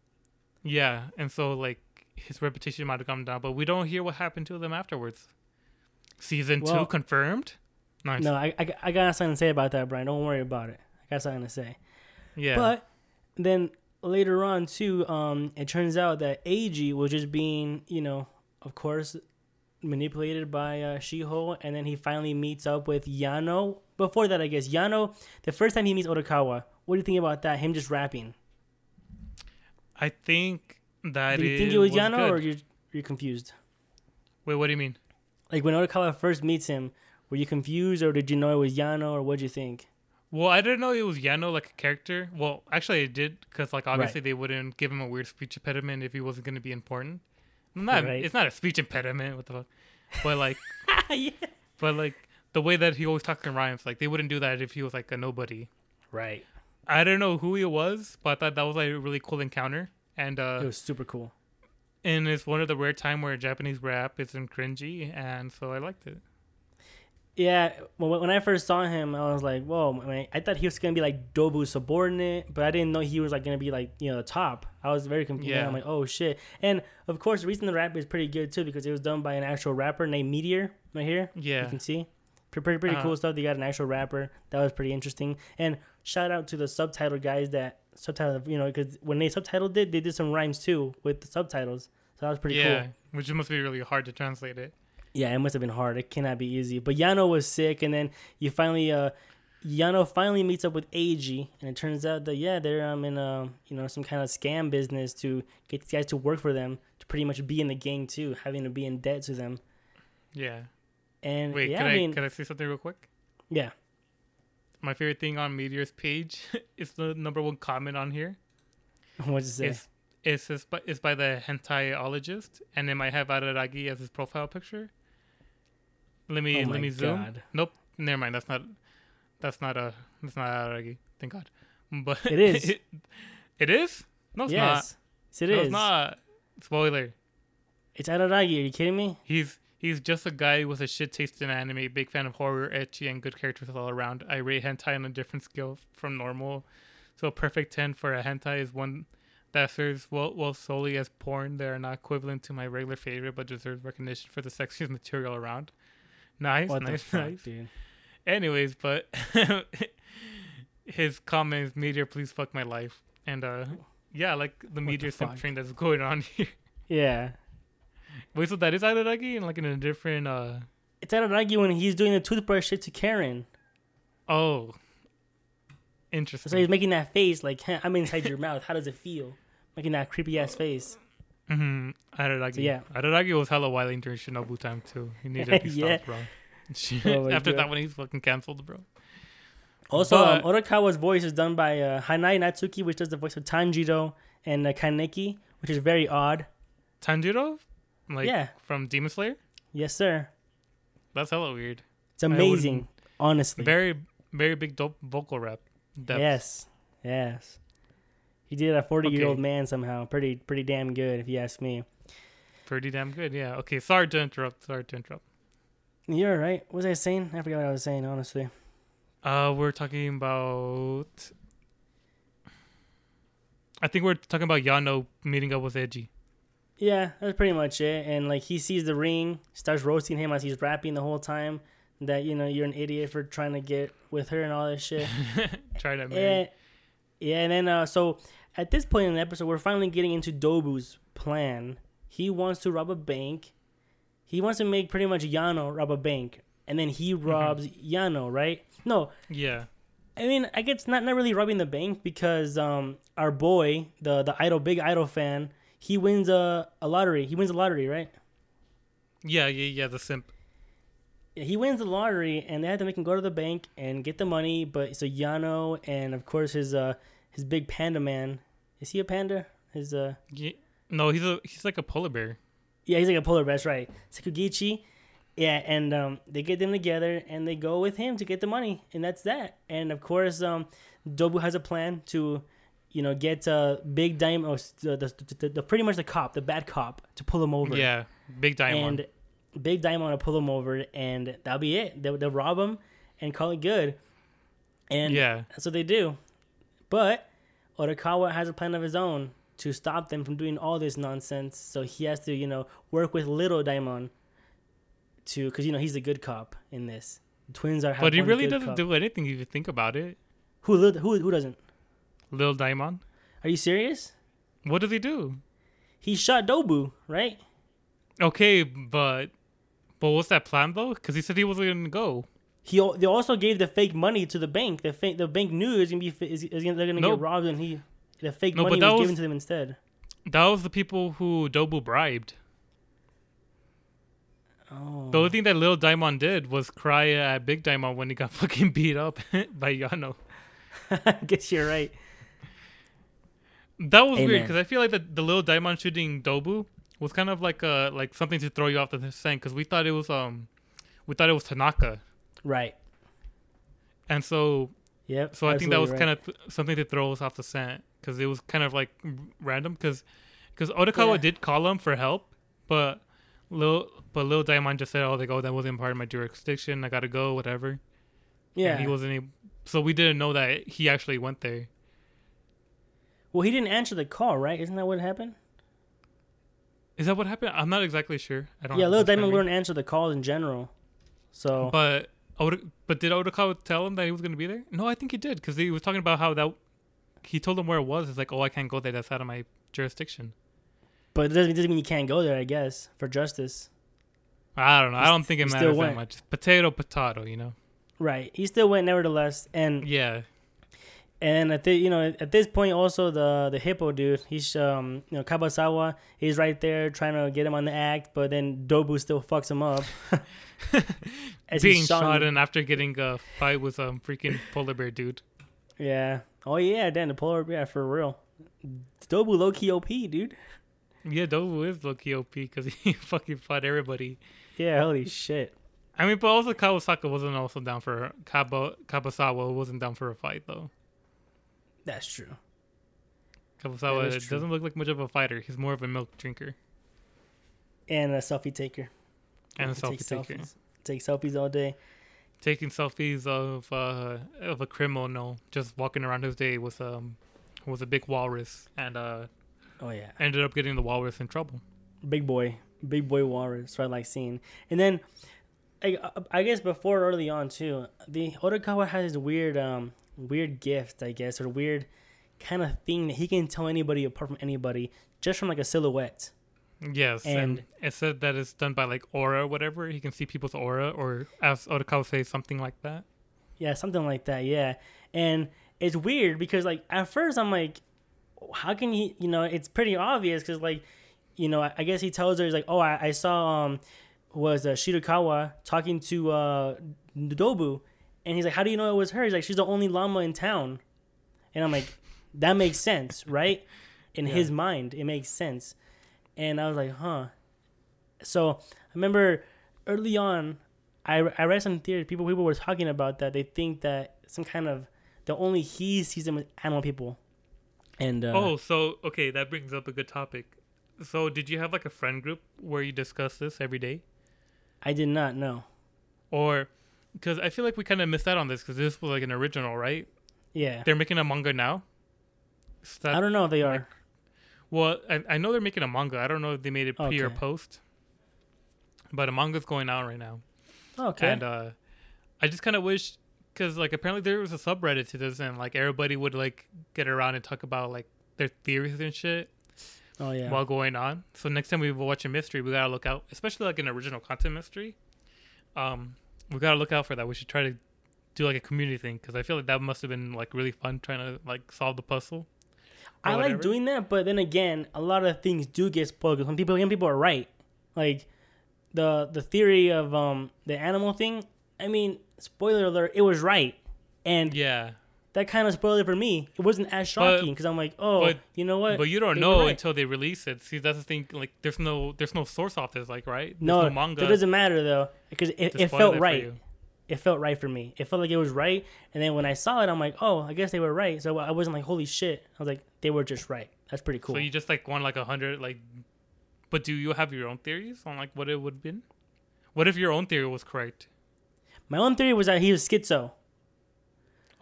S3: Yeah, and so like his reputation might have come down, but we don't hear what happened to them afterwards. Season
S2: Well-
S3: two confirmed. Nice.
S2: No, I, I I got something to say about that, Brian. Don't worry about it. I got something to say.
S3: yeah.
S2: But then later on too, um, it turns out that AG was just being, you know, of course, manipulated by uh, Shiho, and then he finally meets up with Yano. Before that, I guess Yano, the first time he meets Odokawa, what do you think about that? Him just rapping.
S3: I think that
S2: do you think it was,
S3: was
S2: Yano,
S3: good.
S2: or you're you're confused?
S3: Wait, what do you mean?
S2: Like when Odokawa first meets him, were you confused, or did you know it was Yano, or what do you think?
S3: Well, I didn't know it was Yano like a character. Well, actually, I did because like obviously they wouldn't give him a weird speech impediment if he wasn't going to be important. Not,
S2: Right.
S3: It's not a speech impediment. What the fuck? But like,
S2: yeah.
S3: but like the way that he always talks in rhymes, like they wouldn't do that if he was like a nobody.
S2: Right.
S3: I don't know who he was, but I thought that was like a really cool encounter. And uh,
S2: It was super cool.
S3: and it's one of the rare time where a Japanese rap isn't cringy, and so I liked it.
S2: Yeah, when when I first saw him, I was like, "Whoa!" I, mean, I thought he was gonna be like Dobu's subordinate, but I didn't know he was like gonna be like you know the top. I was very confused.
S3: Yeah.
S2: I'm like, "Oh shit!" And of course, the reason the rap is pretty good too because it was done by an actual rapper named Meteor. Right here,
S3: Yeah, you
S2: can see pretty pretty, pretty
S3: Uh-huh.
S2: cool stuff. They got an actual rapper that was pretty interesting. And shout out to the subtitle guys that subtitle. You know, because when they subtitled it, they did some rhymes too with the subtitles. So that was pretty
S3: yeah,
S2: cool.
S3: which must be really hard to translate it.
S2: Yeah, it must have been hard. It cannot be easy. But Yano was sick, and then you finally, uh, Yano finally meets up with Eiji, and it turns out that yeah, they're um in uh you know some kind of scam business to get these guys to work for them to pretty much be in the gang too, having to be in debt to them.
S3: Yeah.
S2: And
S3: Wait,
S2: yeah,
S3: can
S2: I
S3: I,
S2: mean,
S3: can I say something real quick?
S2: yeah,
S3: My favorite thing on Meteor's page is the number one comment on here.
S2: what's it say?
S3: It's it's is by, is by the hentaiologist, and it might have Araragi as his profile picture. Let me
S2: Oh
S3: let me zoom.
S2: God.
S3: Nope, never mind. That's not that's not a that's not Araragi. Thank God. But
S2: It is.
S3: it, it is. No, it's
S2: yes, yes, it
S3: not. No,
S2: is.
S3: it's not. Spoiler.
S2: It's Araragi. Are you kidding me?
S3: He's he's just a guy with a shit taste in anime, big fan of horror, ecchi, and good characters all around. I rate hentai on a different scale from normal, so a perfect ten for a hentai is one that serves well, well solely as porn. They are not equivalent to my regular favorite, but deserves recognition for the sexiest material around. Nice,
S2: What
S3: nice,
S2: fuck,
S3: nice.
S2: dude?
S3: Anyways, but his comment is meteor, please fuck my life, and uh, yeah, like the meteor simp train that's going on here.
S2: Yeah,
S3: Wait, so that is Araragi and like in a different uh.
S2: it's Araragi when he's doing the toothbrush shit to Karen.
S3: Oh, Interesting.
S2: So he's making that face like I'm inside your mouth. How does it feel? Making that creepy ass face.
S3: Mm-hmm. Araragi.
S2: So, yeah.
S3: I don't Araragi was hella wilding during Shinobu time too. He needed to be
S2: Yeah.
S3: stopped, bro.
S2: Oh
S3: After
S2: God.
S3: that, one, he's fucking canceled, bro.
S2: Also,
S3: But-
S2: um, voice is done by uh, Hanae Natsuki, which does the voice of Tanjiro, and uh, Kaneki, which is very odd.
S3: Tanjiro, like
S2: Yeah.
S3: from Demon Slayer.
S2: Yes, sir.
S3: That's hella weird.
S2: It's amazing, honestly.
S3: Very, very big dope vocal rap. Depth.
S2: Yes, yes. He did a 40 year old man somehow. Pretty, pretty damn good, if you ask me.
S3: Pretty damn good. Yeah. Okay. Sorry to interrupt. Sorry to interrupt.
S2: You're right. What was I saying? I forgot what I was saying, honestly.
S3: Uh, we're talking about. I think we're talking about Yano meeting up with Edgy.
S2: Yeah, that's pretty much it. And like he sees the ring, starts roasting him as he's rapping the whole time. That you know you're an idiot for trying to get with her and all this shit.
S3: Try to marry.
S2: And, yeah, and then uh, so at this point in the episode, we're finally getting into Dobu's plan. He wants to rob a bank. He wants to make pretty much Yano rob a bank, and then he robs Yano, right? No,
S3: Yeah.
S2: I mean, I guess not not really robbing the bank because um our boy, the the idol big idol fan, he wins a a lottery. He wins a lottery, right?
S3: Yeah. Yeah. Yeah. The simp.
S2: He wins the lottery and they have to make him go to the bank and get the money but so yano and of course his uh his big panda man is he a panda his uh
S3: Yeah. No, he's a he's like a polar bear.
S2: yeah he's like a polar bear that's right sakugichi Yeah, and um, they get them together and they go with him to get the money, and that's that. And of course, um, Dobu has a plan to, you know, get uh, Big Daimon, or the, the, the, the pretty much the cop, the bad cop, to pull him over.
S3: Yeah, big Daimon.
S2: and Big Daimon to pull him over, and that'll be it. They'll, they'll rob him and call it good. And
S3: Yeah.
S2: that's what they do. But Odokawa has a plan of his own to stop them from doing all this nonsense. So he has to, you know, work with Little Daimon to, because you know he's a good cop in this. Twins are.
S3: but he really doesn't
S2: cop.
S3: do anything if you think about it.
S2: Who who who doesn't?
S3: Lil Daimon.
S2: Are you serious?
S3: What does he do?
S2: He shot Dobu, right?
S3: Okay, but but what's that plan though? Because he said he wasn't gonna go.
S2: He they also gave the fake money to the bank. The fake the bank knew is gonna be is, is gonna, they're gonna
S3: No.
S2: get robbed, and he the fake
S3: No,
S2: money was,
S3: was-
S2: given to them instead.
S3: That was the people who Dobu bribed.
S2: Oh,
S3: The only thing that Lil Diamond did was cry at Big Diamond when he got fucking beat up by Yano.
S2: I guess you're right.
S3: That was weird because I feel like the, the Lil Diamond shooting Dobu was kind of like uh like something to throw you off the scent because we thought it was um we thought it was Tanaka
S2: Right.
S3: and so
S2: Yep.
S3: so I think that was
S2: absolutely
S3: kind of th- something to throw us off the scent because it was kind of like random because because Odokawa
S2: Yeah.
S3: did call him for help but Lil but Lil Diamond just said oh like oh that wasn't part of my jurisdiction I gotta go whatever
S2: Yeah.
S3: and he wasn't able, so we didn't know that he actually went there
S2: well, he didn't answer the call, right? Isn't that what happened?
S3: Is that what happened I'm not exactly sure I don't
S2: Yeah,
S3: Little
S2: Diamond wouldn't answer the calls in general. So
S3: But Oda, but did Odokawa tell him that he was going to be there? No, I think he did because he was talking about how that he told him where it was. It's like, oh, I can't go there. That's out of my jurisdiction.
S2: but it doesn't, it doesn't mean you can't go there. I guess for justice.
S3: I don't know. I don't think it matters that much. Potato, potato. You know.
S2: Right. He still went nevertheless, and
S3: Yeah.
S2: And at the you know at this point also the the hippo dude he's um you know Kabasawa he's right there trying to get him on the act, but then Dobu still fucks him up. As he's
S3: Being shot
S2: shotting-
S3: and after getting a fight with a freaking polar bear dude.
S2: Yeah. Oh yeah, Dan the polar yeah for real. Dobu low key OP dude.
S3: Yeah, Dobu is low-key OP because he fucking fought everybody.
S2: Yeah, holy shit.
S3: I mean, but also Kawasaka wasn't also down for Kaba Kabasawa wasn't down for a fight though.
S2: That's true.
S3: Kabasawa
S2: That is true.
S3: doesn't look like much of a fighter. He's more of a milk drinker
S2: And a selfie taker.
S3: and a selfie
S2: takes
S3: taker.
S2: selfies. Take selfies all day.
S3: taking selfies of uh of a criminal just walking around his day with um with a big walrus and uh
S2: Oh yeah.
S3: ended up getting the walrus in trouble.
S2: big boy, big boy walrus. Right, like scene, and then I, I guess before early on too, the Odokawa has this weird, um, weird gift, I guess, or weird kind of thing that he can tell anybody apart from anybody just from like a silhouette.
S3: Yes, and,
S2: And-
S3: it said that it's done by like aura or whatever. He can see people's aura, or as Odokawa says, something like that.
S2: Yeah, something like that. Yeah, and it's weird because like at first I'm like, how can he? You know, it's pretty obvious because like, you know, I, I guess he tells her he's like, oh, I, I saw um was uh, Shirakawa talking to uh Dobu, and he's like, how do you know it was her? He's like, she's the only llama in town, and I'm like, that makes sense, right? In
S3: Yeah.
S2: his mind, it makes sense, and I was like, huh. So I remember early on, I, I read some theory. People people were talking about that. They think that some kind of the only he sees them with animal people, and uh,
S3: oh, so okay, that brings up a good topic. So, did you have like a friend group where you discuss this every day,
S2: I did not know.
S3: or because I feel like we kind of missed out on this because this was like an original, right?
S2: Yeah,
S3: They're making a manga now. That-
S2: I don't know if they
S3: like,
S2: are.
S3: Well, I, I know they're making a manga. I don't know if they made it pre or post, but a manga's going out right now.
S2: Okay,
S3: And uh, I just kind of wish, because like apparently there was a subreddit to this, and like everybody would like get around and talk about like their theories and shit
S2: oh yeah,
S3: while going on. So next time we watch a mystery, we gotta look out, especially like an original content mystery. Um, we gotta look out for that. We should try to do like a community thing because I feel like that must have been like really fun trying to like solve the puzzle.
S2: I like doing that. But then again, a lot of things do get spoiled. When people, when people are right, like the the theory of um the animal thing. I mean, spoiler alert, it was right, and
S3: Yeah.
S2: That kind of spoiled it for me. It wasn't as shocking because I'm like, oh,
S3: but-
S2: you know what?
S3: But you don't
S2: They
S3: know
S2: right.
S3: until they release it. See, that's the thing. Like, there's no there's no source off this, like, right? There's
S2: no,
S3: manga.
S2: that doesn't matter though because it, it felt
S3: for
S2: right. It felt right for me. It felt like it was right, and then when I saw it, I'm like, oh, I guess they were right. So I wasn't like, holy shit. I was like, they were just right. That's pretty cool.
S3: So you just like want like a hundred like, but do you have your own theories on like what it would have been? What if your own theory was correct?
S2: My own theory was that he was schizo.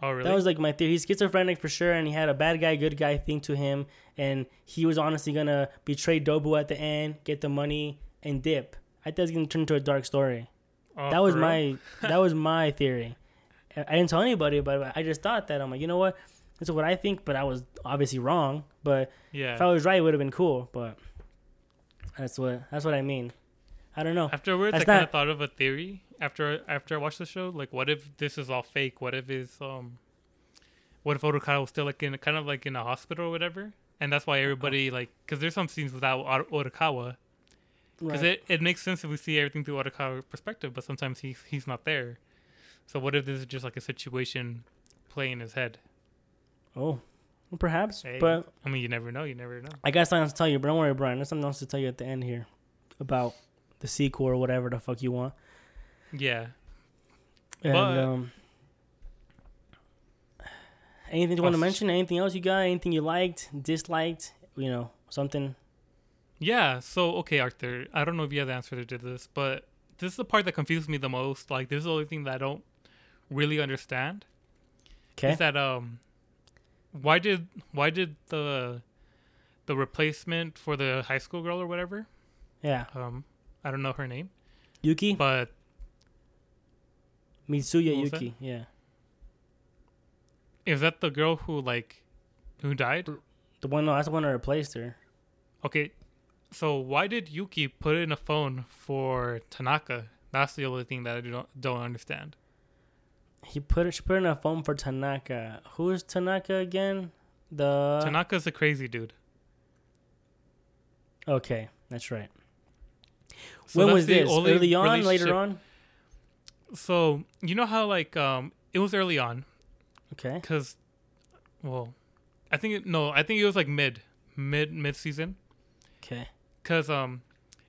S3: Oh really?
S2: That was like my theory. He's schizophrenic for sure, and he had a bad guy, good guy thing to him, and he was honestly gonna betray Dobu at the end, get the money, and dip. I thought it was gonna turn into a dark story.
S3: Oh,
S2: that was my that was my theory. I didn't tell anybody, but I just thought that I'm like, you know what? This is what I think, but I was obviously wrong. But
S3: yeah.
S2: if I was right, it would have been cool. But that's what that's what I mean. I don't know.
S3: Afterwards,
S2: That's
S3: I kind of thought of a theory after after I watched the show. Like, what if this is all fake? What if is um, what if Odokawa was still like in kind of like in a hospital or whatever? And that's why everybody like because there's some scenes without Odokawa because
S2: Right.
S3: it, it makes sense if we see everything through Odokawa's perspective, but sometimes he's he's not there. So what if this is just like a situation playing in his head?
S2: oh, well, perhaps.
S3: Hey,
S2: But
S3: I mean, you never know. You never know.
S2: I got something else to tell you. But don't worry, Brian. There's something else to tell you at the end here about the sequel or whatever the fuck you want.
S3: Yeah.
S2: And
S3: But-
S2: um, anything you want to mention? Anything else you got? Anything you liked, disliked? You know, something.
S3: Yeah, so okay, Arthur. I don't know if you have the answer to this, but this is the part that confused me the most. Like, this is the only thing that I don't really understand.
S2: Okay.
S3: Is that um, why did why did the the replacement for the high school girl or whatever?
S2: Yeah.
S3: Um, I don't know her name,
S2: Yuki.
S3: but
S2: Mitsuya
S3: What was that?
S2: Yuki. Yeah.
S3: is that the girl who like who died?
S2: The one. No, that's the one that replaced her.
S3: Okay, so why did Yuki put in a phone for Tanaka? That's the only thing that I don't don't understand.
S2: He put. She put in a phone for Tanaka. Who is Tanaka again? The.
S3: Tanaka's a crazy dude.
S2: Okay, that's right.
S3: So
S2: when
S3: that's
S2: was this? Early on, later on.
S3: So you know how like um it was early on
S2: Okay.
S3: because, well, I think it, no, I think it was like mid mid mid season
S2: Okay.
S3: because um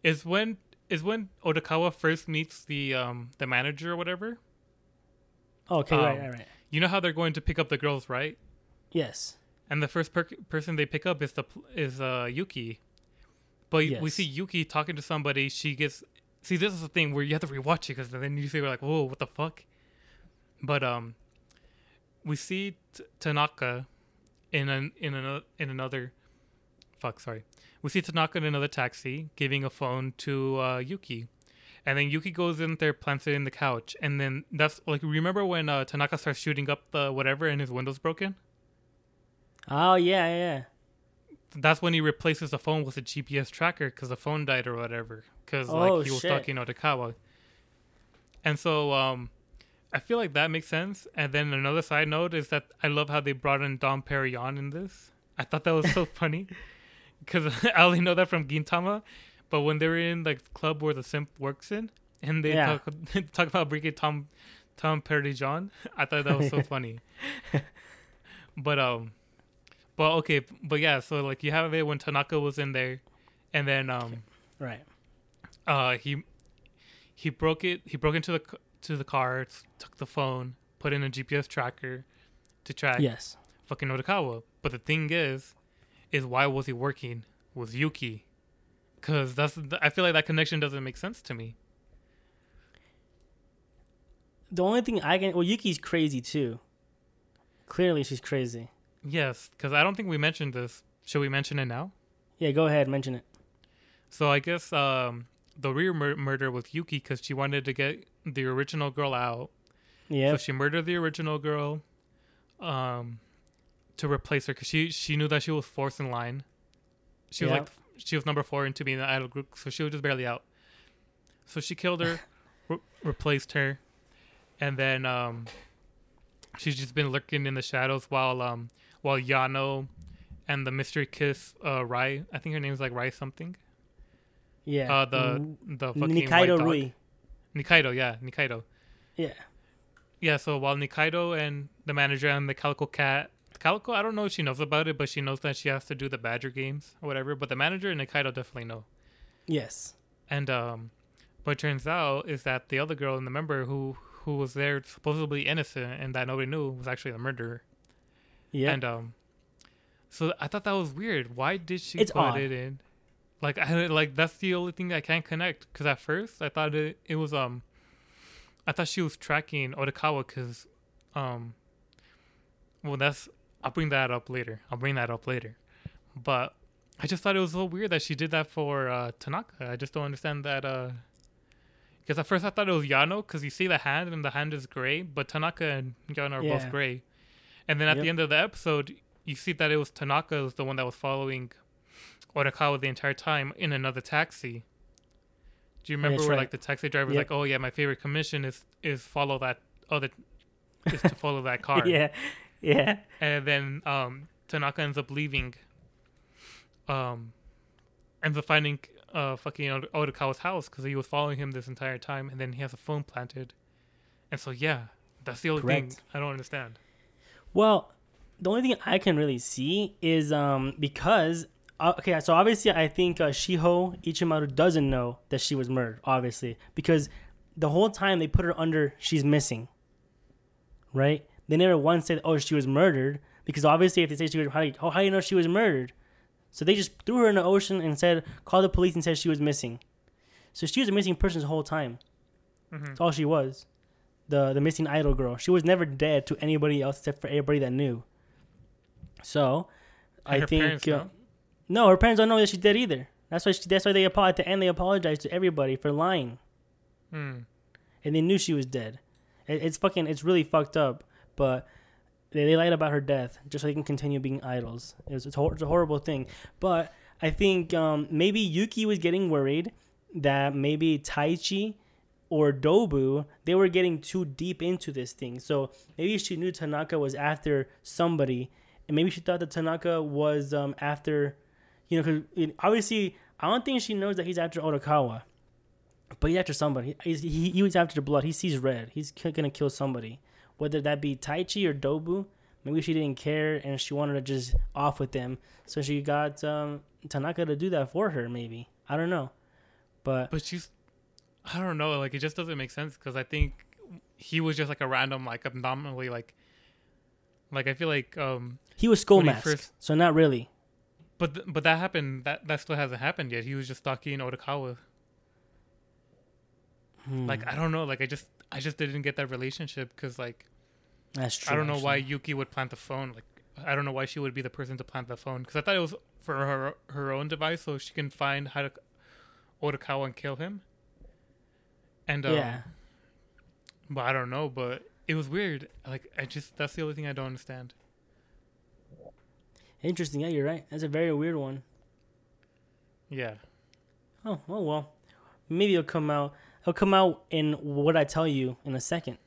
S3: is when is when Odokawa first meets the um the manager or whatever.
S2: Okay. right.
S3: Um,
S2: Right. Right.
S3: You know how they're going to pick up the girls, right?
S2: Yes.
S3: And the first per- person they pick up is the is uh Yuki, but we see Yuki talking to somebody. She gets see this is the thing where you have to rewatch it because then you we're like whoa what the fuck, but um we see T- Tanaka in an in an in another fuck sorry we see Tanaka in another taxi giving a phone to uh, Yuki. And then Yuki goes in there, plants it in the couch, and then that's like remember when uh, Tanaka starts shooting up the whatever and his window's broken.
S2: Oh yeah, yeah.
S3: that's when he replaces the phone with a GPS tracker because the phone died or whatever. Because
S2: Oh,
S3: like he was
S2: shit.
S3: stalking Odokawa, and so um, I feel like that makes sense. And then another side note is that I love how they brought in Dom Perignon in this. I thought that was so funny because I only know that from Gintama, but when they were in like the club where the simp works in, and they
S2: Yeah.
S3: talk, talk about bringing Tom Tom Perignon, I thought that was so funny. But um, but okay, but yeah, so like you have it when Tanaka was in there, and then um,
S2: Right.
S3: Uh, he he broke it. He broke into the to the car, took the phone, put in a GPS tracker to track
S2: Yes.
S3: fucking Odokawa. But the thing is, is why was he working with Yuki? Because that's I feel like that connection doesn't make sense to me.
S2: The only thing I can well, Yuki's crazy too. Clearly, she's crazy.
S3: Yes, because I don't think we mentioned this. Should we mention it now?
S2: Yeah, go ahead, mention it.
S3: So I guess um, the rear mur- murder with Yuki because she wanted to get the original girl out.
S2: Yeah.
S3: So she murdered the original girl, um, to replace her because she she knew that she was fourth in line. She was like she was number four into being the idol group, so she was just barely out. So she killed her, re- replaced her, and then um, she's just been lurking in the shadows while um while Yano and the mystery kiss uh Rai I think her name's like Rai something
S2: yeah.
S3: uh the the fucking
S2: Nikaido. Rui.
S3: Nikaido yeah Nikaido
S2: Yeah.
S3: yeah, so while Nikaido and the manager and the Calico Cat, Calico, I don't know if she knows about it, but she knows that she has to do the Badger games or whatever. But the manager and Nikaido definitely know.
S2: Yes.
S3: And um, what turns out is that the other girl and the member who who was there supposedly innocent and that nobody knew was actually the murderer.
S2: Yeah.
S3: And um, so I thought that was weird. Why did she
S2: It's
S3: put
S2: odd.
S3: it in? Like I like that's the only thing I can't connect. Because at first I thought it it was um, I thought she was tracking Odokawa because um, well that's I'll bring that up later. I'll bring that up later. But I just thought it was so weird that she did that for uh, Tanaka. I just don't understand that. Uh, because at first I thought it was Yano because you see the hand and the hand is gray, but Tanaka and Yano are
S2: Yeah.
S3: both gray. And then at
S2: Yep.
S3: the end of the episode, you see that it was Tanaka was the one that was following Odokawa the entire time in another taxi. Do you remember where
S2: right.
S3: like the taxi driver was
S2: Yep.
S3: like, "Oh yeah, my favorite commission is is follow that other is to follow that car."
S2: yeah. Yeah.
S3: and then um, Tanaka ends up leaving. Um, ends up finding uh fucking Odokawa's house because he was following him this entire time, and then he has a phone planted, and so yeah, that's the only thing I don't understand.
S2: Well, the only thing I can really see is um because uh, okay, so obviously I think uh, Shiho Ichimura doesn't know that she was murdered, obviously, because the whole time they put her under she's missing. Right? They never once said, "Oh, she was murdered," because obviously if they say she was, how do you, oh, how do you know she was murdered? So they just threw her in the ocean and said, call the police and said she was missing. So she was a missing person the whole time.
S3: Mhm.
S2: That's all she was. The the missing idol girl. She was never dead to anybody else except for everybody that knew. So,
S3: And
S2: I think uh? No, her parents don't know that she's dead either. That's why she, that's why they at the end they apologized to everybody for lying,
S3: Hmm.
S2: and they knew she was dead. It, it's fucking it's really fucked up, but they, they lied about her death just so they can continue being idols. It was, it's, hor- it's a horrible thing, but I think um, maybe Yuki was getting worried that maybe Taichi or Dobu they were getting too deep into this thing. So maybe she knew Tanaka was after somebody, and maybe she thought that Tanaka was um, after, you know, because obviously I don't think she knows that he's after Odokawa, but he's after somebody. He's, he he was after the blood. He sees red. He's k- gonna kill somebody, whether that be Taichi or Dobu. Maybe she didn't care and she wanted to just off with them, so she got um, Tanaka to do that for her. Maybe I don't know, but
S3: But she's, I don't know, like it just doesn't make sense because I think he was just like a random, like abnormally, like, like I feel like, um,
S2: he was skull mask,
S3: first-
S2: so not really.
S3: But th- but that happened. That that still hasn't happened yet. He was just stalking Odokawa.
S2: Hmm,
S3: Like I don't know, like I just I just didn't get that relationship because like
S2: that's true.
S3: I don't know why. Yuki would plant the phone. Like I don't know why she would be the person to plant the phone because I thought it was for her her own device so she can find how to Odokawa and kill him. And um,
S2: yeah,
S3: but I don't know. But it was weird. Like I just that's the only thing I don't understand.
S2: Interesting. Yeah, you're right. That's a very weird one.
S3: Yeah.
S2: Oh, oh well. Maybe it'll come out. It'll come out in what I tell you in a second.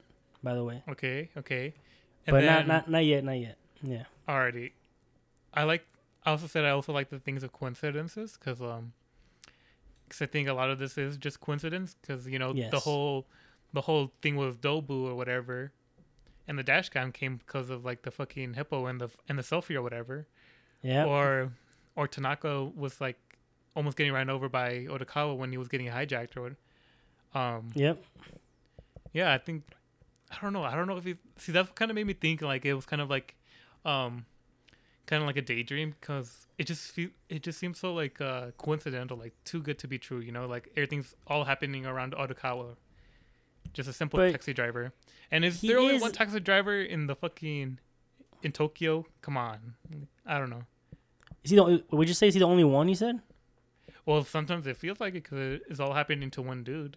S2: By the way,
S3: Okay. Okay. And
S2: but
S3: then,
S2: not not not yet. Not yet. Yeah.
S3: already. I like. I also said I also like the things of coincidences because um, because I think a lot of this is just coincidence because you know the whole, the whole thing with Dobu or whatever, and the dash cam came because of like the fucking hippo and the and the selfie or whatever,
S2: Yeah.
S3: or or Tanaka was like almost getting ran over by Odokawa when he was getting hijacked or, um,
S2: Yep.
S3: yeah, I think I don't know. I don't know if you see that kind of made me think like it was kind of like um kind of like a daydream because it just feel it just seems so like uh coincidental, like too good to be true. You know, like everything's all happening around Odokawa. Just a simple
S2: But
S3: taxi driver. And is there only
S2: is-
S3: one taxi driver in the fucking in Tokyo? Come on, I don't know.
S2: Is he the? only- Would you say is he the only one? You said.
S3: Well, sometimes it feels like it because it's all happening to one dude.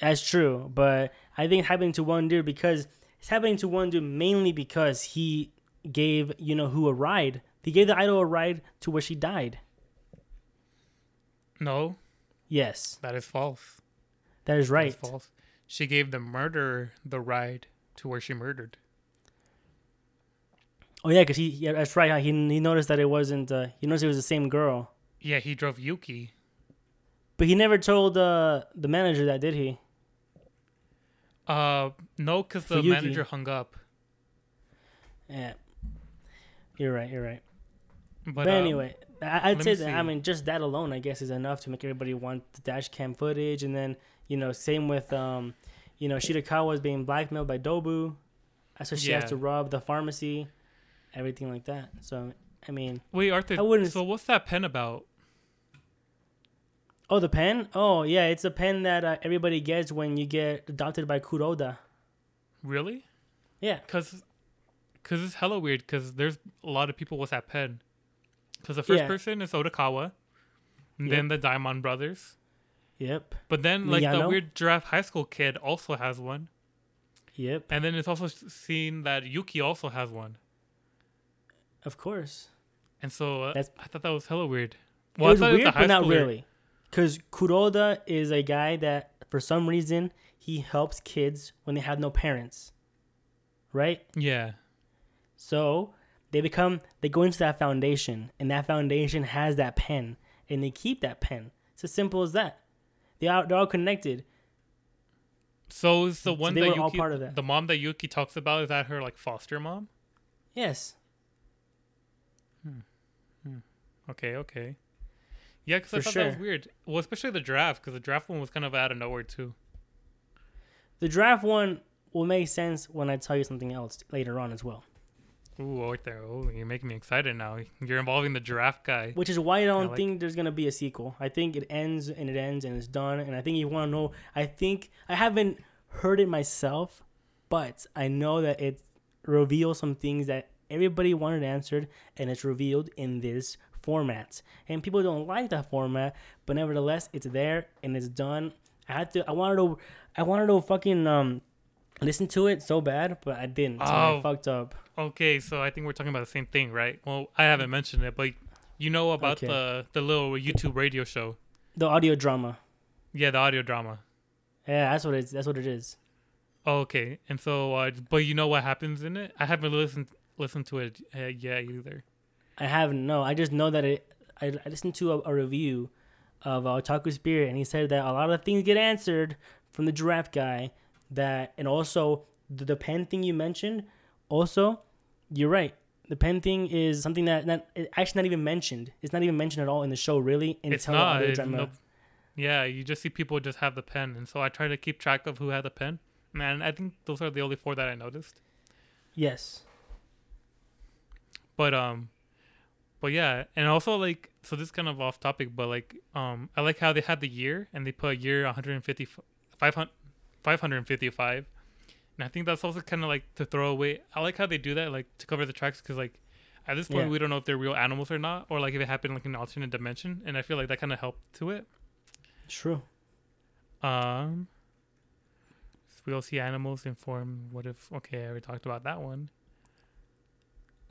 S2: That's true, but I think it's happening to one dude because it's happening to one dude mainly because he gave you know who a ride. He gave the idol a ride to where she died.
S3: No,
S2: Yes,
S3: that is false.
S2: that is right.
S3: is false. She gave the murderer the ride to where she murdered.
S2: Oh yeah, because he yeah that's right. He he noticed that it wasn't. Uh, he noticed it was the same girl,
S3: Yeah, he drove Yuki.
S2: but he never told uh, the manager that, did he?
S3: Uh, no, because the
S2: Yuki.
S3: manager hung up.
S2: Yeah, you're right. You're right.
S3: But,
S2: But,
S3: um,
S2: anyway, I, I'd say that. I mean, just that alone, I guess, is enough to make everybody want the dash cam footage. And then, you know, same with, um, you know, Shirakawa is being blackmailed by Dobu, so she
S3: Yeah.
S2: has to rob the pharmacy, everything like that. So, I mean,
S3: wait, Arthur.
S2: I wouldn't-
S3: So what's that pen about?
S2: oh, the pen. Oh, yeah, it's a pen that uh, everybody gets when you get adopted by Kuroda.
S3: Really?
S2: Yeah,
S3: Cause, cause it's hella weird. Cause there's a lot of people with that pen. Cause the first
S2: Yeah.
S3: person is Odokawa, and
S2: Yep.
S3: then the Diamond brothers.
S2: yep,
S3: But then like the weird giraffe high school kid also has one,
S2: yep.
S3: and then it's also seen that Yuki also has one.
S2: Of course.
S3: And so uh,
S2: That's-
S3: I thought that was hella weird.
S2: it was weird,
S3: the high
S2: but not
S3: schooler-
S2: really. Because Kuroda is a guy that, for some reason, he helps kids when they have no parents. Right?
S3: Yeah.
S2: So they become, they go into that foundation, and that foundation has that pen, and they keep that pen. It's as simple as that. They are, they're all connected.
S3: So is the one
S2: they
S3: that
S2: were all
S3: Yuki,
S2: part of that.
S3: the mom that Yuki talks about, is that her like foster mom?
S2: Yes.
S3: Okay, okay. Yeah, because I thought that was weird. Well, especially the draft, because the draft one was kind of out of nowhere too.
S2: The draft one will make sense when I tell you something else later on as well.
S3: Ooh, oh, right there. Oh, you're making me excited now. You're involving the giraffe guy.
S2: Which is why I don't
S3: like-
S2: think there's gonna be a sequel. I think it ends and it ends and it's done. And I think you want to know. I think I haven't heard it myself, but I know that it reveals some things that everybody wanted answered, and it's revealed in this format. And people don't like that format, but nevertheless, it's there and it's done. I had to. I wanted to. I wanted to fucking um listen to it so bad, but I didn't. So I
S3: Oh.
S2: fucked up.
S3: Okay, so I think we're talking about the same thing, right? Well, I haven't mentioned it, but you know about
S2: Okay.
S3: the the little YouTube radio show.
S2: The audio drama.
S3: Yeah, the audio drama.
S2: Yeah, that's what it's. That's what it is.
S3: Oh, okay. And so, uh, but you know what happens in it? I haven't listened listened to it uh, yet either.
S2: I haven't. No, I just know that it. I, I listened to a, a review of uh, Otaku Spirit, and he said that a lot of things get answered from the giraffe guy. That and also the, the pen thing you mentioned. Also, you're right. The pen thing is something that not actually not even mentioned. It's not even mentioned at all in the show, really. Until
S3: it's not. it- nope. Yeah, you just see people just have the pen, and so I try to keep track of who had the pen. Man, I think those are the only four that I noticed.
S2: Yes.
S3: But um, but yeah, and also like so this is kind of off topic, but like um, I like how they had the year and they put a year 150, 500, 555. and I think that's also kind of like to throw away. I like how they do that, like to cover the tracks, because like at this point
S2: Yeah.
S3: we don't know if they're real animals or not, or like if it happened like in an alternate dimension, and I feel like that kind of helped to it.
S2: True.
S3: Um, we all see animals inform. What if? Okay, I already talked about that one.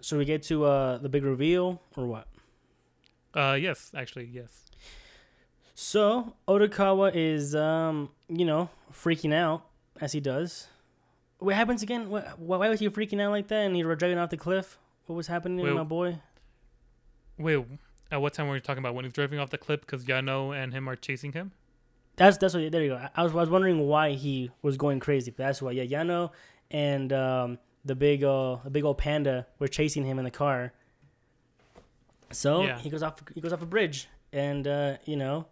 S2: So we get to uh the big reveal or what?
S3: Uh, yes, actually, yes.
S2: So Odokawa is, um, you know, freaking out as he does. What happens again? What, why was he freaking out like that? And he was dragging off the cliff. What was happening,
S3: Wait.
S2: my boy?
S3: Wait, at what time were you talking about? When he's driving off the cliff because Yano and him are chasing him?
S2: That's that's what. There you go. I- I was I was wondering why he was going crazy. But that's why. Yeah, Yano and um, the big uh the big old panda were chasing him in the car. So
S3: Yeah.
S2: he goes off he goes off a bridge, and uh, you know,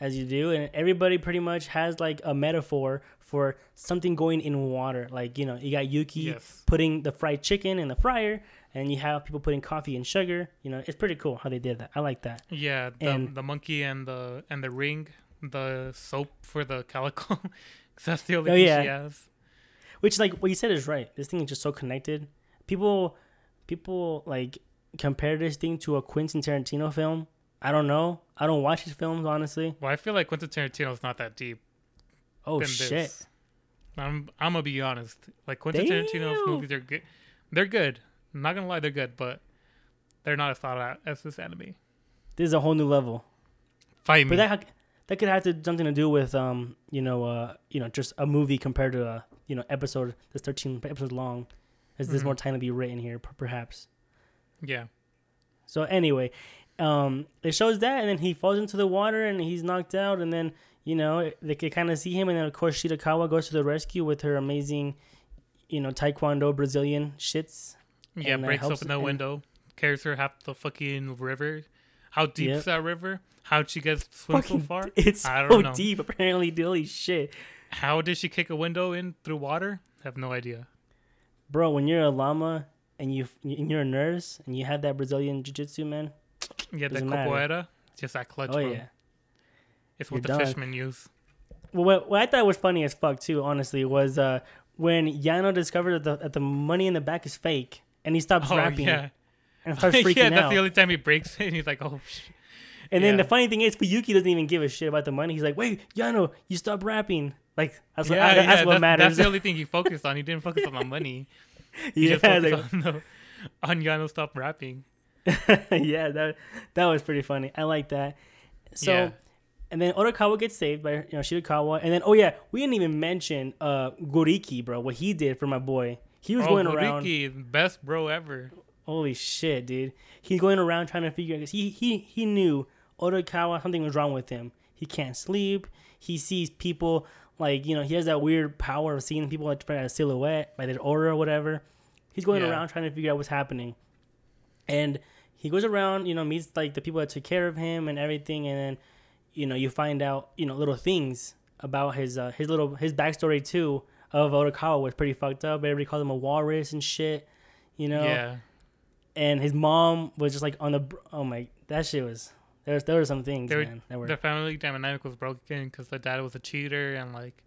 S2: as you do, and everybody pretty much has like a metaphor for something going in water. Like you know, you got Yuki
S3: Yes.
S2: putting the fried chicken in the fryer, and you have people putting coffee and sugar. You know, it's pretty cool how they did that. I like that.
S3: Yeah, the,
S2: And-
S3: the monkey and the and the ring, the soap for the calico. that's the only
S2: Oh,
S3: thing
S2: yeah.
S3: she has.
S2: Which like what you said is right. This thing is just so connected. People people like compare this thing to a Quentin Tarantino film. I don't know. I don't watch his films honestly.
S3: Well, I feel like Quentin Tarantino's not that deep.
S2: Oh shit.
S3: This. I'm I'm gonna be honest. Like Quentin Tarantino's
S2: Damn.
S3: movies are good. They're good. I'm not gonna lie, they're good, but they're not as thought out as this anime.
S2: This is a whole new level.
S3: Fight me.
S2: But that that could have to something to do with um you know uh you know just a movie compared to a you know episode that's 13 episodes long. Is there's
S3: Mhm.
S2: more time to be written here perhaps.
S3: yeah.
S2: So anyway, um, it shows that, and then he falls into the water and he's knocked out, and then you know they can kind of see him, and then of course Shirakawa goes to the rescue with her amazing, you know, Taekwondo Brazilian shits.
S3: Yeah,
S2: And,
S3: breaks open the window, carries her half the fucking river. How deep
S2: Yep.
S3: is that river? How'd she get swim so far?
S2: It's
S3: I
S2: so
S3: don't know.
S2: deep, apparently. Holy shit,
S3: How did she kick a window in through water? I have no idea.
S2: bro! When you're a llama and you and you're a nurse and you have that Brazilian jiu-jitsu, man.
S3: Yeah,
S2: matter.
S3: capoeira, just that clutch.
S2: Oh
S3: bro.
S2: yeah.
S3: It's what
S2: You're
S3: the
S2: done.
S3: fishermen use.
S2: Well, what, what I thought was funny as fuck too, honestly, was uh, when Yano discovered that the, that the money in the back is fake, and he stops
S3: Oh
S2: rapping
S3: yeah,
S2: and starts freaking
S3: yeah. That's the only time he breaks it. And he's like, oh, shit.
S2: and then
S3: yeah.
S2: the funny thing is, Fuyuki doesn't even give a shit about the money. He's like, "Wait, Yano, you stop rapping." Like that's what,
S3: yeah,
S2: that's
S3: yeah,
S2: what
S3: that's,
S2: matters.
S3: That's the only thing he focused on. He didn't focus on the money. He
S2: yeah,
S3: just focused
S2: like-
S3: on, the, on Yano stop rapping.
S2: yeah, that that was pretty funny. I like that. So,
S3: Yeah.
S2: and then Odokawa gets saved by you know Shirakawa, and then oh yeah, we didn't even mention uh Goriki, bro. What he did for my boy. He was
S3: oh,
S2: going around.
S3: Goriki, best bro ever.
S2: Holy shit, dude! He's going around trying to figure because he he he knew Odokawa something was wrong with him. He can't sleep. He sees people like you know he has that weird power of seeing people like a silhouette, by their aura or whatever. He's going
S3: Yeah.
S2: around trying to figure out what's happening, and he goes around you know meets like the people that took care of him and everything, and then you know you find out you know little things about his uh, his little his backstory too of Odokawa was pretty fucked up. Everybody called him a walrus and shit. You know,
S3: Yeah,
S2: and his mom was just like on the br- oh my that shit was there was there were some things
S3: were-
S2: man that were
S3: the family dynamic was broken because the dad was a cheater and like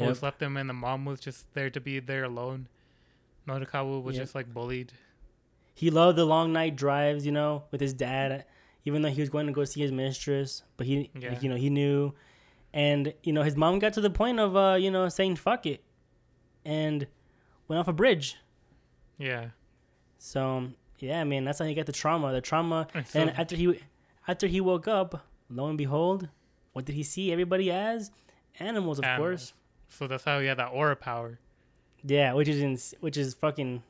S3: always left them, and the mom was just there to be there alone. Nodokawa was
S2: Yep.
S3: just like bullied.
S2: he loved the long night drives you know with his dad even though he was going to go see his mistress but he
S3: Yeah.
S2: like, you know he knew and you know his mom got to the point of uh you know saying fuck it and went off a bridge
S3: Yeah,
S2: so yeah man that's how he got the trauma the trauma
S3: And so-
S2: and after he after he woke up lo and behold what did he see everybody as animals of
S3: Animals.
S2: course
S3: so that's how he had that aura power.
S2: Yeah, which is ins- which is fucking.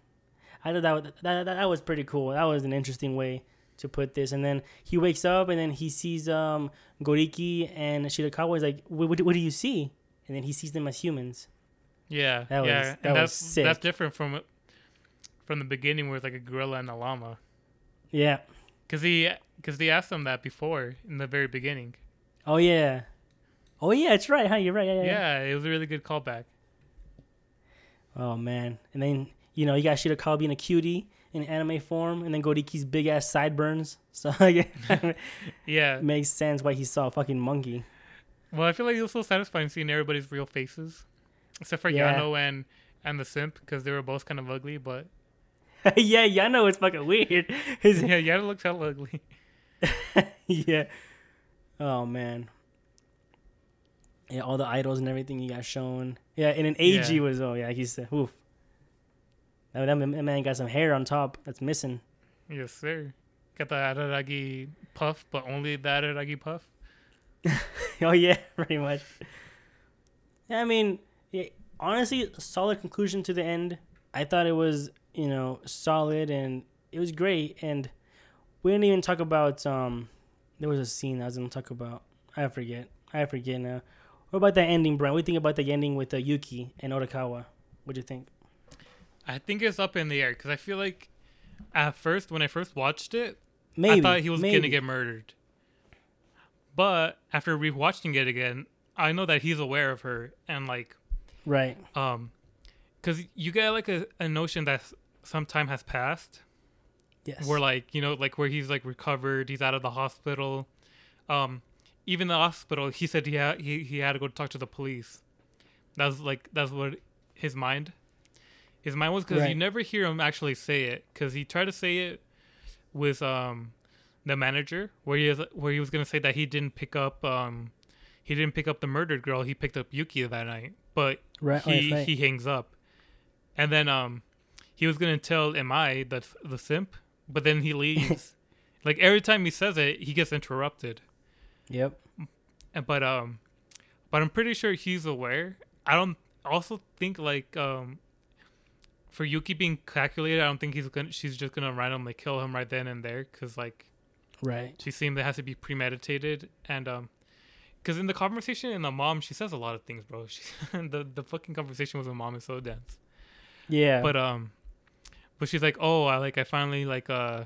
S2: I thought that, was- that that that was pretty cool. That was an interesting way to put this. And then he wakes up and then he sees um Goriki and Shirakawa. Is like, what, what, what do you see? And then he sees them as humans.
S3: Yeah,
S2: That was-
S3: yeah,
S2: that
S3: and
S2: was
S3: that's
S2: sick.
S3: that's different from from the beginning where it's like a gorilla and a llama.
S2: Yeah.
S3: Cause he, cause they asked him that before in the very beginning.
S2: Oh yeah. Oh yeah, it's right. Huh? You're right. Yeah, yeah. yeah.
S3: Yeah, it was a really good callback.
S2: Oh man. And then you know you got Shirakawa being a cutie in anime form, and then Goriki's big ass sideburns. So it
S3: Yeah.
S2: makes sense why he saw a fucking monkey.
S3: Well, I feel like it was so satisfying seeing everybody's real faces, except for
S2: Yeah.
S3: Yano and and the simp because they were both kind of ugly. But
S2: yeah, Yano is fucking weird. His
S3: yeah, Yano looks hella ugly.
S2: yeah. Oh man. Yeah, all the idols and everything you got shown. Yeah, and an AG
S3: Yeah.
S2: was oh yeah, like he said, uh, oof. That, that man got some hair on top that's missing.
S3: Yes, sir. Got the Araragi puff, but only the Araragi puff.
S2: oh yeah, pretty much. Yeah, I mean, yeah, honestly, solid conclusion to the end. I thought it was you know solid and it was great. And we didn't even talk about um. There was a scene I was gonna talk about. I forget. I forget now. What about that ending, Brian? What do you think about the ending with uh, Yuki and Odokawa? What do you think?
S3: I think it's up in the air because I feel like at first when I first watched it,
S2: Maybe
S3: I thought he was
S2: maybe.
S3: gonna get murdered. But after rewatching it again, I know that he's aware of her and like
S2: right.
S3: um because you get like a, a notion that some time has passed
S2: Yes.
S3: where like you know like where he's like recovered he's out of the hospital um even the hospital he said he had he, he had to go talk to the police that's like that's what his mind his mind was because you never hear him actually say it because he tried to say it with um the manager where he is where he was gonna say that he didn't pick up um he didn't pick up the murdered girl he picked up yuki that night but
S2: right.
S3: he
S2: right.
S3: he hangs up, and then um he was gonna tell Mi the the simp, but then he leaves. like every time he says it, he gets interrupted.
S2: Yep.
S3: And but um, but I'm pretty sure he's aware. I don't also think like um. For Yuki being calculated, I don't think he's gonna. She's just gonna randomly kill him right then and there, cause like,
S2: Right.
S3: She seemed it has to be premeditated and um, because in the conversation in the mom, she says a lot of things, bro. She, the the fucking conversation with the mom is so dense.
S2: Yeah.
S3: But um, but she's like, oh, I like I finally like uh,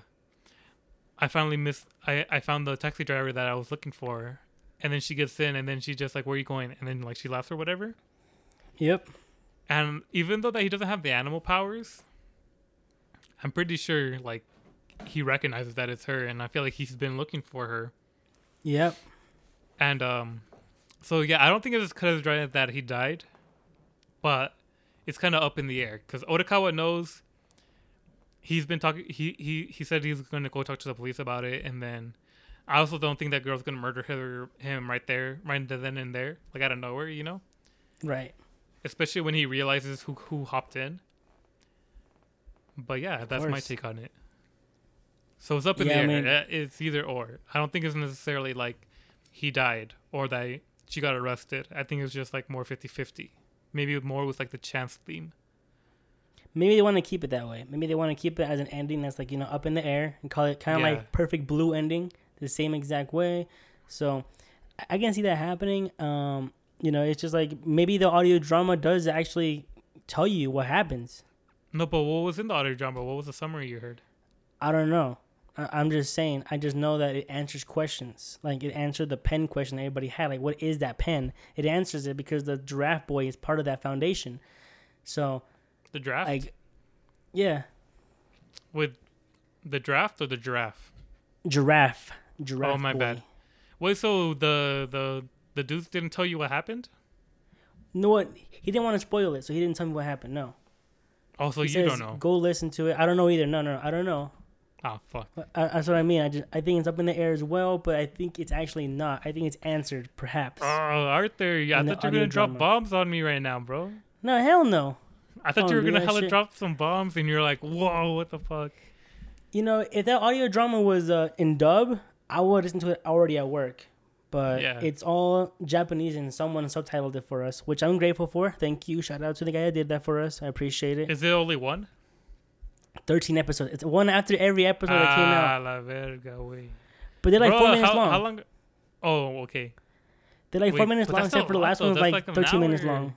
S3: I finally missed. I I found the taxi driver that I was looking for, and then she gets in, and then she just like, where are you going? And then like she laughs or whatever.
S2: yep.
S3: And even though that he doesn't have the animal powers, I'm pretty sure like he recognizes that it's her, and I feel like he's been looking for her.
S2: Yep.
S3: And um, so yeah, I don't think it's because of that he died, but it's kind of up in the air because Odokawa knows. He's been talking. He he he said he's going to go talk to the police about it, and then I also don't think that girl's going to murder her him right there, right then and there, like out of nowhere, you know.
S2: Right.
S3: Especially when he realizes who who hopped in. But yeah, that's my take on it. So it's up in
S2: Yeah,
S3: the air.
S2: mean-
S3: Uh, it's either or. I don't think it's necessarily like he died or that she got arrested. I think it's just like more 50-50. Maybe more with like the chance theme.
S2: Maybe they want to keep it that way. Maybe they want to keep it as an ending that's like you know up in the air and call it kind of
S3: Yeah.
S2: like perfect blue ending, the same exact way. So I- can see that happening. Um, you know, it's just like maybe the audio drama does actually tell you what happens.
S3: No, but what was in the audio drama? What was the summary you heard?
S2: I don't know. I- I'm just saying. I just know that it answers questions. Like it answered the pen question everybody had. Like, what is that pen? It answers it because the giraffe boy is part of that foundation. So,
S3: The draft
S2: like, yeah,
S3: with the draft or the giraffe?
S2: giraffe, giraffe.
S3: Oh, my
S2: boy.
S3: bad. Wait, so the the the dudes didn't tell you what happened?
S2: You know what? He didn't want to spoil it, so he didn't tell me what happened. No.
S3: Oh, also,
S2: He
S3: you
S2: says,
S3: don't know.
S2: Go listen to it. I don't know either. No, no, I don't know.
S3: Oh fuck.
S2: I, uh, that's what I mean. I just I think it's up in the air as well, but I think it's actually not. I think it's answered, perhaps.
S3: Oh, Arthur, yeah, I thought you were gonna
S2: audio
S3: drop bombs on me right now, bro.
S2: no, hell no.
S3: I thought
S2: Oh,
S3: you were gonna hella
S2: shit.
S3: drop some bombs, and you're like, whoa, what the fuck?
S2: You know, if that audio drama was uh, in dub, I would listen to it already at work. But
S3: Yeah.
S2: it's all Japanese and someone subtitled it for us, which I'm grateful for. Thank you. Shout out to the guy that did that for us. I appreciate it.
S3: Is it only one?
S2: 13 episodes. It's one after every episode that came
S3: ah,
S2: out.
S3: la verga, wey.
S2: But they're like
S3: Bro,
S2: four minutes
S3: how,
S2: long.
S3: How long? Oh, okay.
S2: They're like four minutes long, except for the last one was like,
S3: like
S2: 13 minutes long.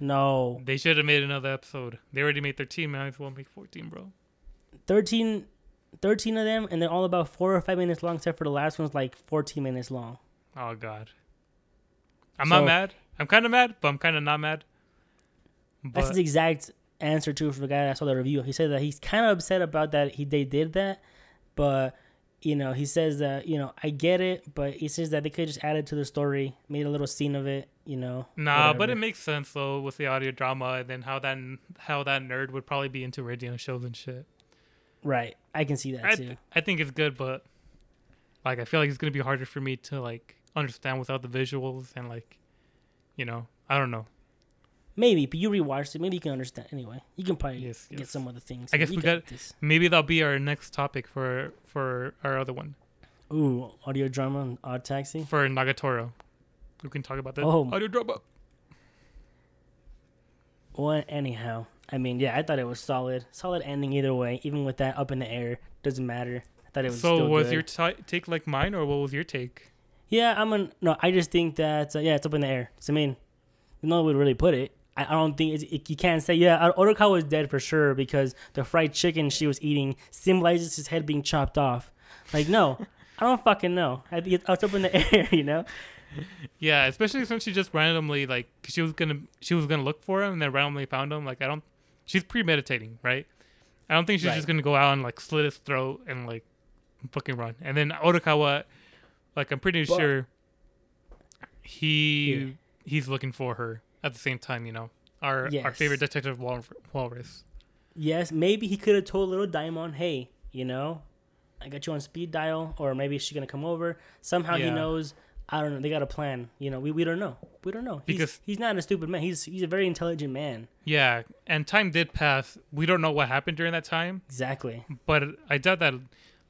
S2: No.
S3: They should have made another episode. They already made 13. Might as well make 14, bro.
S2: 13, 13 of them, and they're all about four or five minutes long, except for the last one's like 14 minutes long.
S3: Oh god. I'm
S2: So-
S3: not mad. I'm kind of mad, but I'm kind of not mad.
S2: That's
S3: But
S2: the exact answer too, for the guy that saw the review. He said that he's kind of upset about that he they did that, but you know he says that you know I get it, but he says that they could just add it to the story, made a little scene of it, you know.
S3: nah, but it makes sense though with the audio drama and then how that how that nerd would probably be into radio shows and shit.
S2: right. I can see that
S3: I,
S2: too.
S3: I think it's good, but like I feel like it's gonna be harder for me to like understand without the visuals and like, you know, I don't know.
S2: Maybe, but you rewatched it. Maybe you can understand. Anyway, you can probably
S3: Yes,
S2: get
S3: yes.
S2: some other things.
S3: I guess we got-
S2: this.
S3: Maybe that'll be our next topic for for our other one
S2: Ooh, audio drama on Odd Taxi.
S3: for Nagatoro. We can talk about that
S2: Oh.
S3: audio drama.
S2: Well, anyhow, I mean, yeah, I thought it was solid. Solid ending either way, even with that up in the air. Doesn't matter. I thought it was
S3: So was
S2: good.
S3: your ti take like mine, or what was your take?
S2: Yeah, I'm an no. I just think that uh, yeah, it's up in the air. So, I mean, no one would really put it. I, I don't think it's, it, you can't say yeah. Odokawa was dead for sure because the fried chicken she was eating symbolizes his head being chopped off. Like no, I don't fucking know. I it's up in the air, you know.
S3: Yeah, especially since she just randomly like she was gonna she was gonna look for him and then randomly found him. Like I don't, she's premeditating, right? I don't think she's
S2: Right.
S3: just gonna go out and like slit his throat and like fucking run. And then Odokawa, like I'm pretty
S2: But-
S3: sure he
S2: Yeah.
S3: he's looking for her at the same time. You know, our our favorite detective Wal- Walrus.
S2: Yes, maybe he could have told little Diamond, hey, you know, I got you on speed dial, or maybe she's gonna come over. Somehow he knows. I don't know. They got a plan. You know, we, we don't know. We don't know. He's,
S3: Because-
S2: he's not a stupid man. He's he's a very intelligent man.
S3: Yeah, and time did pass. We don't know what happened during that time.
S2: Exactly.
S3: But I doubt that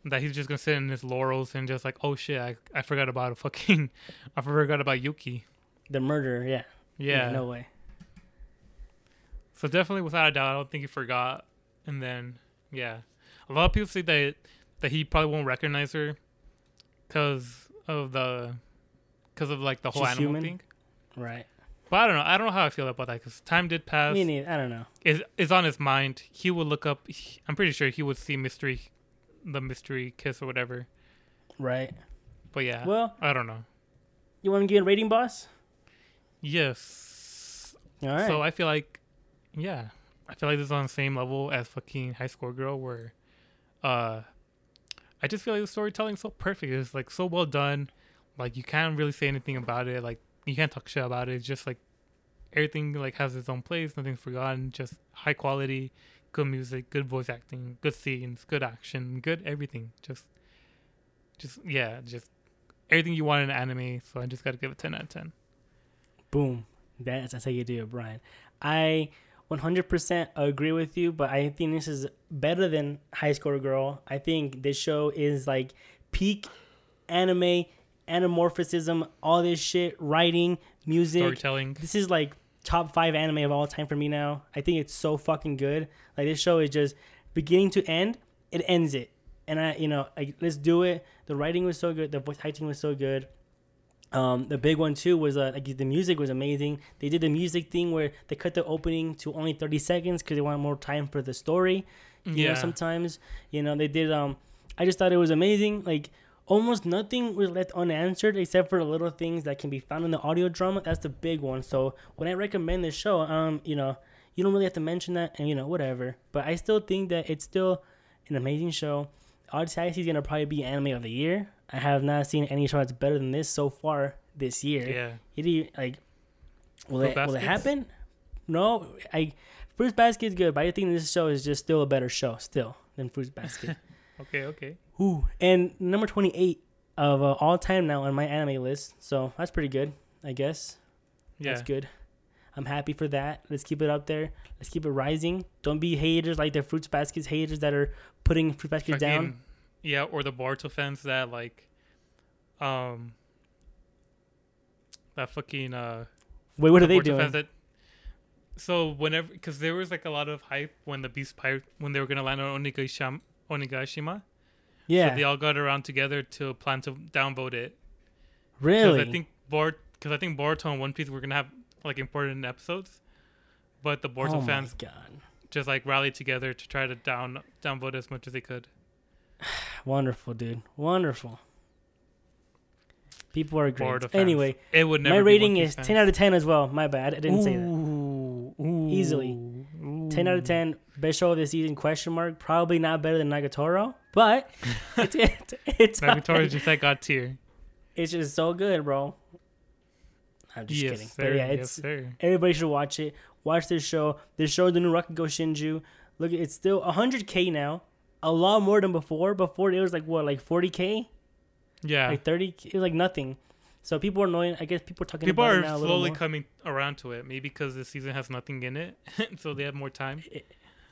S3: that he's just gonna sit in his laurels and just like, oh shit, I, I forgot about a fucking, I forgot about Yuki.
S2: The murderer. Yeah.
S3: Yeah.
S2: No way.
S3: So definitely, without a doubt, I don't think he forgot. And then, yeah, a lot of people say that that he probably won't recognize her because of the because of like the whole
S2: Just
S3: animal
S2: human?
S3: thing.
S2: Right.
S3: But I don't know. I don't know how I feel about that because time did pass.
S2: Me neither. I don't know.
S3: is is on his mind. He would look up. he- I'm pretty sure he would see mystery, the mystery kiss or whatever.
S2: Right.
S3: But yeah,
S2: Well,
S3: I don't know.
S2: you want to give a rating, boss?
S3: Yes.
S2: All right.
S3: So I feel like, yeah, I feel like this is on the same level as fucking High Score Girl, where, uh, I just feel like the storytelling's so perfect. It's like so well done. Like you can't really say anything about it. Like you can't talk shit about it. It's just like everything like has its own place. Nothing's forgotten. Just high quality, good music, good voice acting, good scenes, good action, good everything. Just, just yeah, just everything you want in an anime. So I just gotta give it ten out of ten.
S2: Boom. That's, that's how you do it, Brian. I 100% agree with you, but I think this is better than High Score Girl. I think this show is like peak anime, anamorphism, all this shit, writing, music.
S3: Storytelling.
S2: This is like top five anime of all time for me now. I think it's so fucking good. Like this show is just beginning to end. It ends it, and I, you know, like let's do it. The writing was so good. The voice acting was so good. Um, the big one too was uh, like the music was amazing. They did the music thing where they cut the opening to only thirty seconds because they wanted more time for the story. You
S3: Yeah.
S2: know, sometimes you know they did. Um, I just thought it was amazing. Like almost nothing was left unanswered except for the little things that can be found in the audio drama. That's the big one. So when I recommend this show, um, you know, you don't really have to mention that, and you know, whatever. But I still think that it's still an amazing show. Odyssey is gonna probably be anime of the year. I have not seen any show that's better than this so far this year.
S3: Yeah.
S2: It like will
S3: Fruit
S2: it will it happen? No, I Fruits Basket's good, but I think this show is just still a better show still than Fruits Basket.
S3: Okay. Okay.
S2: Ooh, and number twenty eight of uh, all time now on my anime list, so that's pretty good, I guess.
S3: Yeah.
S2: That's good. I'm happy for that. Let's keep it up there. Let's keep it rising. Don't be haters like the Fruits Baskets haters that are putting Fruits Baskets down.
S3: Yeah, or the Boruto fans that like, um, that fucking uh.
S2: Wait, what are they
S3: Boruto
S2: doing?
S3: That, so whenever, because there was like a lot of hype when the Beast Pirate when they were gonna land on Onigashima, Onigashima.
S2: yeah,
S3: So they all got around together to plan to downvote it.
S2: really.
S3: Because I think Bor, because I think Boruto and One Piece were gonna have like important episodes, but the Boruto
S2: oh
S3: fans just like rallied together to try to down downvote as much as they could.
S2: wonderful, dude, wonderful. People are great.
S3: Boruto fans.
S2: Anyway,
S3: It would never.
S2: my rating is
S3: fans.
S2: ten out of ten as well. My bad, I didn't say that.
S3: Ooh, ooh,
S2: Easily.
S3: Ooh.
S2: 10 out of 10 best show of the season question mark. Probably not better than nagatoro but it's it's, it's,
S3: Nagatoro just that god tier.
S2: it's just so good bro. I'm just
S3: yes,
S2: kidding.
S3: Sir.
S2: but yeah
S3: yes,
S2: it's
S3: sir.
S2: everybody should watch it. Watch this show. This show the new rakugo shinju. Look it's still 100k now. A lot more than before. Before it was like what like 40k
S3: Yeah.
S2: like 30 it was like nothing so people are annoying i guess people are talking
S3: People
S2: about
S3: are
S2: it now a little
S3: slowly coming around to it. Maybe because this season has nothing in it, so they have more time.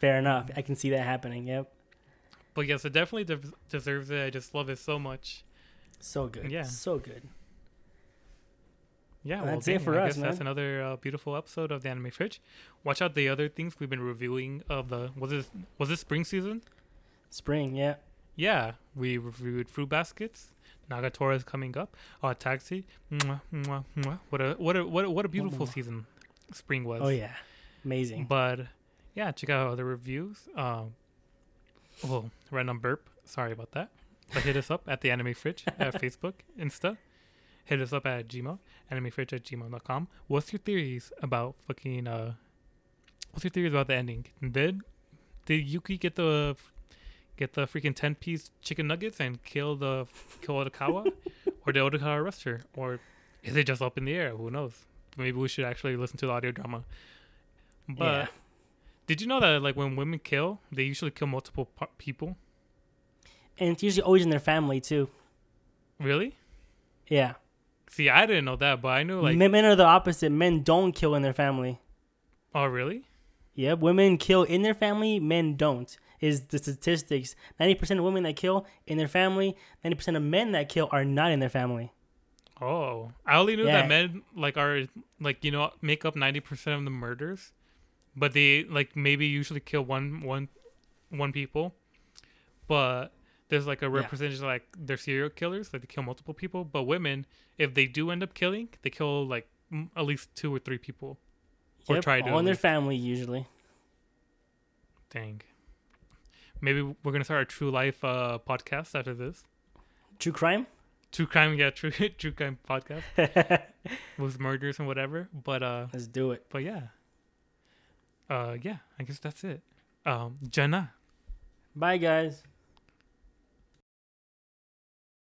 S2: fair enough i can see that happening yep
S3: But yes, it definitely de- deserves it. I just love it so much.
S2: so good
S3: Yeah.
S2: so good
S3: Yeah,
S2: Well, that's it for
S3: I
S2: us,
S3: guess that's another uh, beautiful episode of the Anime Fridge. Watch out the other things we've been reviewing of the was this was this spring season?
S2: spring yeah
S3: Yeah, we reviewed Fruit Baskets. Nagatoro is coming up. Uh, Taxi. Mwah, mwah, mwah. What a what a what a, what a beautiful season spring was.
S2: oh yeah amazing
S3: But yeah, check out other reviews. Um, oh, random burp. Sorry about that. But hit us up at the Anime Fridge at Facebook, Insta. Hit us up at Gmail, animefridge at gmail.com. What's your theories about fucking, uh, what's your theories about the ending? Did, did Yuki get the, get the freaking 10 piece chicken nuggets and kill the, kill Odokawa? or did Odokawa arrest her? Or is it just up in the air? Who knows? Maybe we should actually listen to the audio drama. But
S2: Yeah.
S3: did you know that like when women kill, they usually kill multiple people?
S2: and it's usually always in their family too.
S3: Really?
S2: Yeah,
S3: See, I didn't know that, but I knew like,
S2: men, men are the opposite. Men don't kill in their family.
S3: oh really?
S2: Yep, women kill in their family. Men don't. Is the statistics? Ninety percent of women that kill in their family. Ninety percent of men that kill are not in their family.
S3: Oh, I only knew
S2: Yeah.
S3: that men like are like you know make up ninety percent of the murders, but they like maybe usually kill one one one people, but there's like a
S2: Yeah.
S3: representation like they're serial killers, like they kill multiple people. But women, if they do end up killing, they kill like m- at least two or three people. Or try to.
S2: all in their family usually.
S3: Dang. Maybe we're gonna start a true life uh, podcast after this.
S2: True crime.
S3: True crime, yeah, true true crime podcast with murders and whatever. But uh,
S2: Let's do it.
S3: but yeah. Uh, yeah, I guess that's it. Um, Jenna.
S2: Bye, guys.